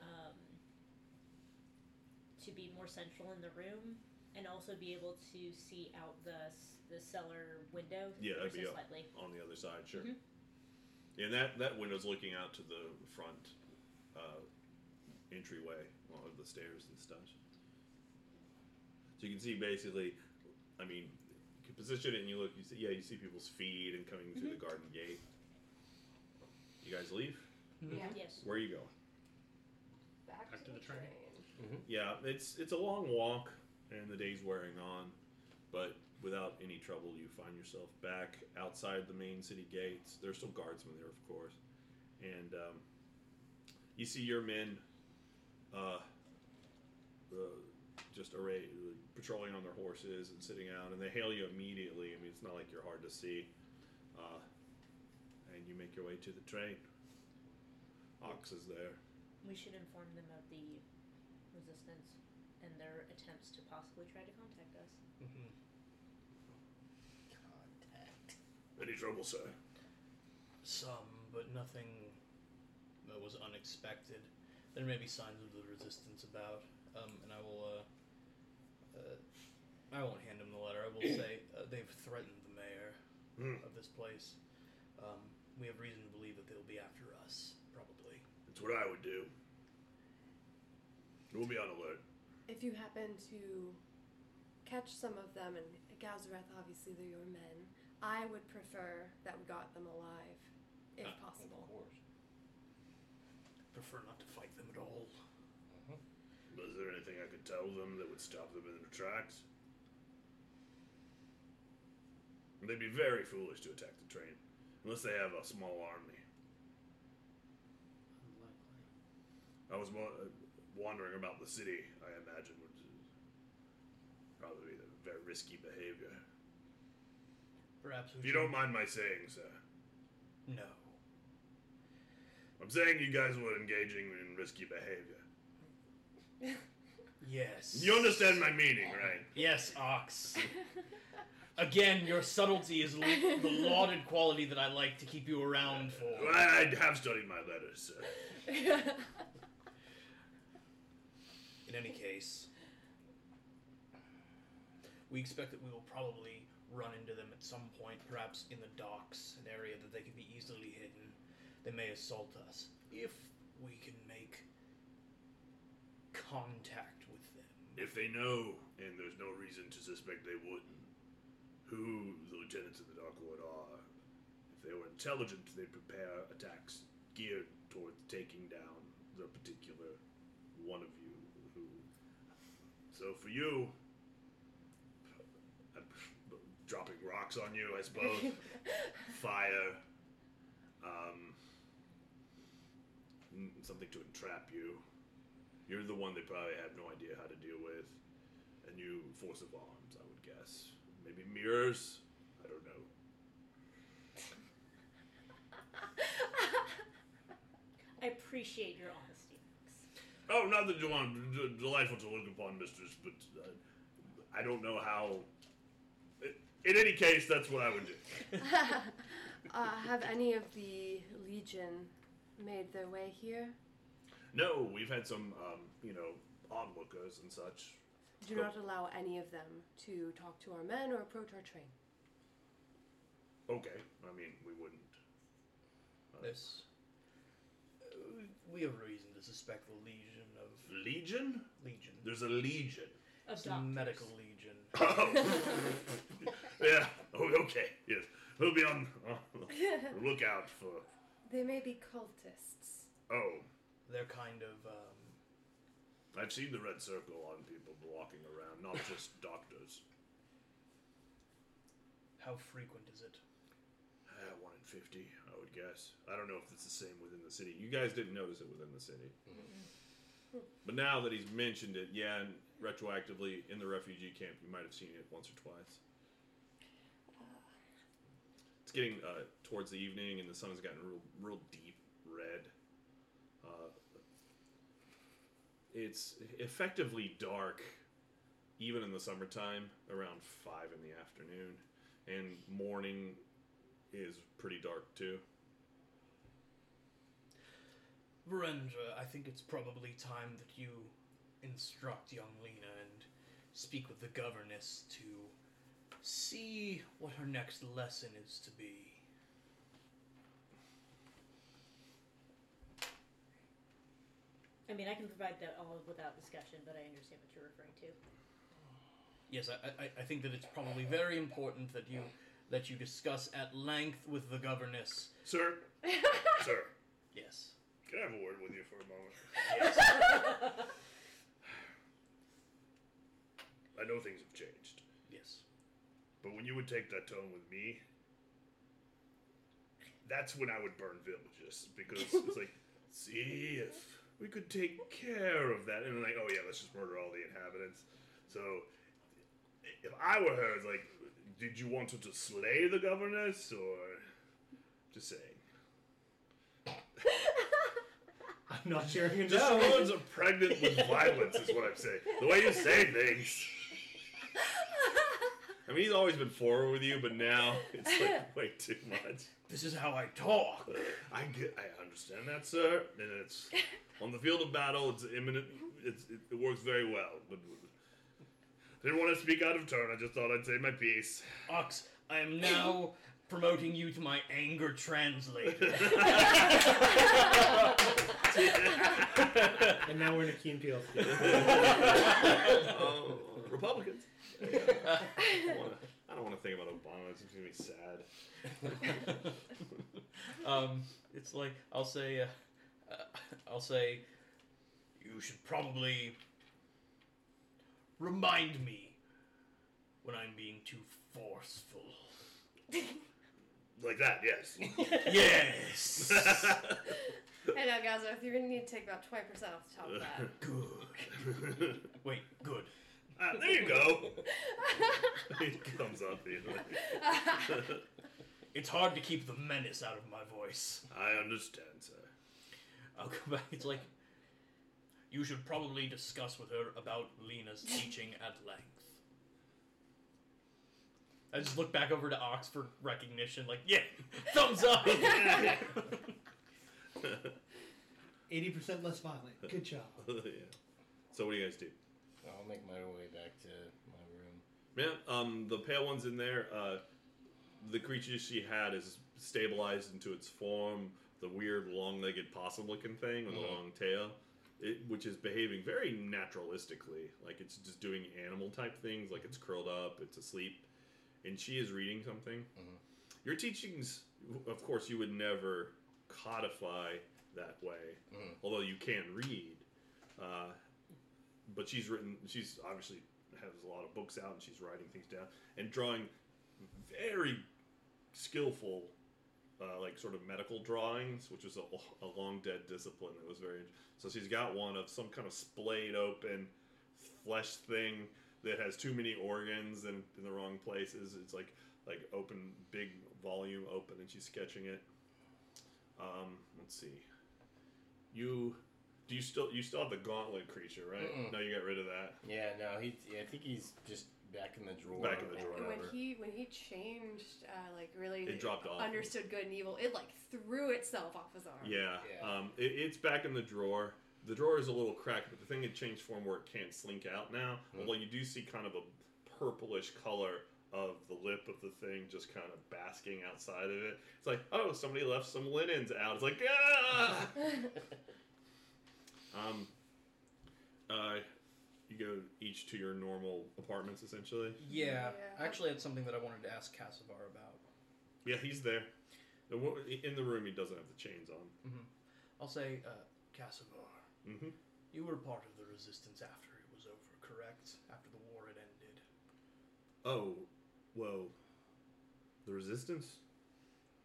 um, to be more central in the room, and also be able to see out the s- the cellar window. Yeah, that'd ever be up. slightly. on the other side, sure. Mhm. Yeah, and that that window's looking out to the front uh, entryway of the stairs and stuff. So you can see basically, I mean, you can position it and you look. You see, yeah, you see people's feet and coming through the mm-hmm. garden gate. You guys leave. Mm-hmm. Yeah. Yes. Where are you going? Back, Back to, to the the train. train. Mm-hmm. Yeah, it's it's a long walk, and the day's wearing on, but without any trouble, you find yourself back outside the main city gates. There's still guardsmen there, of course, and um, you see your men, uh, uh, just array patrolling on their horses and sitting out, and they hail you immediately. I mean, it's not like you're hard to see, uh, and you make your way to the train. Ox is there. We should inform them of the resistance and their attempts to possibly try to contact us. Mhm. Contact. Any trouble, sir? Some, but nothing that was unexpected. There may be signs of the resistance about, um, and I will. Uh, uh, I won't hand him the letter. I will say uh, they've threatened the mayor Hmm. of this place. Um, we have reason to believe that they'll be after us, probably. That's what I would do. We'll be on alert. If you happen to catch some of them, and Gazareth, obviously they're your men, I would prefer that we got them alive, if Uh, possible. Of course. Prefer not to fight them at all. Was there anything I could tell them that would stop them in their tracks? They'd be very foolish to attack the train, unless they have a small army. Unlikely. I was wa- uh, wandering about the city. I imagine would probably be a very risky behavior. Perhaps we If you should- don't mind my saying, sir, No. I'm saying you guys were engaging in risky behavior. Yes. You understand my meaning, right? Yes, Ox. Again, your subtlety is l- the lauded quality that I like to keep you around for. I, I have studied my letters, sir. In any case, we expect that we will probably run into them at some point, perhaps in the docks, an area that they can be easily hidden. They may assault us if we can make contact with them. If they know, and there's no reason to suspect they wouldn't, who the lieutenants in the Dark Lord are, if they were intelligent, they'd prepare attacks geared towards taking down the particular one of you. Who, so for you, dropping rocks on you, I suppose, fire, um, something to entrap you. You're the one they probably have no idea how to deal with. And you force of arms, I would guess. Maybe mirrors? I don't know. I appreciate your honesty, Max. Oh, not that you want delightful to look upon, mistress, but uh, I don't know how. In any case, that's what I would do. uh, have any of the Legion made their way here? No, we've had some, um, you know, onlookers and such. Do not allow any of them to talk to our men or approach our train. Okay, I mean, we wouldn't. Uh, This. uh, We have reason to suspect the Legion of. Legion? Legion. There's a legion. Of It's a doctors. medical legion. yeah. Oh, okay. Yes. We'll be on uh, the lookout for. They may be cultists. Oh, They're kind of. Um, I've seen the red circle on people walking around, not just doctors. how frequent is it? Uh, one in fifty, I would guess. I don't know if it's the same within the city. You guys didn't notice it within the city. But now that he's mentioned it, yeah, and retroactively in the refugee camp, you might have seen it once or twice. It's getting uh, towards the evening, and the sun has gotten real, real deep red. Uh, it's effectively dark, even in the summertime, around five in the afternoon, and morning is pretty dark too. Verendra, I think it's probably time that you instruct young Lena and speak with the governess to see what her next lesson is to be. I mean, I can provide that all without discussion, but I understand what you're referring to. Yes, I, I, I think that it's probably very important that you that you discuss at length with the governess. Sir, sir, Yes. can I have a word with you for moment? I know things have changed, Yes. but when you would take that tone with me, that's when I would burn villages because it's like, see if we could take care of that, and I'm like, oh yeah, let's just murder all the inhabitants. So if I were her, it's like, did you want her to slay the governess or just saying? I'm not sharing a Just no. words are pregnant with violence, is what I'm saying. The way you say things. I mean, he's always been forward with you, but now it's like way too much. This is how I talk. I get, I understand that, sir. And it's on the field of battle. It's imminent. It's, it, it works very well. But didn't want to speak out of turn. I just thought I'd say my piece. Ox, I am now promoting you to my anger translator. And now we're in a Keen PLC. oh, Republicans. I don't wanna- I don't want to think about Obama. It's gonna be sad. um, it's like I'll say, uh, uh, I'll say, you should probably remind me when I'm being too forceful. Like that, yes. yes. I know, Gazarth, you're gonna need to take about 20% off the top of that. Good. Wait. Good. Ah, there you go. it comes up easily. It's hard to keep the menace out of my voice. I understand, sir. I'll go back. It's like you should probably discuss with her about Lena's teaching at length. I just look back over to Ox for recognition, like, yeah, thumbs up. Eighty percent less violent. Good job. yeah. So what do you guys do? I'll make my way back to my room. Yeah, um, the pale one's in there. Uh, the creature she had is stabilized into its form. The weird, long-legged possum-looking thing with a Mhm. long tail, it, which is behaving very naturalistically, like it's just doing animal-type things, like it's curled up, it's asleep, and she is reading something. Mhm. Your teachings, of course, you would never codify that way, Mhm. although you can read. Uh, but she's written. She's obviously has a lot of books out, and she's writing things down and drawing very skillful, uh, like sort of medical drawings, which was a, a long dead discipline that was very. So she's got one of some kind of splayed open flesh thing that has too many organs and in the wrong places. It's like like open big volume open, and she's sketching it. Um, let's see. You do you still you still have the gauntlet creature, right? Mm-mm. No, you got rid of that. Yeah, no, he. Yeah, I think he's just back in the drawer. Back in the drawer. And when he when he changed, uh, like really It dropped off. understood good and evil, it like threw itself off his arm. Yeah. Yeah. Um, it, it's back in the drawer. The drawer is a little cracked, but the thing had changed form where it can't slink out now. Hmm. Although you do see kind of a purplish color of the lip of the thing just kind of basking outside of it. It's like, oh, somebody left some linens out. It's like, ah! um, uh, you go each to your normal apartments, essentially. Yeah, Yeah. I actually had something that I wanted to ask Casavar about. Yeah, he's there. In the room, he doesn't have the chains on. I'll say, uh, Casavar, hmm you were part of the resistance after it was over, correct? After the war had ended. Oh, well, the resistance.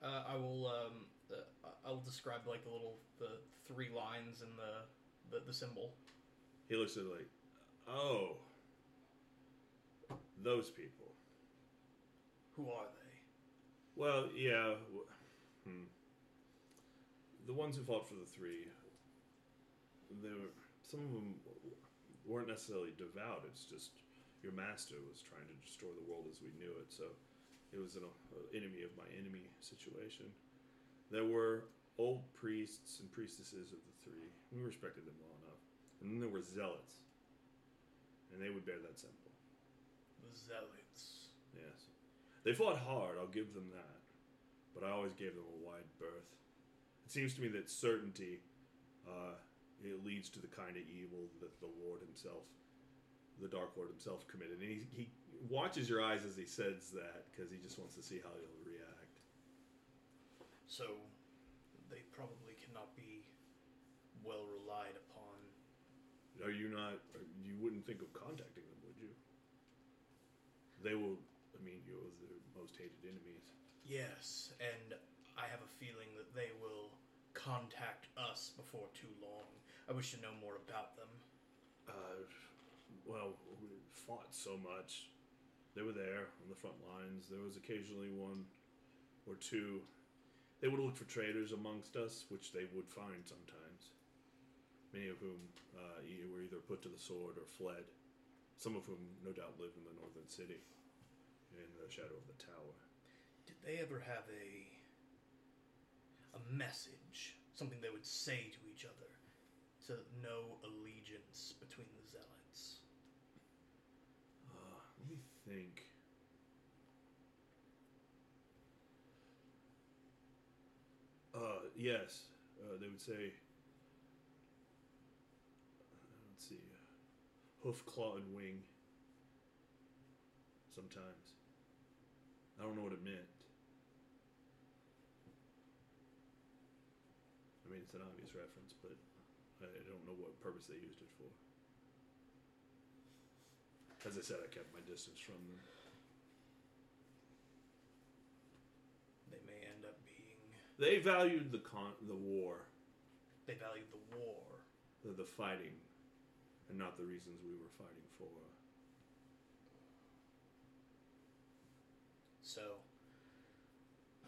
Uh, I will. Um, uh, I will describe like the little the three lines and the the, the symbol. He looks at it like, oh, those people. Who are they? Well, yeah. w- Hmm. The ones who fought for the three, they were some of them weren't necessarily devout. It's just your master was trying to destroy the world as we knew it. So it was an uh, enemy of my enemy situation. There were old priests and priestesses of the three. We respected them well enough, and then there were zealots, and they would bear that symbol. The zealots. Yes. They fought hard, I'll give them that. But I always gave them a wide berth. It seems to me that certainty uh, it leads to the kind of evil that the Lord himself, the Dark Lord himself, committed. And he, he watches your eyes as he says that because he just wants to see how you'll react. So they probably cannot be well relied upon. Are you not? You wouldn't think of contacting them, would you? They will. I mean, you're their most hated enemies. Yes, and I have a feeling that they will contact us before too long. I wish to know more about them. Uh, well, we fought so much. They were there on the front lines. There was occasionally one or two. They would look for traitors amongst us, which they would find sometimes. Many of whom uh, were either put to the sword or fled. Some of whom, no doubt, live in the northern city, in the shadow of the tower. Did they ever have a a message, something they would say to each other, to no allegiance between the zealots? Uh, let me think. Uh, yes, uh, they would say. Uh, let's see, hoof, claw, and wing. Sometimes. I don't know what it meant. I mean, it's an obvious reference, but I don't know what purpose they used it for. As I said, I kept my distance from them. They may end up being. They valued the con the war, They valued the war. the, the fighting, and not the reasons we were fighting for. So,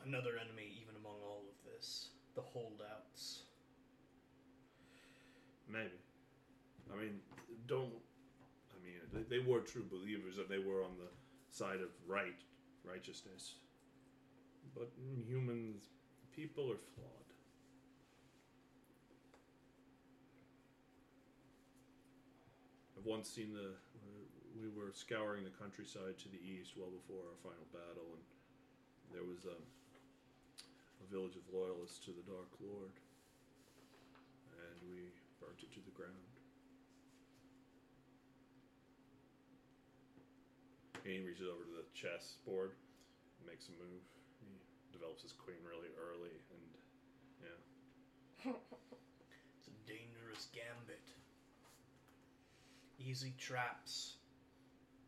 another enemy, even among all of this, the holdouts. Maybe. I mean, don't. They, they were true believers, and they were on the side of right, righteousness. But humans, people are flawed. I've once seen the. Uh, we were scouring the countryside to the east well before our final battle, and there was a, a village of loyalists to the Dark Lord, and we burnt it to the ground. And he reaches over to the chess board, makes a move. He develops his queen really early, and yeah. It's a dangerous gambit. Easy traps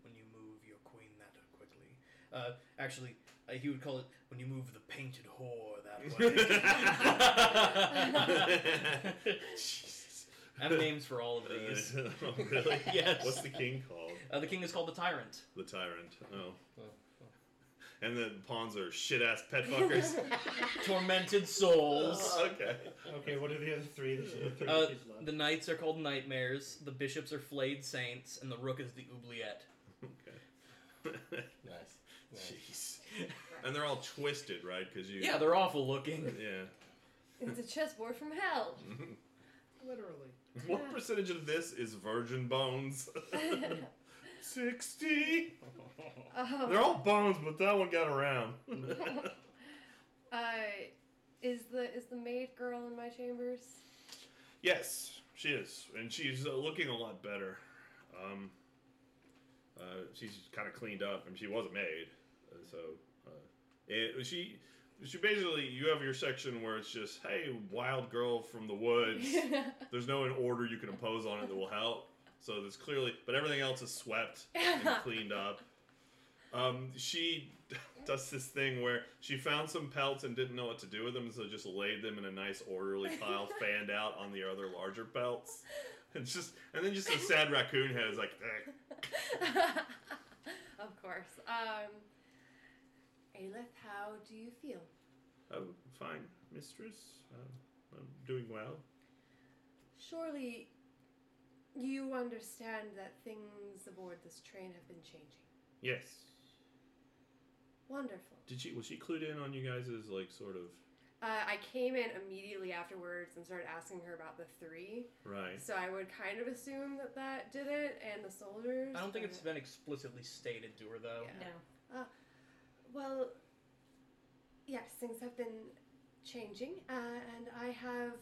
when you move your queen that quickly. Uh, actually, uh, he would call it when you move the painted whore that way. Jesus. I have names for all of these. Uh, oh, really? Yes. What's the king called? Uh, the king is called the tyrant. The tyrant. Oh. And the pawns are shit ass pet fuckers. Tormented souls. Oh, okay. Okay, what are the other three? There's only three Uh, the knights are called nightmares. The bishops are flayed saints, and the rook is the oubliette. Okay. Nice. nice. Jeez. And they're all twisted, right? Because you. Yeah, they're awful looking. Yeah. It's a chessboard from hell. Literally. What Yeah. percentage of this is virgin bones? Sixty. Oh. They're all bones, but that one got around. Uh, is the is the maid girl in my chambers? yes, she is, and she's uh, looking a lot better. Um, uh, she's kind of cleaned up, and she was a maid, uh, so uh, it, she. She basically, you have your section where it's just, hey, wild girl from the woods. There's no order you can impose on it that will help. So there's clearly, but everything else is swept and cleaned up. Um, she does this thing where she found some pelts and didn't know what to do with them, so just laid them in a nice orderly pile, fanned out on the other larger pelts. And just, and then just a sad raccoon head is like, eh. of course. Um, Aelith, how do you feel? Oh, fine, mistress. Uh, I'm doing well. Surely you understand that things aboard this train have been changing. Yes. Wonderful. Did she was she clued in on you guys' like sort of Uh, I came in immediately afterwards and started asking her about the three. right? So I would kind of assume that that did it, and the soldiers. I don't think it's been explicitly stated to her though. Yeah. No. Well, yes, things have been changing, uh, and I have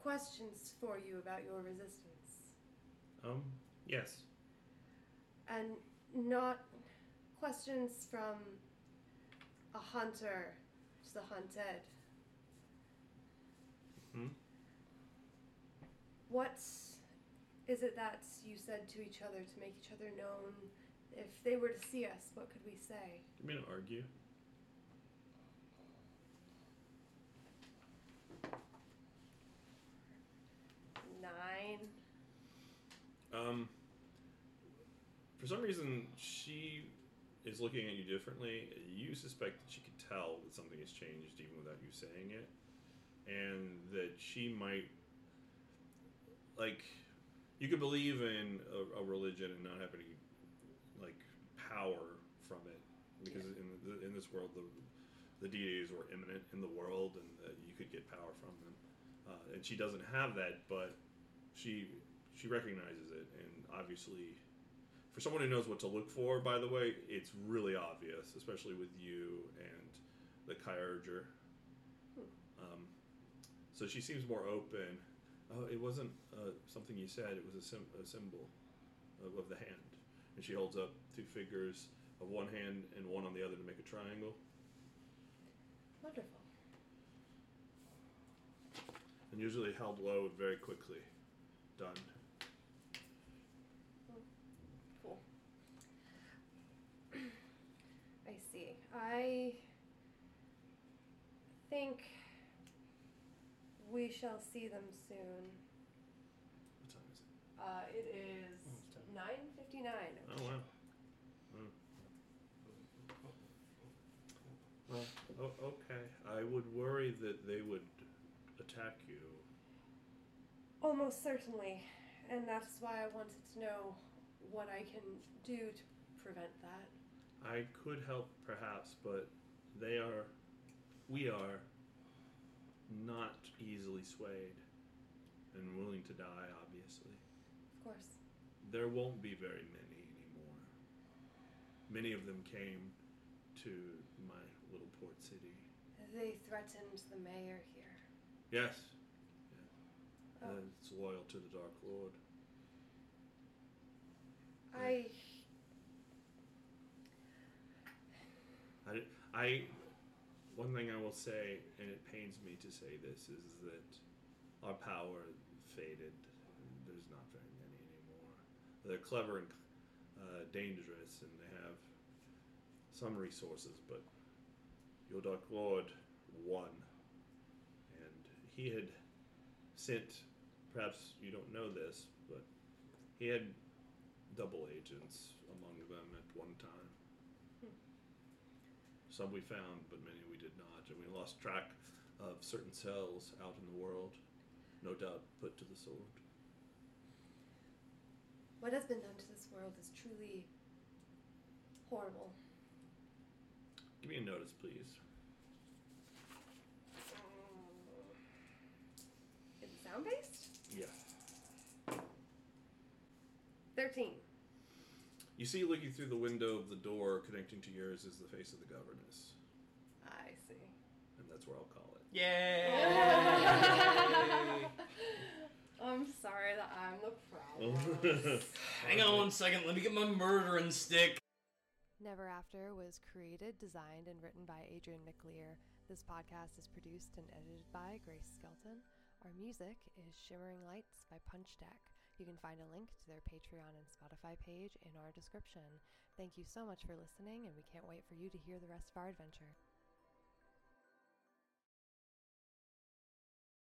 questions for you about your resistance. Um. Yes. And not questions from a hunter to the hunted. Hmm? What is it that you said to each other to make each other known? If they were to see us, what could we say? You mean argue? Nine. Um. For some reason, she is looking at you differently. You suspect that she could tell that something has changed even without you saying it, and that she might like. You could believe in a, a religion and not have any like power from it, because in the, in this world the the deities were imminent in the world, and that you could get power from them. Uh, and she doesn't have that, but she she recognizes it, and obviously, for someone who knows what to look for, by the way, it's really obvious, especially with you and the Kyurger. Um, so she seems more open. Oh, it wasn't uh, something you said; it was a, sim- a symbol of, of the hand, and she holds up two figures of one hand and one on the other to make a triangle. Wonderful. and usually held low very quickly. Done. Cool. I see. I think we shall see them soon. What time is it? Uh, it is Almost done. nine fifty nine. Oh wow. Oh. Well, oh, okay. I would worry that they would attack you. Almost certainly, and that's why I wanted to know what I can do to prevent that. I could help perhaps, but they are, we are not easily swayed and willing to die, obviously. Of course. There won't be very many anymore. Many of them came to my little port city. They threatened the mayor here. Yes. Oh. Uh, it's loyal to the Dark Lord. I I, I, one thing I will say, and it pains me to say this, is that our power faded. There's not very many anymore. They're clever and uh, dangerous, and they have some resources, but your Dark Lord won. And he had sent, perhaps you don't know this, but he had double agents among them at one time. Hmm. Some we found, but many we did not, and we lost track of certain cells out in the world, no doubt put to the sword. what has been done to this world is truly horrible. Give me a notice, please. Is it sound based? Thirteen. You see, looking through the window of the door connecting to yours is the face of the governess, I see. and that's where I'll call it. Yay! I'm sorry that I'm the problem. Hang on one second, let me get my murdering stick. Never After was created, designed, and written by Adrian McLear. This podcast is produced and edited by Grace Skelton. Our music is Shimmering Lights by Punch Deck. You can find a link to their Patreon and Spotify page in our description. Thank you so much for listening, and we can't wait for you to hear the rest of our adventure.